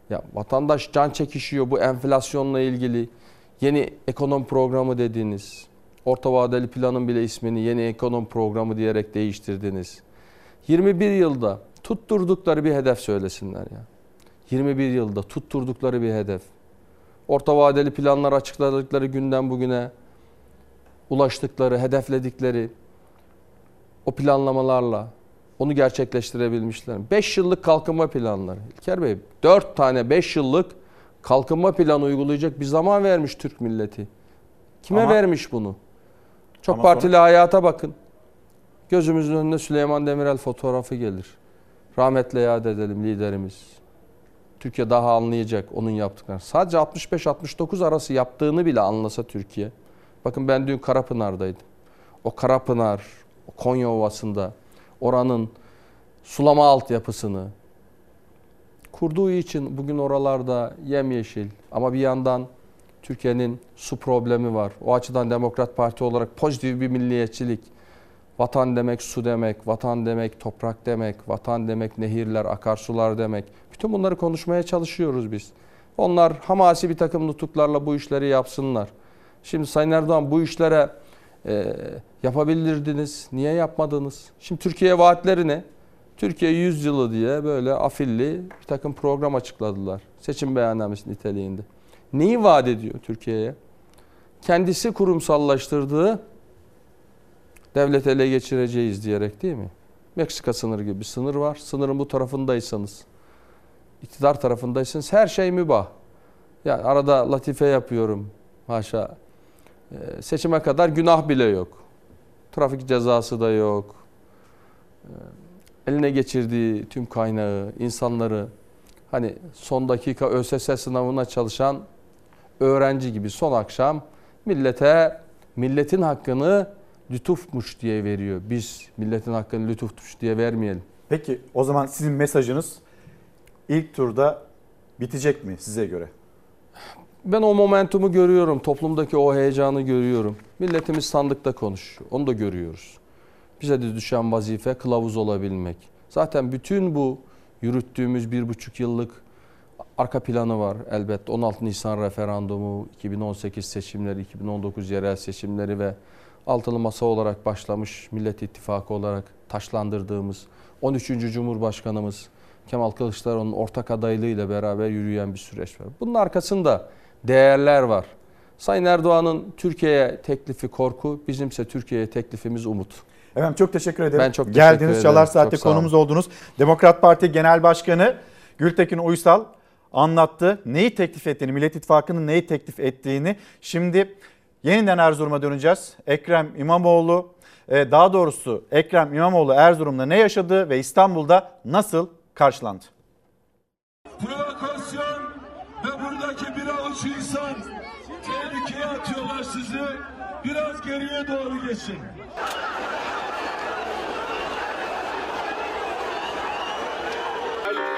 Speaker 40: Ya vatandaş can çekişiyor bu enflasyonla ilgili yeni ekonomi programı dediğiniz, orta vadeli planın bile ismini yeni ekonomi programı diyerek değiştirdiniz. 21 yılda tutturdukları bir hedef söylesinler ya. 21 yılda tutturdukları bir hedef. Orta vadeli planlar açıkladıkları günden bugüne ulaştıkları, hedefledikleri o planlamalarla onu gerçekleştirebilmişler. 5 yıllık kalkınma planları. İlker Bey 4 tane 5 yıllık kalkınma planı uygulayacak bir zaman vermiş Türk milleti. Kime
Speaker 1: Ama-
Speaker 40: vermiş bunu? Çok
Speaker 1: Ama
Speaker 40: partili
Speaker 1: sonra-
Speaker 40: hayata bakın. Gözümüzün önüne Süleyman Demirel fotoğrafı gelir. Rahmetle yad edelim liderimiz. Türkiye daha anlayacak onun yaptıklarını. Sadece 65-69 arası yaptığını bile anlasa Türkiye. Bakın ben dün Karapınar'daydım. O Karapınar, o Konya Ovası'nda oranın sulama altyapısını kurduğu için bugün oralarda yemyeşil ama bir yandan Türkiye'nin su problemi var. O açıdan Demokrat Parti olarak pozitif bir milliyetçilik. Vatan demek su demek, vatan demek toprak demek, vatan demek nehirler, akarsular demek. Bütün bunları konuşmaya çalışıyoruz biz. Onlar hamasi bir takım nutuklarla bu işleri yapsınlar. Şimdi Sayın Erdoğan bu işlere e, yapabilirdiniz. Niye yapmadınız? Şimdi Türkiye vaatleri ne? Türkiye 100 yılı diye böyle afilli bir takım program açıkladılar. Seçim beyannamesi niteliğinde. Neyi vaat ediyor Türkiye'ye? Kendisi kurumsallaştırdığı devlet ele geçireceğiz diyerek değil mi? Meksika sınırı gibi bir sınır var. Sınırın bu tarafındaysanız, iktidar tarafındaysanız her şey mübah. Yani arada latife yapıyorum. Haşa. Ee, seçime kadar günah bile yok. Trafik cezası da yok. Ee, eline geçirdiği tüm kaynağı, insanları hani son dakika ÖSS sınavına çalışan öğrenci gibi son akşam millete milletin hakkını lütufmuş diye veriyor. Biz milletin hakkını lütufmuş diye vermeyelim.
Speaker 1: Peki o zaman sizin mesajınız ilk turda bitecek mi size göre?
Speaker 40: Ben o momentumu görüyorum. Toplumdaki o heyecanı görüyorum. Milletimiz sandıkta konuşuyor. Onu da görüyoruz. Bize de düşen vazife kılavuz olabilmek. Zaten bütün bu yürüttüğümüz bir buçuk yıllık arka planı var elbette. 16 Nisan referandumu, 2018 seçimleri, 2019 yerel seçimleri ve altılı masa olarak başlamış Millet İttifakı olarak taşlandırdığımız 13. Cumhurbaşkanımız Kemal Kılıçdaroğlu'nun ortak adaylığıyla beraber yürüyen bir süreç var. Bunun arkasında değerler var. Sayın Erdoğan'ın Türkiye'ye teklifi korku, bizimse Türkiye'ye teklifimiz umut.
Speaker 1: Efendim çok teşekkür ederim.
Speaker 40: Ben çok teşekkür
Speaker 1: Geldiniz
Speaker 40: ederim.
Speaker 1: Çalar Saat'te konumuz oldunuz. Demokrat Parti Genel Başkanı Gültekin Uysal anlattı. Neyi teklif ettiğini, Millet İttifakı'nın neyi teklif ettiğini. Şimdi yeniden Erzurum'a döneceğiz. Ekrem İmamoğlu, e, daha doğrusu Ekrem İmamoğlu Erzurum'da ne yaşadı ve İstanbul'da nasıl karşılandı?
Speaker 2: Provokasyon ve buradaki bir avuç insan tehlikeye atıyorlar sizi. Biraz geriye doğru geçin.
Speaker 41: Erzurum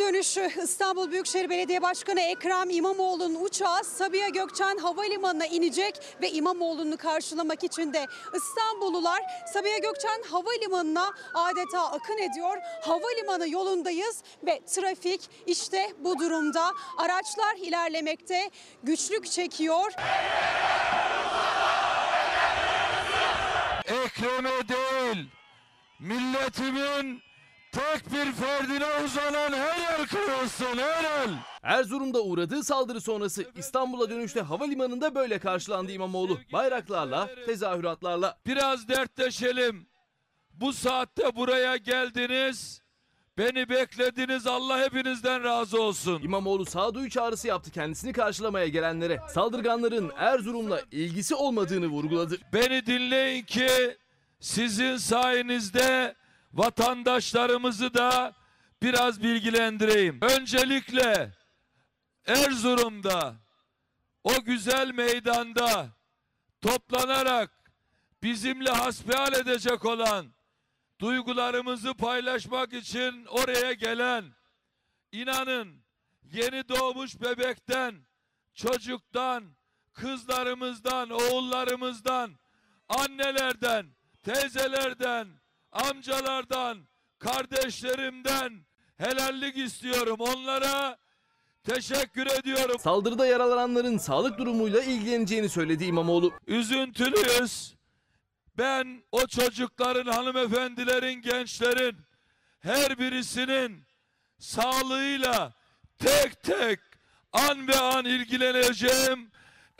Speaker 41: dönüşü İstanbul Büyükşehir Belediye Başkanı Ekrem İmamoğlu'nun uçağı Sabiha Gökçen Havalimanı'na inecek ve İmamoğlu'nu karşılamak için de İstanbullular Sabiha Gökçen Havalimanı'na adeta akın ediyor. Havalimanı yolundayız ve trafik işte bu durumda. Araçlar ilerlemekte, güçlük çekiyor.
Speaker 2: Ekrem'e değil, milletimin tek bir ferdine uzanan her el kırılsın her el.
Speaker 33: Erzurum'da uğradığı saldırı sonrası İstanbul'a dönüşte havalimanında böyle karşılandı İmamoğlu. Bayraklarla, tezahüratlarla.
Speaker 2: Biraz dertleşelim. Bu saatte buraya geldiniz. Beni beklediniz. Allah hepinizden razı olsun.
Speaker 33: İmamoğlu sağduyu çağrısı yaptı kendisini karşılamaya gelenlere. Saldırganların Erzurum'la ilgisi olmadığını vurguladı.
Speaker 2: Beni dinleyin ki sizin sayenizde vatandaşlarımızı da biraz bilgilendireyim. Öncelikle Erzurum'da o güzel meydanda toplanarak bizimle hasbihal edecek olan duygularımızı paylaşmak için oraya gelen inanın yeni doğmuş bebekten çocuktan kızlarımızdan, oğullarımızdan, annelerden, teyzelerden, amcalardan, kardeşlerimden helallik istiyorum. Onlara teşekkür ediyorum.
Speaker 33: Saldırıda yaralananların sağlık durumuyla ilgileneceğini söyledi İmamoğlu.
Speaker 2: Üzüntülüyüz. Ben o çocukların, hanımefendilerin, gençlerin her birisinin sağlığıyla tek tek an ve an ilgileneceğim.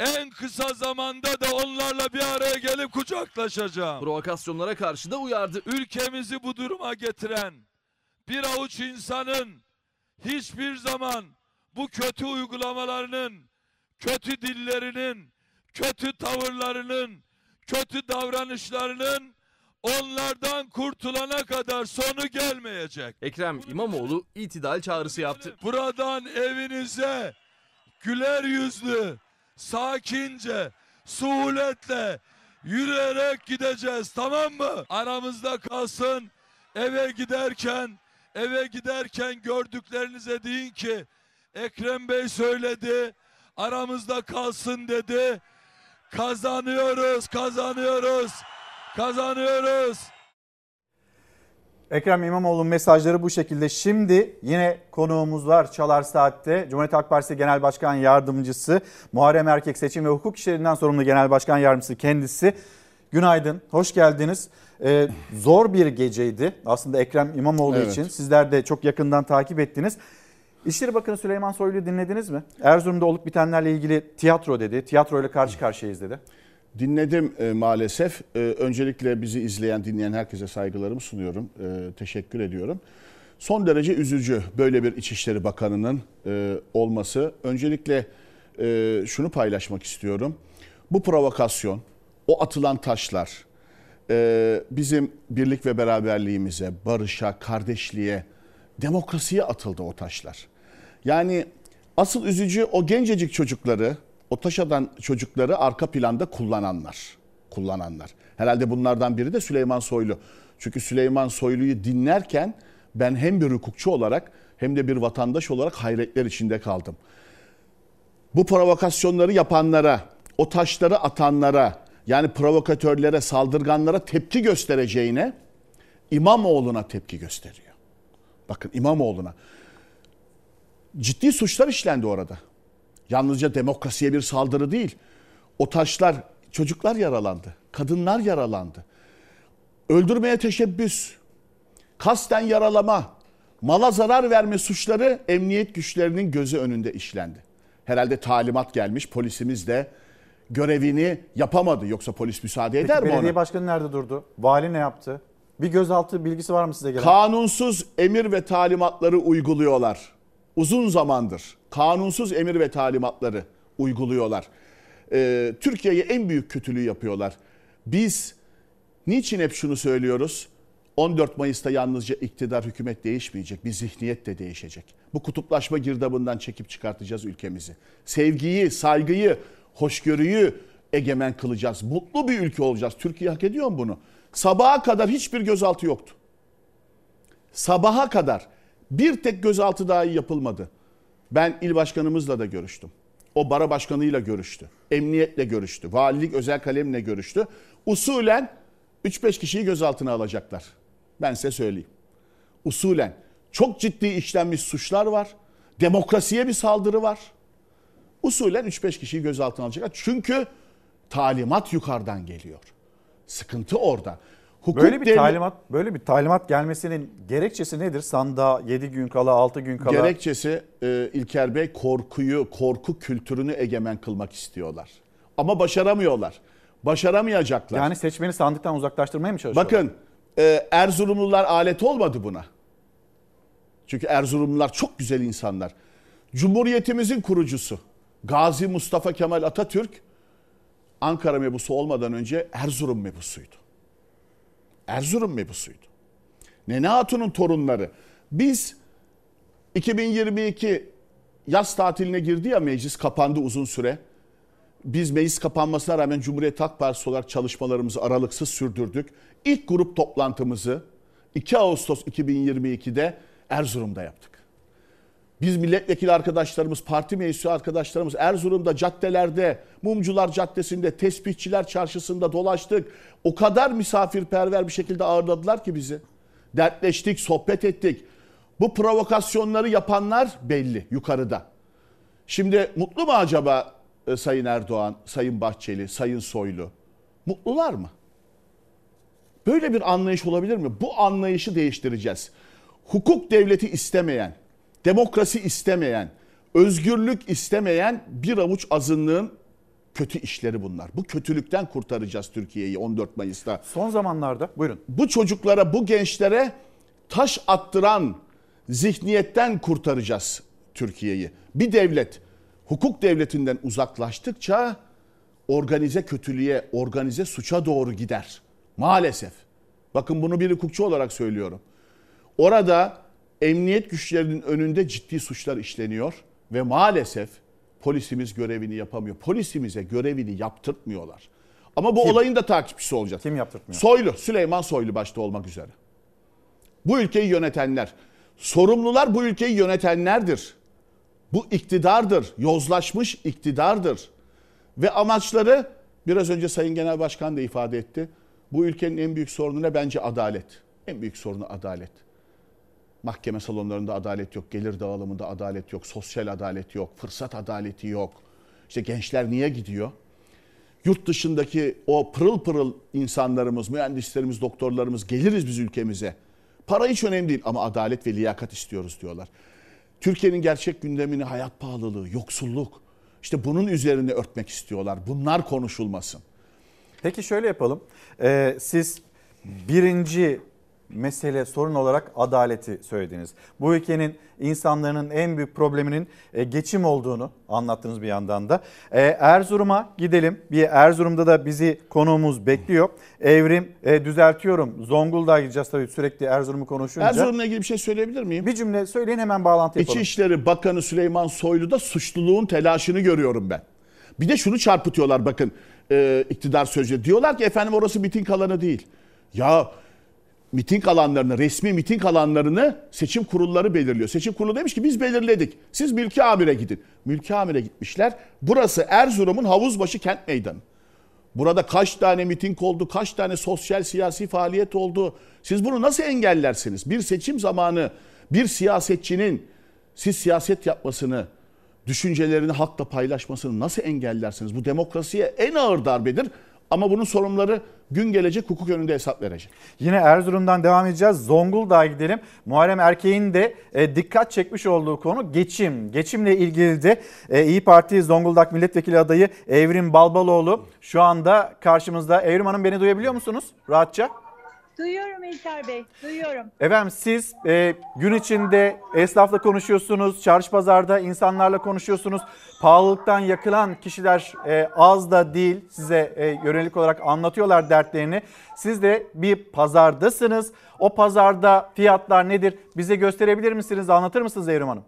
Speaker 2: En kısa zamanda da onlarla bir araya gelip kucaklaşacağım.
Speaker 33: Provokasyonlara karşı da uyardı.
Speaker 2: Ülkemizi bu duruma getiren bir avuç insanın hiçbir zaman bu kötü uygulamalarının, kötü dillerinin, kötü tavırlarının, kötü davranışlarının onlardan kurtulana kadar sonu gelmeyecek.
Speaker 33: Ekrem İmamoğlu itidal çağrısı yaptı.
Speaker 2: Buradan evinize güler yüzlü, sakince, suhuletle yürüyerek gideceğiz tamam mı? Aramızda kalsın eve giderken eve giderken gördüklerinize deyin ki Ekrem Bey söyledi aramızda kalsın dedi. Kazanıyoruz, kazanıyoruz, kazanıyoruz.
Speaker 1: Ekrem İmamoğlu'nun mesajları bu şekilde. Şimdi yine konuğumuz var Çalar Saat'te. Cumhuriyet Halk Partisi Genel Başkan Yardımcısı, Muharrem Erkek Seçim ve Hukuk İşlerinden sorumlu Genel Başkan Yardımcısı kendisi. Günaydın, hoş geldiniz. Ee, zor bir geceydi aslında Ekrem İmamoğlu
Speaker 42: Evet.
Speaker 1: için. Sizler de çok yakından takip ettiniz. İçişleri Bakanı Süleyman Soylu'yu dinlediniz mi? Erzurum'da olup bitenlerle ilgili tiyatro dedi. Tiyatroyla karşı karşıyayız dedi.
Speaker 42: Dinledim e, maalesef. E, öncelikle bizi izleyen, dinleyen herkese saygılarımı sunuyorum. E, teşekkür ediyorum. Son derece üzücü böyle bir İçişleri Bakanı'nın e, olması. Öncelikle e, şunu paylaşmak istiyorum. Bu provokasyon, o atılan taşlar e, bizim birlik ve beraberliğimize, barışa, kardeşliğe, demokrasiye atıldı o taşlar. Yani asıl üzücü o gencecik çocukları, o taş atan çocukları arka planda kullananlar. Kullananlar. Herhalde bunlardan biri de Süleyman Soylu. Çünkü Süleyman Soylu'yu dinlerken ben hem bir hukukçu olarak hem de bir vatandaş olarak hayretler içinde kaldım. Bu provokasyonları yapanlara, o taşları atanlara, yani provokatörlere, saldırganlara tepki göstereceğine İmamoğlu'na tepki gösteriyor. Bakın İmamoğlu'na. Ciddi suçlar işlendi orada. Yalnızca demokrasiye bir saldırı değil. O taşlar, çocuklar yaralandı. Kadınlar yaralandı. Öldürmeye teşebbüs, kasten yaralama, mala zarar verme suçları emniyet güçlerinin gözü önünde işlendi. Herhalde talimat gelmiş, polisimiz de görevini yapamadı. Yoksa polis müsaade eder
Speaker 1: Peki
Speaker 42: mi ona?
Speaker 1: belediye başkanı nerede durdu? Vali ne yaptı? Bir gözaltı bilgisi var mı size gelen?
Speaker 42: Kanunsuz emir ve talimatları uyguluyorlar. Uzun zamandır kanunsuz emir ve talimatları uyguluyorlar. Ee, Türkiye'ye en büyük kötülüğü yapıyorlar. Biz niçin hep şunu söylüyoruz? 14 Mayıs'ta yalnızca iktidar hükümet değişmeyecek. Bir zihniyet de değişecek. Bu kutuplaşma girdabından çekip çıkartacağız ülkemizi. Sevgiyi, saygıyı, hoşgörüyü egemen kılacağız. Mutlu bir ülke olacağız. Türkiye hak ediyor mu bunu? Sabaha kadar hiçbir gözaltı yoktu. Sabaha kadar bir tek gözaltı dahi yapılmadı. Ben il başkanımızla da görüştüm. O bara başkanıyla görüştü. Emniyetle görüştü. Valilik özel kalemle görüştü. Usulen 3-5 kişiyi gözaltına alacaklar. Ben size söyleyeyim. Usulen çok ciddi işlenmiş suçlar var. Demokrasiye bir saldırı var. Usulen 3-5 kişiyi gözaltına alacaklar. Çünkü talimat yukarıdan geliyor. Sıkıntı orada. Hukuk
Speaker 1: böyle bir
Speaker 42: devlet-
Speaker 1: talimat böyle bir talimat gelmesinin gerekçesi nedir? Sandığa 7 gün kala 6 gün kala.
Speaker 42: Gerekçesi e, İlker Bey korkuyu, korku kültürünü egemen kılmak istiyorlar. Ama başaramıyorlar. Başaramayacaklar.
Speaker 1: Yani seçmeni sandıktan uzaklaştırmaya mı çalışıyorlar?
Speaker 42: Bakın e, Erzurumlular alet olmadı buna. Çünkü Erzurumlular çok güzel insanlar. Cumhuriyetimizin kurucusu Gazi Mustafa Kemal Atatürk Ankara mebusu olmadan önce Erzurum mebusuydu. Erzurum mebusuydu. Nene Hatun'un torunları. Biz 2022 yaz tatiline girdi ya meclis kapandı uzun süre. Biz meclis kapanmasına rağmen Cumhuriyet Halk Partisi olarak çalışmalarımızı aralıksız sürdürdük. İlk grup toplantımızı 2 Ağustos 2022'de Erzurum'da yaptık. Biz milletvekili arkadaşlarımız, parti meclisi arkadaşlarımız Erzurum'da caddelerde, Mumcular Caddesi'nde, Tespihçiler Çarşısı'nda dolaştık. O kadar misafirperver bir şekilde ağırladılar ki bizi. Dertleştik, sohbet ettik. Bu provokasyonları yapanlar belli yukarıda. Şimdi mutlu mu acaba e, Sayın Erdoğan, Sayın Bahçeli, Sayın Soylu? Mutlular mı? Böyle bir anlayış olabilir mi? Bu anlayışı değiştireceğiz. Hukuk devleti istemeyen, demokrasi istemeyen, özgürlük istemeyen bir avuç azınlığın kötü işleri bunlar. Bu kötülükten kurtaracağız Türkiye'yi 14 Mayıs'ta.
Speaker 1: Son zamanlarda buyurun.
Speaker 42: Bu çocuklara, bu gençlere taş attıran zihniyetten kurtaracağız Türkiye'yi. Bir devlet hukuk devletinden uzaklaştıkça organize kötülüğe, organize suça doğru gider. Maalesef. Bakın bunu bir hukukçu olarak söylüyorum. Orada emniyet güçlerinin önünde ciddi suçlar işleniyor ve maalesef polisimiz görevini yapamıyor. Polisimize görevini yaptırtmıyorlar. Ama bu
Speaker 1: Kim?
Speaker 42: olayın da takipçisi olacağız.
Speaker 1: Kim yaptırtmıyor?
Speaker 42: Soylu, Süleyman Soylu başta olmak üzere. Bu ülkeyi yönetenler, sorumlular bu ülkeyi yönetenlerdir. Bu iktidardır, yozlaşmış iktidardır. Ve amaçları biraz önce Sayın Genel Başkan da ifade etti. Bu ülkenin en büyük sorunu ne? Bence adalet. En büyük sorunu adalet. Mahkeme salonlarında adalet yok, gelir dağılımında adalet yok, sosyal adalet yok, fırsat adaleti yok. İşte gençler niye gidiyor? Yurt dışındaki o pırıl pırıl insanlarımız, mühendislerimiz, doktorlarımız geliriz biz ülkemize. Para hiç önemli değil ama adalet ve liyakat istiyoruz diyorlar. Türkiye'nin gerçek gündemini hayat pahalılığı, yoksulluk. İşte bunun üzerine örtmek istiyorlar. Bunlar konuşulmasın.
Speaker 1: Peki şöyle yapalım. Ee, siz birinci mesele sorun olarak adaleti söylediniz. Bu ülkenin insanların en büyük probleminin e, geçim olduğunu anlattınız bir yandan da. E, Erzurum'a gidelim. Bir Erzurum'da da bizi konuğumuz bekliyor. Evrim e, düzeltiyorum. Zonguldak'a gideceğiz tabii sürekli Erzurum'u konuşunca.
Speaker 42: Erzurum'la ilgili bir şey söyleyebilir miyim?
Speaker 1: Bir cümle söyleyin hemen bağlantı yapalım.
Speaker 42: İçişleri Bakanı Süleyman Soylu'da suçluluğun telaşını görüyorum ben. Bir de şunu çarpıtıyorlar bakın e, iktidar sözcüleri. Diyorlar ki efendim orası miting alanı değil. Ya miting alanlarını, resmi miting alanlarını seçim kurulları belirliyor. Seçim kurulu demiş ki biz belirledik. Siz mülki amire gidin. Mülki amire gitmişler. Burası Erzurum'un Havuzbaşı kent meydanı. Burada kaç tane miting oldu, kaç tane sosyal siyasi faaliyet oldu. Siz bunu nasıl engellersiniz? Bir seçim zamanı bir siyasetçinin siz siyaset yapmasını, düşüncelerini halkla paylaşmasını nasıl engellersiniz? Bu demokrasiye en ağır darbedir. Ama bunun sorumluları gün gelecek hukuk önünde hesap verecek.
Speaker 1: Yine Erzurum'dan devam edeceğiz. Zonguldak'a gidelim. Muharrem Erkek'in de e, dikkat çekmiş olduğu konu geçim. Geçimle ilgili de e, İyi Parti Zonguldak Milletvekili adayı Evrim Balbaloğlu şu anda karşımızda. Evrim Hanım beni duyabiliyor musunuz rahatça?
Speaker 43: Duyuyorum İlker Bey, duyuyorum.
Speaker 1: Efendim siz e, gün içinde esnafla konuşuyorsunuz, çarşı pazarda insanlarla konuşuyorsunuz. Pahalılıktan yakılan kişiler e, az da değil size e, yönelik olarak anlatıyorlar dertlerini. Siz de bir pazardasınız. O pazarda fiyatlar nedir? Bize gösterebilir misiniz, anlatır mısınız Evrim Hanım?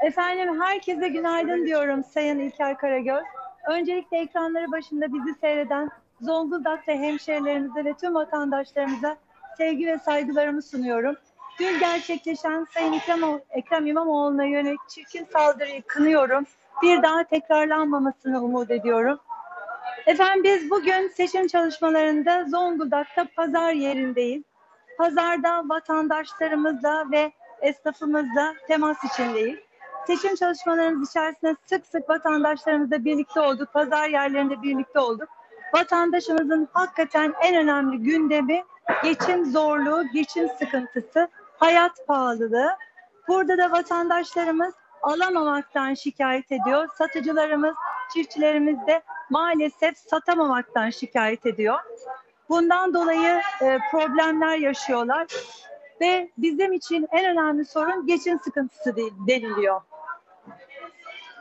Speaker 43: Efendim herkese günaydın diyorum Sayın İlker Karagöz. Öncelikle ekranları başında bizi seyreden Zonguldak ve hemşehrilerimize ve tüm vatandaşlarımıza sevgi ve saygılarımı sunuyorum. Dün gerçekleşen Sayın Ekrem, Ekrem İmamoğlu'na yönelik çirkin saldırıyı kınıyorum. Bir daha tekrarlanmamasını umut ediyorum. Efendim biz bugün seçim çalışmalarında Zonguldak'ta pazar yerindeyiz. Pazarda vatandaşlarımızla ve esnafımızla temas içindeyiz. Seçim çalışmalarımız içerisinde sık sık vatandaşlarımızla birlikte olduk. Pazar yerlerinde birlikte olduk. Vatandaşımızın hakikaten en önemli gündemi geçim zorluğu, geçim sıkıntısı, hayat pahalılığı. Burada da vatandaşlarımız alamamaktan şikayet ediyor. Satıcılarımız, çiftçilerimiz de maalesef satamamaktan şikayet ediyor. Bundan dolayı e, problemler yaşıyorlar ve bizim için en önemli sorun geçim sıkıntısı de- deniliyor.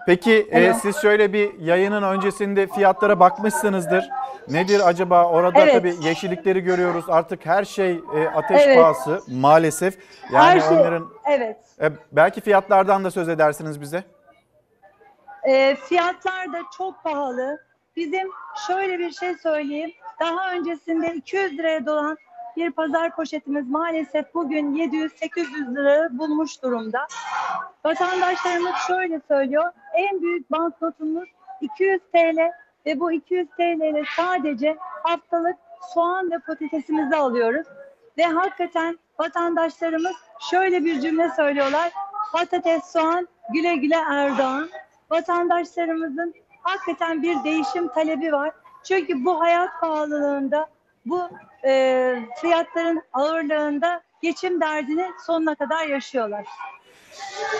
Speaker 1: Peki e, siz şöyle bir yayının öncesinde fiyatlara bakmışsınızdır. Nedir acaba orada
Speaker 43: Evet.
Speaker 1: tabii yeşillikleri görüyoruz. Artık her şey e, ateş
Speaker 43: Evet.
Speaker 1: pahası maalesef. Yani
Speaker 43: Her şey,
Speaker 1: onların
Speaker 43: evet.
Speaker 1: e, belki fiyatlardan da söz edersiniz bize.
Speaker 43: E, fiyatlar da çok pahalı. Bizim şöyle bir şey söyleyeyim. Daha öncesinde 200 liraya dolan bir pazar poşetimiz maalesef bugün 700-800 lira bulmuş durumda. Vatandaşlarımız şöyle söylüyor. En büyük banknotumuz 200 TL ve bu 200 TL ile sadece haftalık soğan ve patatesimizi alıyoruz. Ve hakikaten vatandaşlarımız şöyle bir cümle söylüyorlar. Patates, soğan, güle güle Erdoğan. Vatandaşlarımızın hakikaten bir değişim talebi var. Çünkü bu hayat pahalılığında, bu e, fiyatların ağırlığında geçim derdini sonuna kadar yaşıyorlar.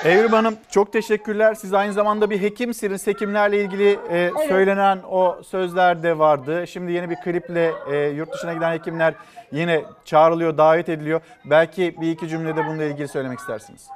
Speaker 1: Evrim Hanım çok teşekkürler. Siz aynı zamanda bir hekimsiniz. Hekimlerle ilgili e, söylenen o sözler de vardı. Şimdi yeni bir kliple e, yurt dışına giden hekimler yine çağrılıyor, davet ediliyor. Belki bir iki cümlede bununla ilgili söylemek istersiniz.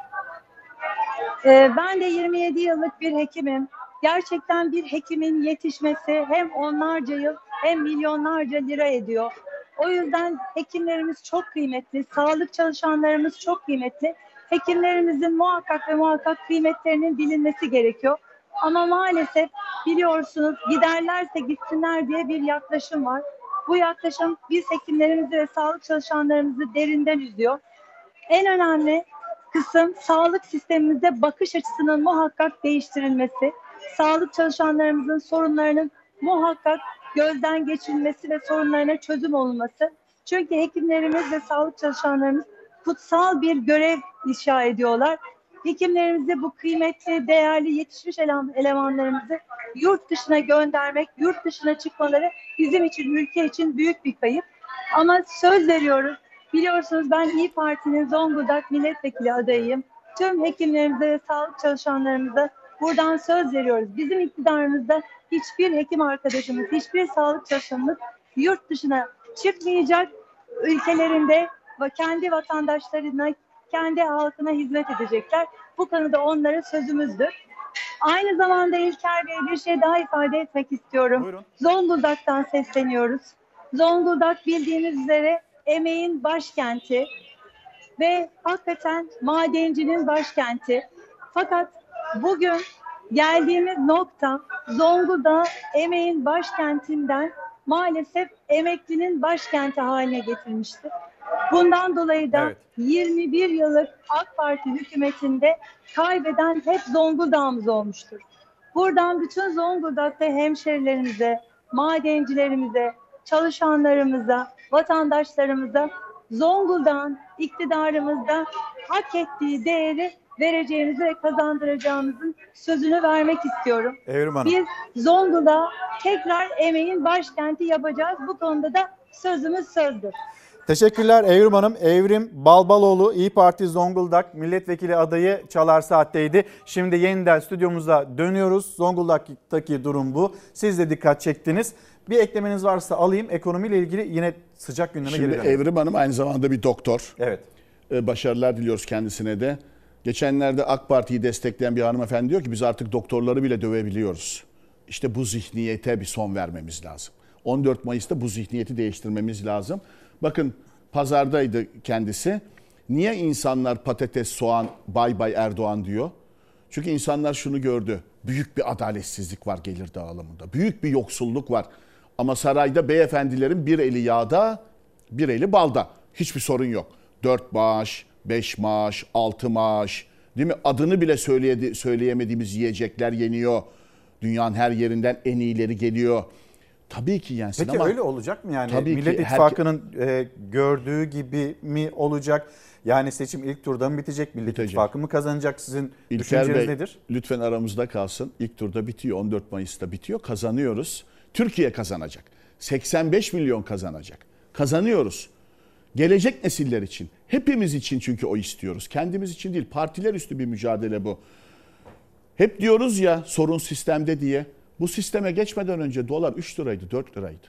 Speaker 43: Ee, ben de 27 yıllık bir hekimim. Gerçekten bir hekimin yetişmesi hem onlarca yıl hem milyonlarca lira ediyor. O yüzden hekimlerimiz çok kıymetli, sağlık çalışanlarımız çok kıymetli. Hekimlerimizin muhakkak ve muhakkak kıymetlerinin bilinmesi gerekiyor. Ama maalesef biliyorsunuz giderlerse gitsinler diye bir yaklaşım var. Bu yaklaşım biz hekimlerimizi ve sağlık çalışanlarımızı derinden üzüyor. En önemli kısım sağlık sistemimizde bakış açısının muhakkak değiştirilmesi, sağlık çalışanlarımızın sorunlarının muhakkak gözden geçirilmesi ve sorunlarına çözüm olunması. Çünkü hekimlerimiz ve sağlık çalışanlarımız kutsal bir görev inşa ediyorlar. Hekimlerimizi bu kıymetli, değerli, yetişmiş eleman- elemanlarımızı yurt dışına göndermek, yurt dışına çıkmaları bizim için, ülke için büyük bir kayıp. Ama söz veriyoruz. Biliyorsunuz ben İyi Parti'nin Zonguldak milletvekili adayıyım. Tüm hekimlerimize ve sağlık çalışanlarımıza buradan söz veriyoruz. Bizim iktidarımızda hiçbir hekim arkadaşımız, hiçbir sağlık çalışanımız yurt dışına çıkmayacak ülkelerinde ve kendi vatandaşlarına, kendi halkına hizmet edecekler. Bu konuda onlara sözümüzdür. Aynı zamanda İlker Bey bir şey daha ifade etmek istiyorum. Zonguldak'tan sesleniyoruz. Zonguldak bildiğiniz üzere emeğin başkenti ve hakikaten madencinin başkenti. Fakat bugün geldiğimiz nokta Zonguldak emeğin başkentinden maalesef emeklinin başkenti haline getirmiştir. Bundan dolayı da
Speaker 1: Evet.
Speaker 43: 21 yıllık AK Parti hükümetinde kaybeden hep Zonguldak'ımız olmuştur. Buradan bütün Zonguldak'ta hemşerilerimize, madencilerimize, çalışanlarımıza, vatandaşlarımıza Zonguldak'ın iktidarımızda hak ettiği değeri vereceğimizi ve kazandıracağımızın sözünü vermek istiyorum.
Speaker 1: Evrim Hanım.
Speaker 43: Biz Zonguldak'ı tekrar emeğin başkenti yapacağız. Bu konuda da sözümüz sözdür.
Speaker 1: Teşekkürler Evrim Hanım. Evrim Balbaloğlu İyi Parti Zonguldak milletvekili adayı Çalar Saat'teydi. Şimdi yeniden stüdyomuza dönüyoruz. Zonguldak'taki durum bu. Siz de dikkat çektiniz. Bir eklemeniz varsa alayım. Ekonomiyle ilgili yine sıcak gündeme
Speaker 42: Şimdi
Speaker 1: geri dönelim.
Speaker 42: Evrim Hanım aynı zamanda bir doktor.
Speaker 1: Evet.
Speaker 42: Ee, Başarılar diliyoruz kendisine de. Geçenlerde AK Parti'yi destekleyen bir hanımefendi diyor ki biz artık doktorları bile dövebiliyoruz. İşte bu zihniyete bir son vermemiz lazım. 14 Mayıs'ta bu zihniyeti değiştirmemiz lazım. Bakın pazardaydı kendisi. Niye insanlar patates, soğan, bay bay Erdoğan diyor? Çünkü insanlar şunu gördü. Büyük bir adaletsizlik var gelir dağılımında. Büyük bir yoksulluk var. Ama sarayda beyefendilerin bir eli yağda, bir eli balda. Hiçbir sorun yok. Dört maaş, beş maaş, altı maaş. Değil mi? Adını bile söyleyedi, söyleyemediğimiz yiyecekler yeniyor. Dünyanın her yerinden en iyileri geliyor. Tabii ki yensin
Speaker 1: Peki
Speaker 42: ama...
Speaker 1: öyle olacak mı yani?
Speaker 42: Tabii ki
Speaker 1: Millet
Speaker 42: herke-
Speaker 1: İttifakı'nın e, gördüğü gibi mi olacak? Yani seçim ilk turda mı bitecek? Millet İttifakı mı kazanacak? Sizin
Speaker 42: İlker
Speaker 1: düşünceniz
Speaker 42: Bey
Speaker 1: nedir?
Speaker 42: lütfen aramızda kalsın. İlk turda bitiyor. 14 Mayıs'ta bitiyor. Kazanıyoruz. Türkiye kazanacak. 85 milyon kazanacak. Kazanıyoruz. Gelecek nesiller için. Hepimiz için çünkü o istiyoruz. Kendimiz için değil. Partiler üstü bir mücadele bu. Hep diyoruz ya sorun sistemde diye. Bu sisteme geçmeden önce dolar 3 liraydı, 4 liraydı.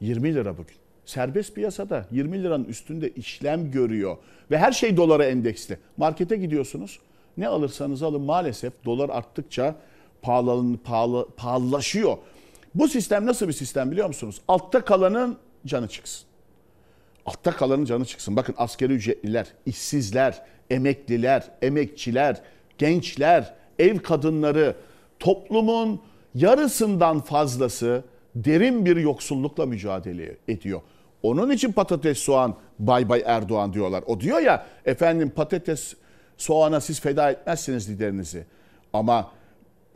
Speaker 42: 20 lira bugün. Serbest piyasada 20 liranın üstünde işlem görüyor. Ve her şey dolara endeksli. Markete gidiyorsunuz. Ne alırsanız alın maalesef dolar arttıkça pahalı, pahalı, pahalılaşıyor. Bu sistem nasıl bir sistem biliyor musunuz? Altta kalanın canı çıksın. Altta kalanın canı çıksın. Bakın askeri ücretliler, işsizler, emekliler, emekçiler, gençler, ev kadınları, toplumun yarısından fazlası derin bir yoksullukla mücadele ediyor. Onun için patates, soğan, bay bay Erdoğan diyorlar. O diyor ya efendim patates, soğana siz feda etmezsiniz liderinizi. Ama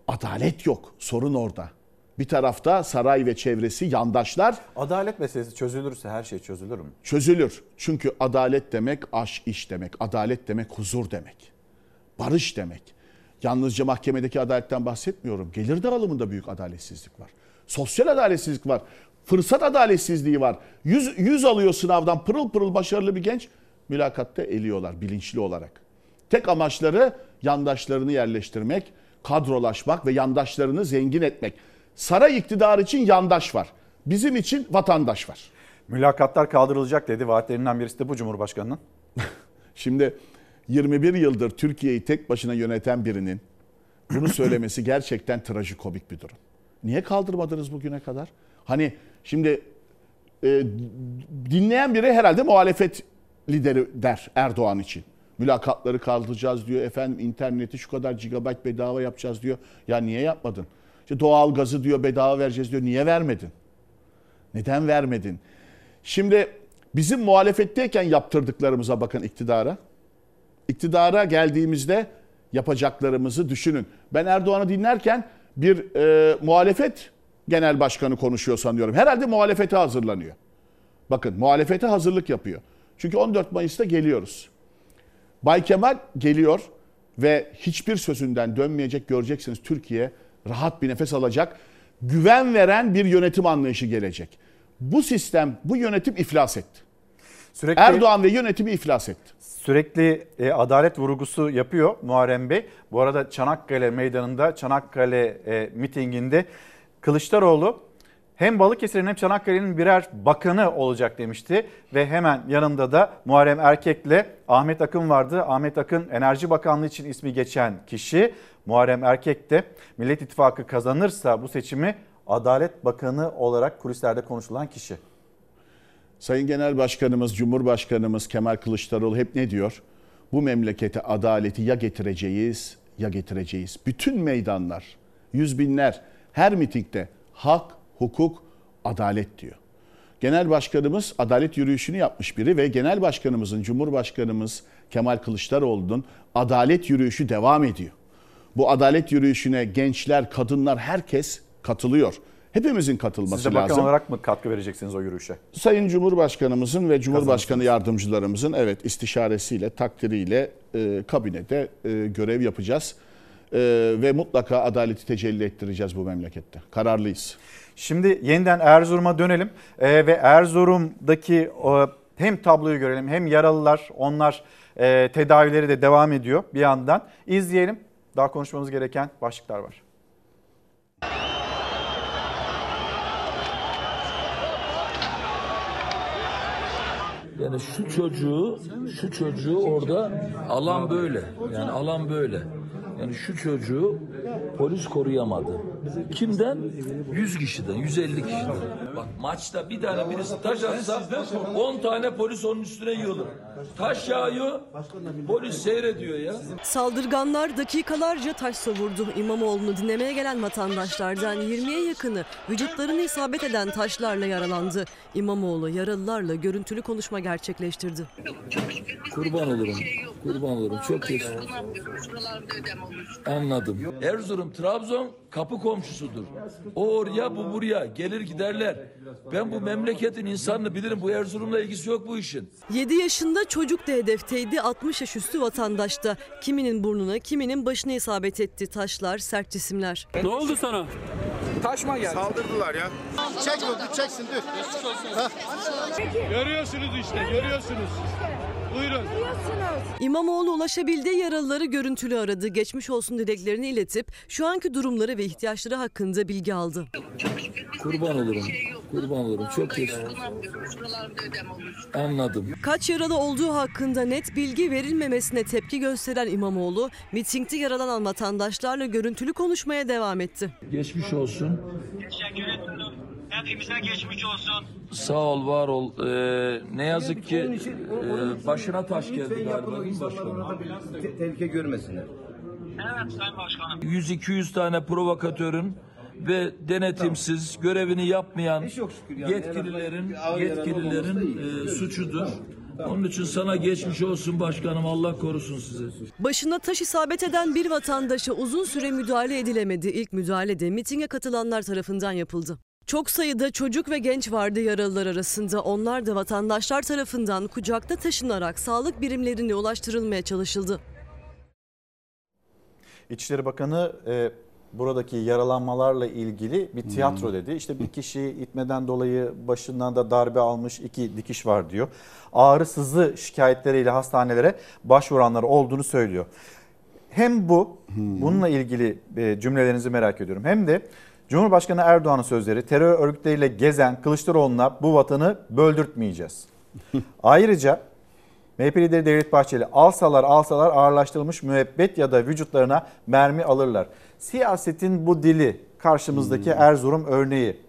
Speaker 42: adalet yok. Sorun orada. Bir tarafta saray ve çevresi yandaşlar
Speaker 1: Adalet meselesi çözülürse her şey çözülür mü?
Speaker 42: çözülür. Çünkü adalet demek aş iş demek. Adalet demek huzur demek. Barış demek. Yalnızca mahkemedeki adaletten bahsetmiyorum. Gelir dağılımında büyük adaletsizlik var. Sosyal adaletsizlik var. Fırsat adaletsizliği var. Yüz, yüz alıyor sınavdan pırıl pırıl başarılı bir genç. Mülakatta eliyorlar bilinçli olarak. Tek amaçları yandaşlarını yerleştirmek, kadrolaşmak ve yandaşlarını zengin etmek. Saray iktidarı için yandaş var. Bizim için vatandaş var.
Speaker 1: Mülakatlar kaldırılacak dedi. Vaatlerinden birisi de bu Cumhurbaşkanı'nın.
Speaker 42: Şimdi 21 yıldır Türkiye'yi tek başına yöneten birinin bunu söylemesi gerçekten trajikomik bir durum. Niye kaldırmadınız bugüne kadar? Hani şimdi e, dinleyen biri herhalde muhalefet lideri der Erdoğan için. Mülakatları kaldıracağız diyor. Efendim interneti şu kadar gigabayt bedava yapacağız diyor. Ya niye yapmadın? İşte doğal gazı diyor bedava vereceğiz diyor. Niye vermedin? Neden vermedin? Şimdi bizim muhalefetteyken yaptırdıklarımıza bakın iktidara. İktidara geldiğimizde yapacaklarımızı düşünün. Ben Erdoğan'ı dinlerken bir e, muhalefet genel başkanı konuşuyor sanıyorum. Herhalde muhalefete hazırlanıyor. Bakın muhalefete hazırlık yapıyor. Çünkü 14 Mayıs'ta geliyoruz. Bay Kemal geliyor ve hiçbir sözünden dönmeyecek göreceksiniz Türkiye rahat bir nefes alacak. Güven veren bir yönetim anlayışı gelecek. Bu sistem, bu yönetim iflas etti.
Speaker 1: Sürekli
Speaker 42: Erdoğan ve yönetimi iflas etti.
Speaker 1: sürekli e, adalet vurgusu yapıyor Muharrem Bey. Bu arada Çanakkale Meydanı'nda Çanakkale e, mitinginde Kılıçdaroğlu hem Balıkesir'in hem Çanakkale'nin birer bakanı olacak demişti. Ve hemen yanında da Muharrem Erkek'le Ahmet Akın vardı. Ahmet Akın Enerji Bakanlığı için ismi geçen kişi. Muharrem Erkek de Millet İttifakı kazanırsa bu seçimi Adalet Bakanı olarak kulislerde konuşulan kişi.
Speaker 42: Sayın Genel Başkanımız, Cumhurbaşkanımız Kemal Kılıçdaroğlu hep ne diyor? Bu memlekete adaleti ya getireceğiz ya getireceğiz. Bütün meydanlar, yüz binler her mitingde hak, hukuk, adalet diyor. Genel Başkanımız adalet yürüyüşünü yapmış biri ve Genel Başkanımızın, Cumhurbaşkanımız Kemal Kılıçdaroğlu'nun adalet yürüyüşü devam ediyor. Bu adalet yürüyüşüne gençler, kadınlar herkes katılıyor. Hepimizin katılması
Speaker 1: Siz de bakan
Speaker 42: lazım.
Speaker 1: olarak mı katkı vereceksiniz o yürüyüşe?
Speaker 42: Sayın Cumhurbaşkanımızın ve Cumhurbaşkanı yardımcılarımızın evet istişaresiyle, takdiriyle e, kabinede e, görev yapacağız. E, ve mutlaka adaleti tecelli ettireceğiz bu memlekette. Kararlıyız.
Speaker 1: Şimdi yeniden Erzurum'a dönelim Ee, ve Erzurum'daki o, hem tabloyu görelim hem yaralılar onlar e, tedavileri de devam ediyor bir yandan. İzleyelim. Daha konuşmamız gereken başlıklar var.
Speaker 44: Yani şu çocuğu, şu çocuğu orada alan böyle. Yani alan böyle. Yani şu çocuğu polis koruyamadı. Kimden? 100 kişiden, 150 kişiden. Bak maçta bir tane birisi taş atsa 10 tane polis onun üstüne yığılır. Taş yağıyor, polis seyrediyor ya.
Speaker 13: Saldırganlar dakikalarca taş savurdu. İmamoğlu'nu dinlemeye gelen vatandaşlardan 20'ye yakını vücutlarını isabet eden taşlarla yaralandı. İmamoğlu yaralılarla görüntülü konuşma gerçekleştirdi.
Speaker 44: Kurban olurum, kurban olurum. Çok geç. Anladım. Erzurum, Trabzon kapı komşusudur. O oraya, bu buraya. Gelir giderler. Ben bu memleketin insanını bilirim. Bu Erzurum'la ilgisi yok bu işin.
Speaker 13: 7 yaşında çocuk da hedefteydi 60 yaş üstü vatandaşta. Kiminin burnuna kiminin başına isabet etti taşlar sert cisimler.
Speaker 44: Ne oldu sana?
Speaker 37: Taşma geldi. Saldırdılar ya. Çek dur, çeksin dur.
Speaker 44: Görüyorsunuz işte, görüyorsunuz. Buyurun.
Speaker 13: İmamoğlu ulaşabildiği yaralıları görüntülü aradı. Geçmiş olsun dileklerini iletip şu anki durumları ve ihtiyaçları hakkında bilgi aldı.
Speaker 44: Kurban olurum. Kurban olurum. Çok geç. Anladım.
Speaker 13: Kaç yaralı olduğu hakkında net bilgi verilmemesine tepki gösteren İmamoğlu, mitingde yaralanan vatandaşlarla görüntülü konuşmaya devam etti.
Speaker 44: Geçmiş olsun.
Speaker 45: Hepimize geçmiş olsun.
Speaker 44: Sağ ol, var ol. Ee, ne yazık ki e, başına taş geldi galiba değil mi başkanım?
Speaker 45: Tehlike görmesinler. Evet Sayın Başkanım.
Speaker 44: 100-200 tane provokatörün ve denetimsiz görevini yapmayan yetkililerin yetkililerin e, suçudur. Onun için sana geçmiş olsun başkanım Allah korusun sizi.
Speaker 13: Başına taş isabet eden bir vatandaşa uzun süre müdahale edilemedi. İlk müdahale de mitinge katılanlar tarafından yapıldı. Çok sayıda çocuk ve genç vardı yaralılar arasında. Onlar da vatandaşlar tarafından kucakta taşınarak sağlık birimlerine ulaştırılmaya çalışıldı.
Speaker 1: İçişleri Bakanı e, buradaki yaralanmalarla ilgili bir tiyatro dedi. İşte bir kişi itmeden dolayı başından da darbe almış iki dikiş var diyor. Ağrı sızı şikayetleriyle hastanelere başvuranlar olduğunu söylüyor. Hem bu bununla ilgili e, cümlelerinizi merak ediyorum. Hem de Cumhurbaşkanı Erdoğan'ın sözleri terör örgütleriyle gezen Kılıçdaroğlu'na bu vatanı böldürtmeyeceğiz. Ayrıca MHP lideri Devlet Bahçeli alsalar alsalar ağırlaştırılmış müebbet ya da vücutlarına mermi alırlar. Siyasetin bu dili karşımızdaki Erzurum örneği.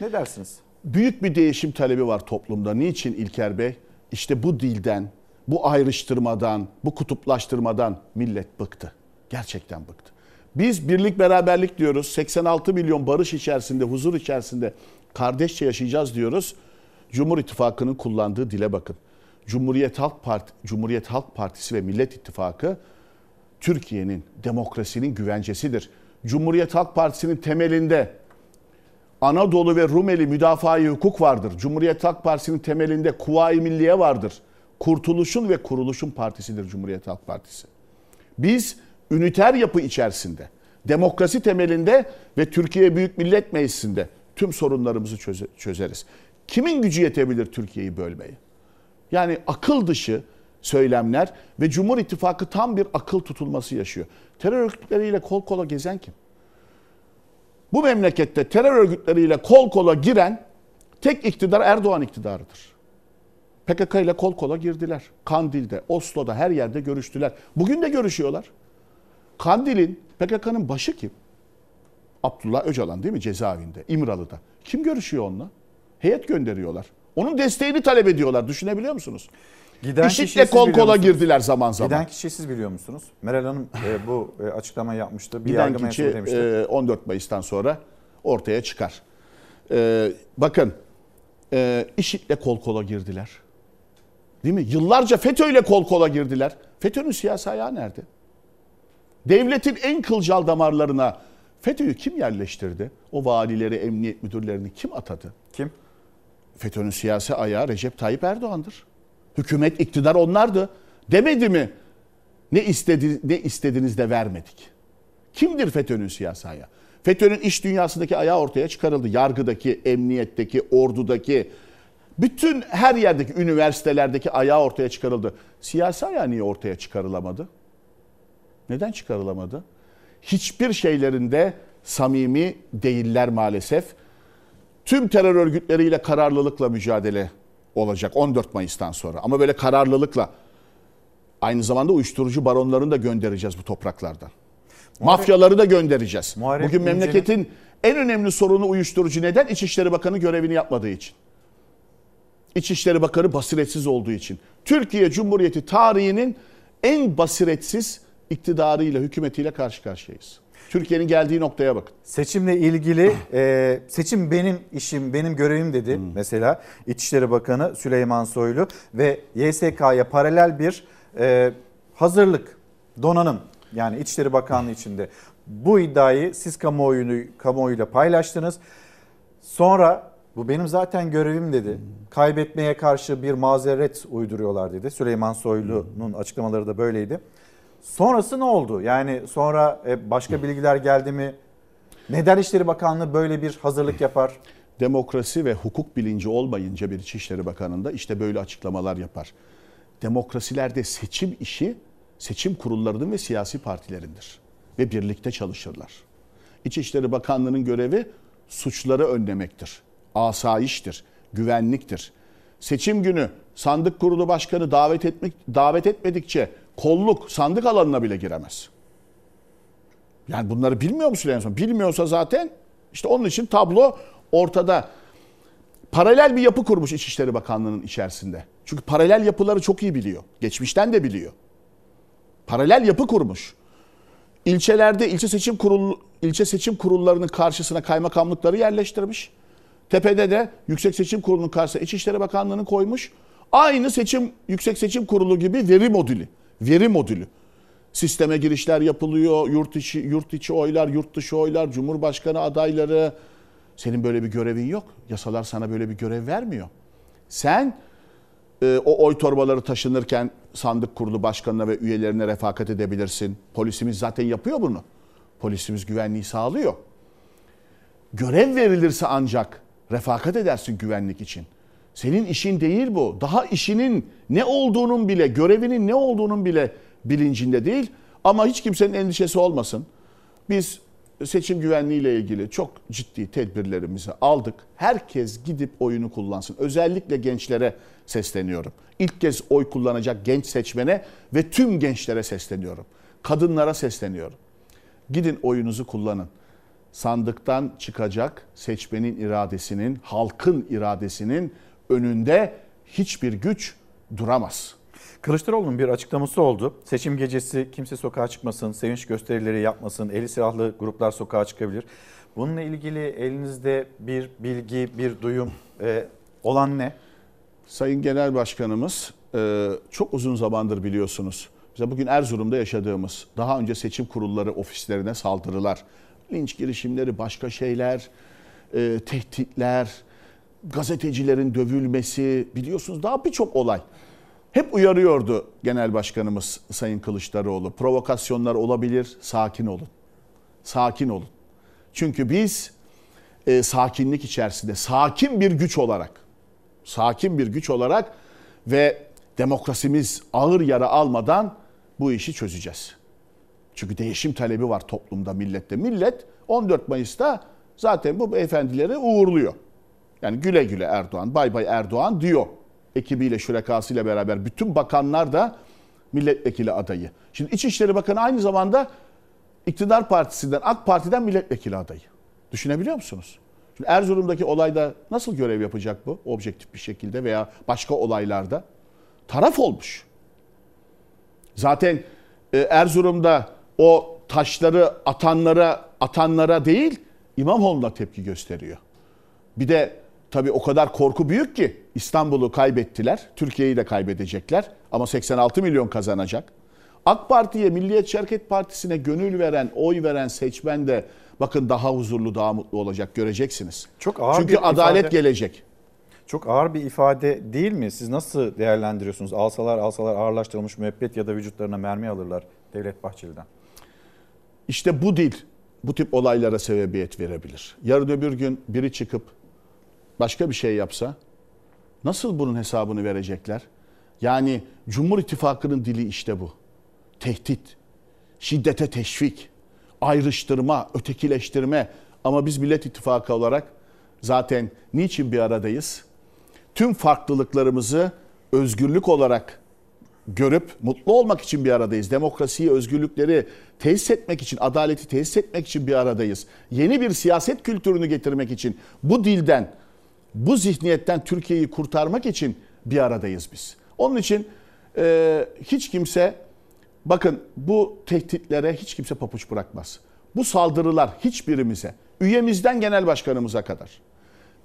Speaker 1: Ne dersiniz?
Speaker 42: Büyük bir değişim talebi var toplumda. Niçin İlker Bey? İşte bu dilden, bu ayrıştırmadan, bu kutuplaştırmadan millet bıktı. Gerçekten bıktı. Biz birlik beraberlik diyoruz. 86 milyon barış içerisinde, huzur içerisinde kardeşçe yaşayacağız diyoruz. Cumhur İttifakı'nın kullandığı dile bakın. Cumhuriyet Halk Parti, Cumhuriyet Halk Partisi ve Millet İttifakı Türkiye'nin demokrasinin güvencesidir. Cumhuriyet Halk Partisi'nin temelinde Anadolu ve Rumeli müdafaa hukuk vardır. Cumhuriyet Halk Partisi'nin temelinde Kuvayi Milliye vardır. Kurtuluşun ve kuruluşun partisidir Cumhuriyet Halk Partisi. Biz üniter yapı içerisinde, demokrasi temelinde ve Türkiye Büyük Millet Meclisi'nde tüm sorunlarımızı çöze- çözeriz. Kimin gücü yetebilir Türkiye'yi bölmeye? Yani akıl dışı söylemler ve Cumhur İttifakı tam bir akıl tutulması yaşıyor. Terör örgütleriyle kol kola gezen kim? Bu memlekette terör örgütleriyle kol kola giren tek iktidar Erdoğan iktidarıdır. PKK ile kol kola girdiler. Kandil'de, Oslo'da her yerde görüştüler. Bugün de görüşüyorlar. Kandil'in, PKK'nın başı kim? Abdullah Öcalan değil mi cezaevinde, İmralı'da. Kim görüşüyor onunla? Heyet gönderiyorlar. Onun desteğini talep ediyorlar. Düşünebiliyor musunuz?
Speaker 1: Giden
Speaker 42: IŞİD'le kol kola girdiler zaman zaman.
Speaker 1: Giden kişiyi siz biliyor musunuz? Meral Hanım e, bu e, açıklama yapmıştı. Bir
Speaker 42: Giden kişi e, 14 Mayıs'tan sonra ortaya çıkar. E, bakın e, IŞİD'le kol kola girdiler. Değil mi? Yıllarca FETÖ'yle kol kola girdiler. FETÖ'nün siyasi ayağı nerede? Devletin en kılcal damarlarına FETÖ'yü kim yerleştirdi? O valileri, emniyet müdürlerini kim atadı?
Speaker 1: Kim?
Speaker 42: FETÖ'nün siyasi ayağı Recep Tayyip Erdoğan'dır. Hükümet, iktidar onlardı. Demedi mi? Ne istedi ne istediniz de vermedik. Kimdir FETÖ'nün siyasi ayağı? FETÖ'nün iş dünyasındaki ayağı ortaya çıkarıldı. Yargıdaki, emniyetteki, ordudaki, bütün her yerdeki üniversitelerdeki ayağı ortaya çıkarıldı. Siyasi ayağı niye ortaya çıkarılamadı? Neden çıkarılamadı? Hiçbir şeylerinde samimi değiller maalesef. Tüm terör örgütleriyle kararlılıkla mücadele olacak 14 Mayıs'tan sonra. Ama böyle kararlılıkla aynı zamanda uyuşturucu baronlarını da göndereceğiz bu topraklardan. Mafyaları da göndereceğiz.
Speaker 1: Muharrem
Speaker 42: Bugün
Speaker 1: İnce'nin-
Speaker 42: memleketin en önemli sorunu uyuşturucu. Neden? İçişleri Bakanı görevini yapmadığı için. İçişleri Bakanı basiretsiz olduğu için. Türkiye Cumhuriyeti tarihinin en basiretsiz iktidarıyla, hükümetiyle karşı karşıyayız. Türkiye'nin geldiği noktaya bakın.
Speaker 1: Seçimle ilgili e, seçim benim işim, benim görevim dedi mesela İçişleri Bakanı Süleyman Soylu ve YSK'ya paralel bir e, hazırlık, donanım yani İçişleri Bakanlığı içinde bu iddiayı siz kamuoyunu kamuoyuyla paylaştınız. Sonra bu benim zaten görevim dedi. Kaybetmeye karşı bir mazeret uyduruyorlar dedi. Süleyman Soylu'nun açıklamaları da böyleydi. Sonrası ne oldu? Yani sonra e, başka bilgiler geldi mi? Neden İçişleri Bakanlığı böyle bir hazırlık yapar?
Speaker 42: Demokrasi ve hukuk bilinci olmayınca bir İçişleri Bakanı'nda işte böyle açıklamalar yapar. Demokrasilerde seçim işi seçim kurullarının ve siyasi partilerindir. Ve birlikte çalışırlar. İçişleri Bakanlığı'nın görevi suçları önlemektir. Asayiştir, güvenliktir. Seçim günü sandık kurulu başkanı davet etmek davet etmedikçe kolluk sandık alanına bile giremez. Yani bunları bilmiyor mu Süleyman Soylu? Bilmiyorsa zaten işte onun için tablo ortada. Paralel bir yapı kurmuş İçişleri Bakanlığı'nın içerisinde. Çünkü paralel yapıları çok iyi biliyor. Geçmişten de biliyor. Paralel yapı kurmuş. İlçelerde ilçe seçim kurul ilçe seçim kurullarının karşısına kaymakamlıkları yerleştirmiş. Tepede de Yüksek Seçim Kurulu'nun karşısına İçişleri Bakanlığı'nı koymuş. Aynı seçim Yüksek Seçim Kurulu gibi veri modülü. Veri modülü. Sisteme girişler yapılıyor. Yurt içi yurt içi oylar, yurt dışı oylar, Cumhurbaşkanı adayları. Senin böyle bir görevin yok. Yasalar sana böyle bir görev vermiyor. Sen e, o oy torbaları taşınırken sandık kurulu başkanına ve üyelerine refakat edebilirsin. Polisimiz zaten yapıyor bunu. Polisimiz güvenliği sağlıyor. Görev verilirse ancak refakat edersin güvenlik için. Senin işin değil bu. Daha işinin ne olduğunun bile, görevinin ne olduğunun bile bilincinde değil. Ama hiç kimsenin endişesi olmasın. Biz seçim güvenliği ile ilgili çok ciddi tedbirlerimizi aldık. Herkes gidip oyunu kullansın. Özellikle gençlere sesleniyorum. İlk kez oy kullanacak genç seçmene ve tüm gençlere sesleniyorum. Kadınlara sesleniyorum. Gidin oyunuzu kullanın. Sandıktan çıkacak seçmenin iradesinin, halkın iradesinin önünde hiçbir güç duramaz.
Speaker 1: Kılıçdaroğlu'nun bir açıklaması oldu. Seçim gecesi kimse sokağa çıkmasın, sevinç gösterileri yapmasın, eli silahlı gruplar sokağa çıkabilir. Bununla ilgili elinizde bir bilgi, bir duyum e, olan ne?
Speaker 42: Sayın Genel Başkanımız e, çok uzun zamandır biliyorsunuz. Mesela bugün Erzurum'da yaşadığımız daha önce seçim kurulları ofislerine saldırılar, linç girişimleri, başka şeyler, e, tehditler, gazetecilerin dövülmesi biliyorsunuz daha birçok olay. Hep uyarıyordu Genel Başkanımız Sayın Kılıçdaroğlu. Provokasyonlar olabilir, sakin olun. Sakin olun. Çünkü biz e, sakinlik içerisinde, sakin bir güç olarak, sakin bir güç olarak ve demokrasimiz ağır yara almadan bu işi çözeceğiz. Çünkü değişim talebi var toplumda, millette. Millet 14 Mayıs'ta zaten bu beyefendileri uğurluyor. Yani güle güle Erdoğan, bay bay Erdoğan diyor. Ekibiyle, şurekasıyla beraber bütün bakanlar da milletvekili adayı. Şimdi İçişleri Bakanı aynı zamanda iktidar partisinden, AK Parti'den milletvekili adayı. Düşünebiliyor musunuz? Şimdi Erzurum'daki olayda nasıl görev yapacak bu? Objektif bir şekilde veya başka olaylarda. Taraf olmuş. Zaten e, Erzurum'da o taşları atanlara atanlara değil İmamoğlu'na tepki gösteriyor. Bir de tabii o kadar korku büyük ki İstanbul'u kaybettiler. Türkiye'yi de kaybedecekler ama 86 milyon kazanacak. AK Parti'ye, Milliyetçi Hareket Partisi'ne gönül veren, oy veren seçmen de bakın daha huzurlu, daha mutlu olacak göreceksiniz.
Speaker 1: Çok ağır
Speaker 42: Çünkü
Speaker 1: bir
Speaker 42: adalet
Speaker 1: ifade.
Speaker 42: gelecek.
Speaker 1: Çok ağır bir ifade değil mi? Siz nasıl değerlendiriyorsunuz? Alsalar alsalar ağırlaştırılmış müebbet ya da vücutlarına mermi alırlar Devlet Bahçeli'den.
Speaker 42: İşte bu dil bu tip olaylara sebebiyet verebilir. Yarın öbür gün biri çıkıp başka bir şey yapsa nasıl bunun hesabını verecekler? Yani Cumhur İttifakı'nın dili işte bu. Tehdit, şiddete teşvik, ayrıştırma, ötekileştirme. Ama biz Millet İttifakı olarak zaten niçin bir aradayız? Tüm farklılıklarımızı özgürlük olarak görüp mutlu olmak için bir aradayız. Demokrasiyi, özgürlükleri tesis etmek için, adaleti tesis etmek için bir aradayız. Yeni bir siyaset kültürünü getirmek için bu dilden, bu zihniyetten Türkiye'yi kurtarmak için bir aradayız biz. Onun için e, hiç kimse, bakın bu tehditlere hiç kimse papuç bırakmaz. Bu saldırılar hiçbirimize, üyemizden genel başkanımıza kadar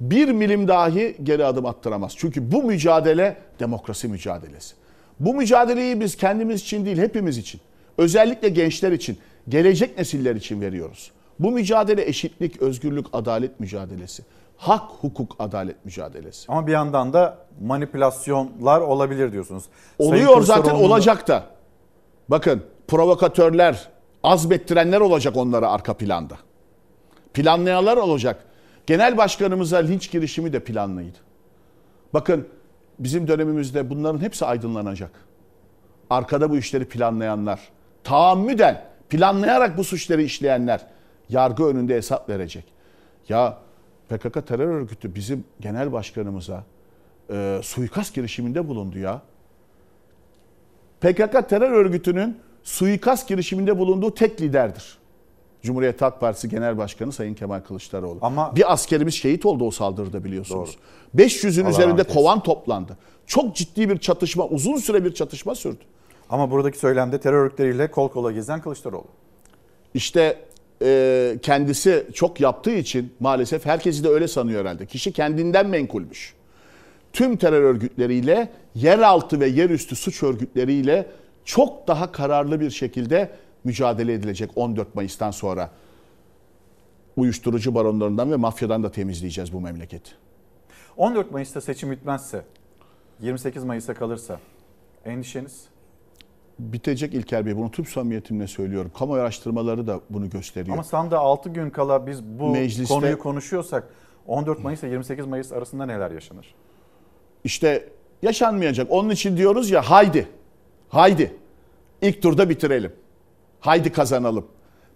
Speaker 42: bir milim dahi geri adım attıramaz. Çünkü bu mücadele demokrasi mücadelesi. Bu mücadeleyi biz kendimiz için değil hepimiz için, özellikle gençler için, gelecek nesiller için veriyoruz. Bu mücadele eşitlik, özgürlük, adalet mücadelesi. Hak, hukuk, adalet mücadelesi.
Speaker 1: Ama bir yandan da manipülasyonlar olabilir diyorsunuz.
Speaker 42: Oluyor zaten olacak da. Bakın provokatörler, azmettirenler olacak onlara arka planda. Planlayanlar olacak. Genel başkanımıza linç girişimi de planlıydı. Bakın bizim dönemimizde bunların hepsi aydınlanacak. Arkada bu işleri planlayanlar, taammüden planlayarak bu suçları işleyenler yargı önünde hesap verecek. Ya PKK terör örgütü bizim genel başkanımıza e, suikast girişiminde bulundu ya. PKK terör örgütünün suikast girişiminde bulunduğu tek liderdir. Cumhuriyet Halk Partisi Genel Başkanı Sayın Kemal Kılıçdaroğlu.
Speaker 1: Ama-
Speaker 42: bir askerimiz şehit oldu o saldırıda biliyorsunuz. 500'ün
Speaker 1: Allah
Speaker 42: üzerinde kovan toplandı. Çok ciddi bir çatışma, uzun süre bir çatışma sürdü.
Speaker 1: Ama buradaki söylemde terör örgütleriyle kol kola gezen Kılıçdaroğlu.
Speaker 42: İşte e, kendisi çok yaptığı için maalesef herkesi de öyle sanıyor herhalde. Kişi kendinden menkulmüş. Tüm terör örgütleriyle, yeraltı ve yerüstü suç örgütleriyle çok daha kararlı bir şekilde mücadele edilecek 14 Mayıs'tan sonra. Uyuşturucu baronlarından ve mafyadan da temizleyeceğiz bu memleketi.
Speaker 1: 14 Mayıs'ta seçim bitmezse, 28 Mayıs'a kalırsa endişeniz?
Speaker 42: Bitecek İlker Bey bunu tüm samimiyetimle söylüyorum. Kamu araştırmaları da bunu gösteriyor.
Speaker 1: Ama sandığa 6 gün kala biz bu
Speaker 42: Mecliste-
Speaker 1: konuyu konuşuyorsak 14 Mayıs ile 28 Mayıs arasında neler yaşanır?
Speaker 42: İşte yaşanmayacak. Onun için diyoruz ya haydi. Haydi. İlk turda bitirelim. Haydi kazanalım.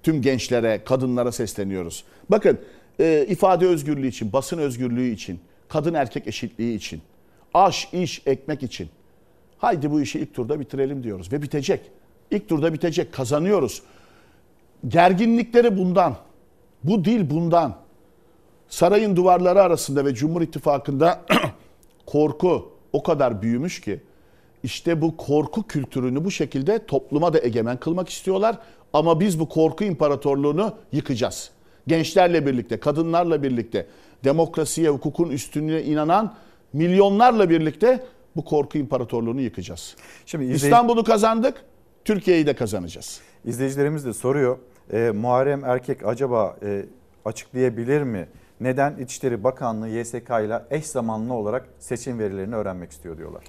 Speaker 42: Tüm gençlere, kadınlara sesleniyoruz. Bakın e, ifade özgürlüğü için, basın özgürlüğü için, kadın erkek eşitliği için, aş, iş, ekmek için. Haydi bu işi ilk turda bitirelim diyoruz ve bitecek. İlk turda bitecek. Kazanıyoruz. Gerginlikleri bundan. Bu dil bundan. Sarayın duvarları arasında ve Cumhur İttifakı'nda korku o kadar büyümüş ki işte bu korku kültürünü bu şekilde topluma da egemen kılmak istiyorlar. Ama biz bu korku imparatorluğunu yıkacağız. Gençlerle birlikte, kadınlarla birlikte, demokrasiye, hukukun üstünlüğüne inanan milyonlarla birlikte bu korku imparatorluğunu yıkacağız.
Speaker 1: Şimdi izley-
Speaker 42: İstanbul'u kazandık, Türkiye'yi de kazanacağız.
Speaker 1: İzleyicilerimiz de soruyor. E, Muharrem Erkek acaba e, açıklayabilir mi? Neden İçişleri Bakanlığı YSK ile eş zamanlı olarak seçim verilerini öğrenmek istiyor diyorlar.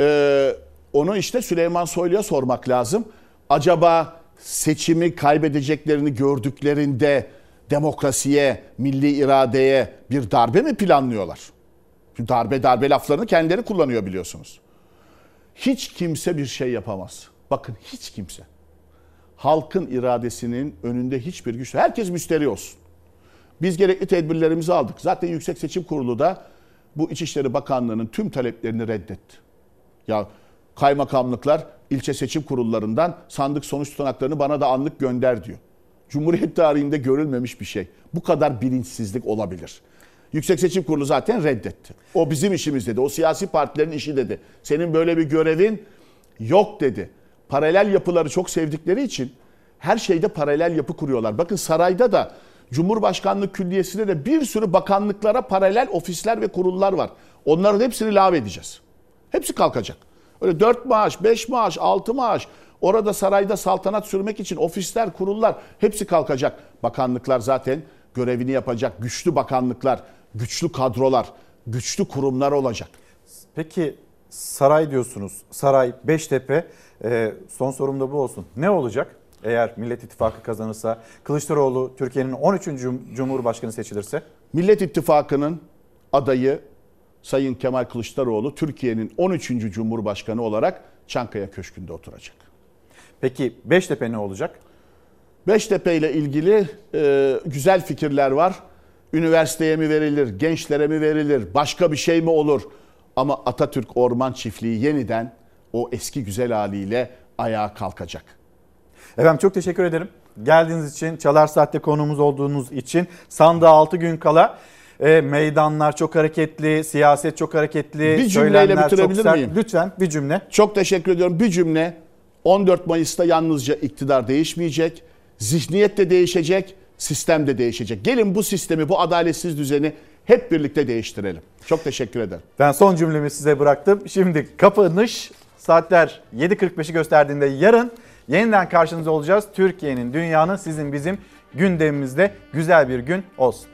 Speaker 42: Ee, onu işte Süleyman Soylu'ya sormak lazım. Acaba seçimi kaybedeceklerini gördüklerinde demokrasiye, milli iradeye bir darbe mi planlıyorlar? Darbe darbe laflarını kendileri kullanıyor biliyorsunuz. Hiç kimse bir şey yapamaz. Bakın hiç kimse. Halkın iradesinin önünde hiçbir güç. Herkes müsteri olsun. Biz gerekli tedbirlerimizi aldık. Zaten Yüksek Seçim Kurulu da bu İçişleri Bakanlığı'nın tüm taleplerini reddetti. Ya kaymakamlıklar ilçe seçim kurullarından sandık sonuç tutanaklarını bana da anlık gönder diyor. Cumhuriyet tarihinde görülmemiş bir şey. Bu kadar bilinçsizlik olabilir. Yüksek Seçim Kurulu zaten reddetti. O bizim işimiz dedi. O siyasi partilerin işi dedi. Senin böyle bir görevin yok dedi. Paralel yapıları çok sevdikleri için her şeyde paralel yapı kuruyorlar. Bakın sarayda da Cumhurbaşkanlığı Külliyesi'nde de bir sürü bakanlıklara paralel ofisler ve kurullar var. Onların hepsini lave edeceğiz. Hepsi kalkacak. Öyle 4 maaş, 5 maaş, 6 maaş. Orada sarayda saltanat sürmek için ofisler, kurullar hepsi kalkacak. Bakanlıklar zaten görevini yapacak. Güçlü bakanlıklar, güçlü kadrolar, güçlü kurumlar olacak.
Speaker 1: Peki saray diyorsunuz. Saray, Beştepe. E, son sorum da bu olsun. Ne olacak? Eğer Millet İttifakı kazanırsa, Kılıçdaroğlu Türkiye'nin 13. Cum- Cumhurbaşkanı seçilirse?
Speaker 42: Millet İttifakı'nın adayı Sayın Kemal Kılıçdaroğlu Türkiye'nin 13. Cumhurbaşkanı olarak Çankaya Köşkü'nde oturacak.
Speaker 1: Peki Beştepe ne olacak?
Speaker 42: Beştepe ile ilgili e, güzel fikirler var. Üniversiteye mi verilir, gençlere mi verilir, başka bir şey mi olur? Ama Atatürk Orman Çiftliği yeniden o eski güzel haliyle ayağa kalkacak.
Speaker 1: Efendim çok teşekkür ederim. Geldiğiniz için, Çalar Saat'te konuğumuz olduğunuz için sandığa 6 gün kala e, meydanlar çok hareketli, siyaset çok hareketli,
Speaker 42: Bir cümleyle bitirebilir
Speaker 1: sert.
Speaker 42: miyim?
Speaker 1: Lütfen bir cümle.
Speaker 42: Çok teşekkür ediyorum. Bir cümle. 14 Mayıs'ta yalnızca iktidar değişmeyecek. Zihniyet de değişecek, sistem de değişecek. Gelin bu sistemi, bu adaletsiz düzeni hep birlikte değiştirelim. Çok teşekkür ederim.
Speaker 1: Ben son cümlemi size bıraktım. Şimdi kapanış saatler 7.45'i gösterdiğinde yarın yeniden karşınızda olacağız. Türkiye'nin, dünyanın, sizin bizim gündemimizde güzel bir gün olsun.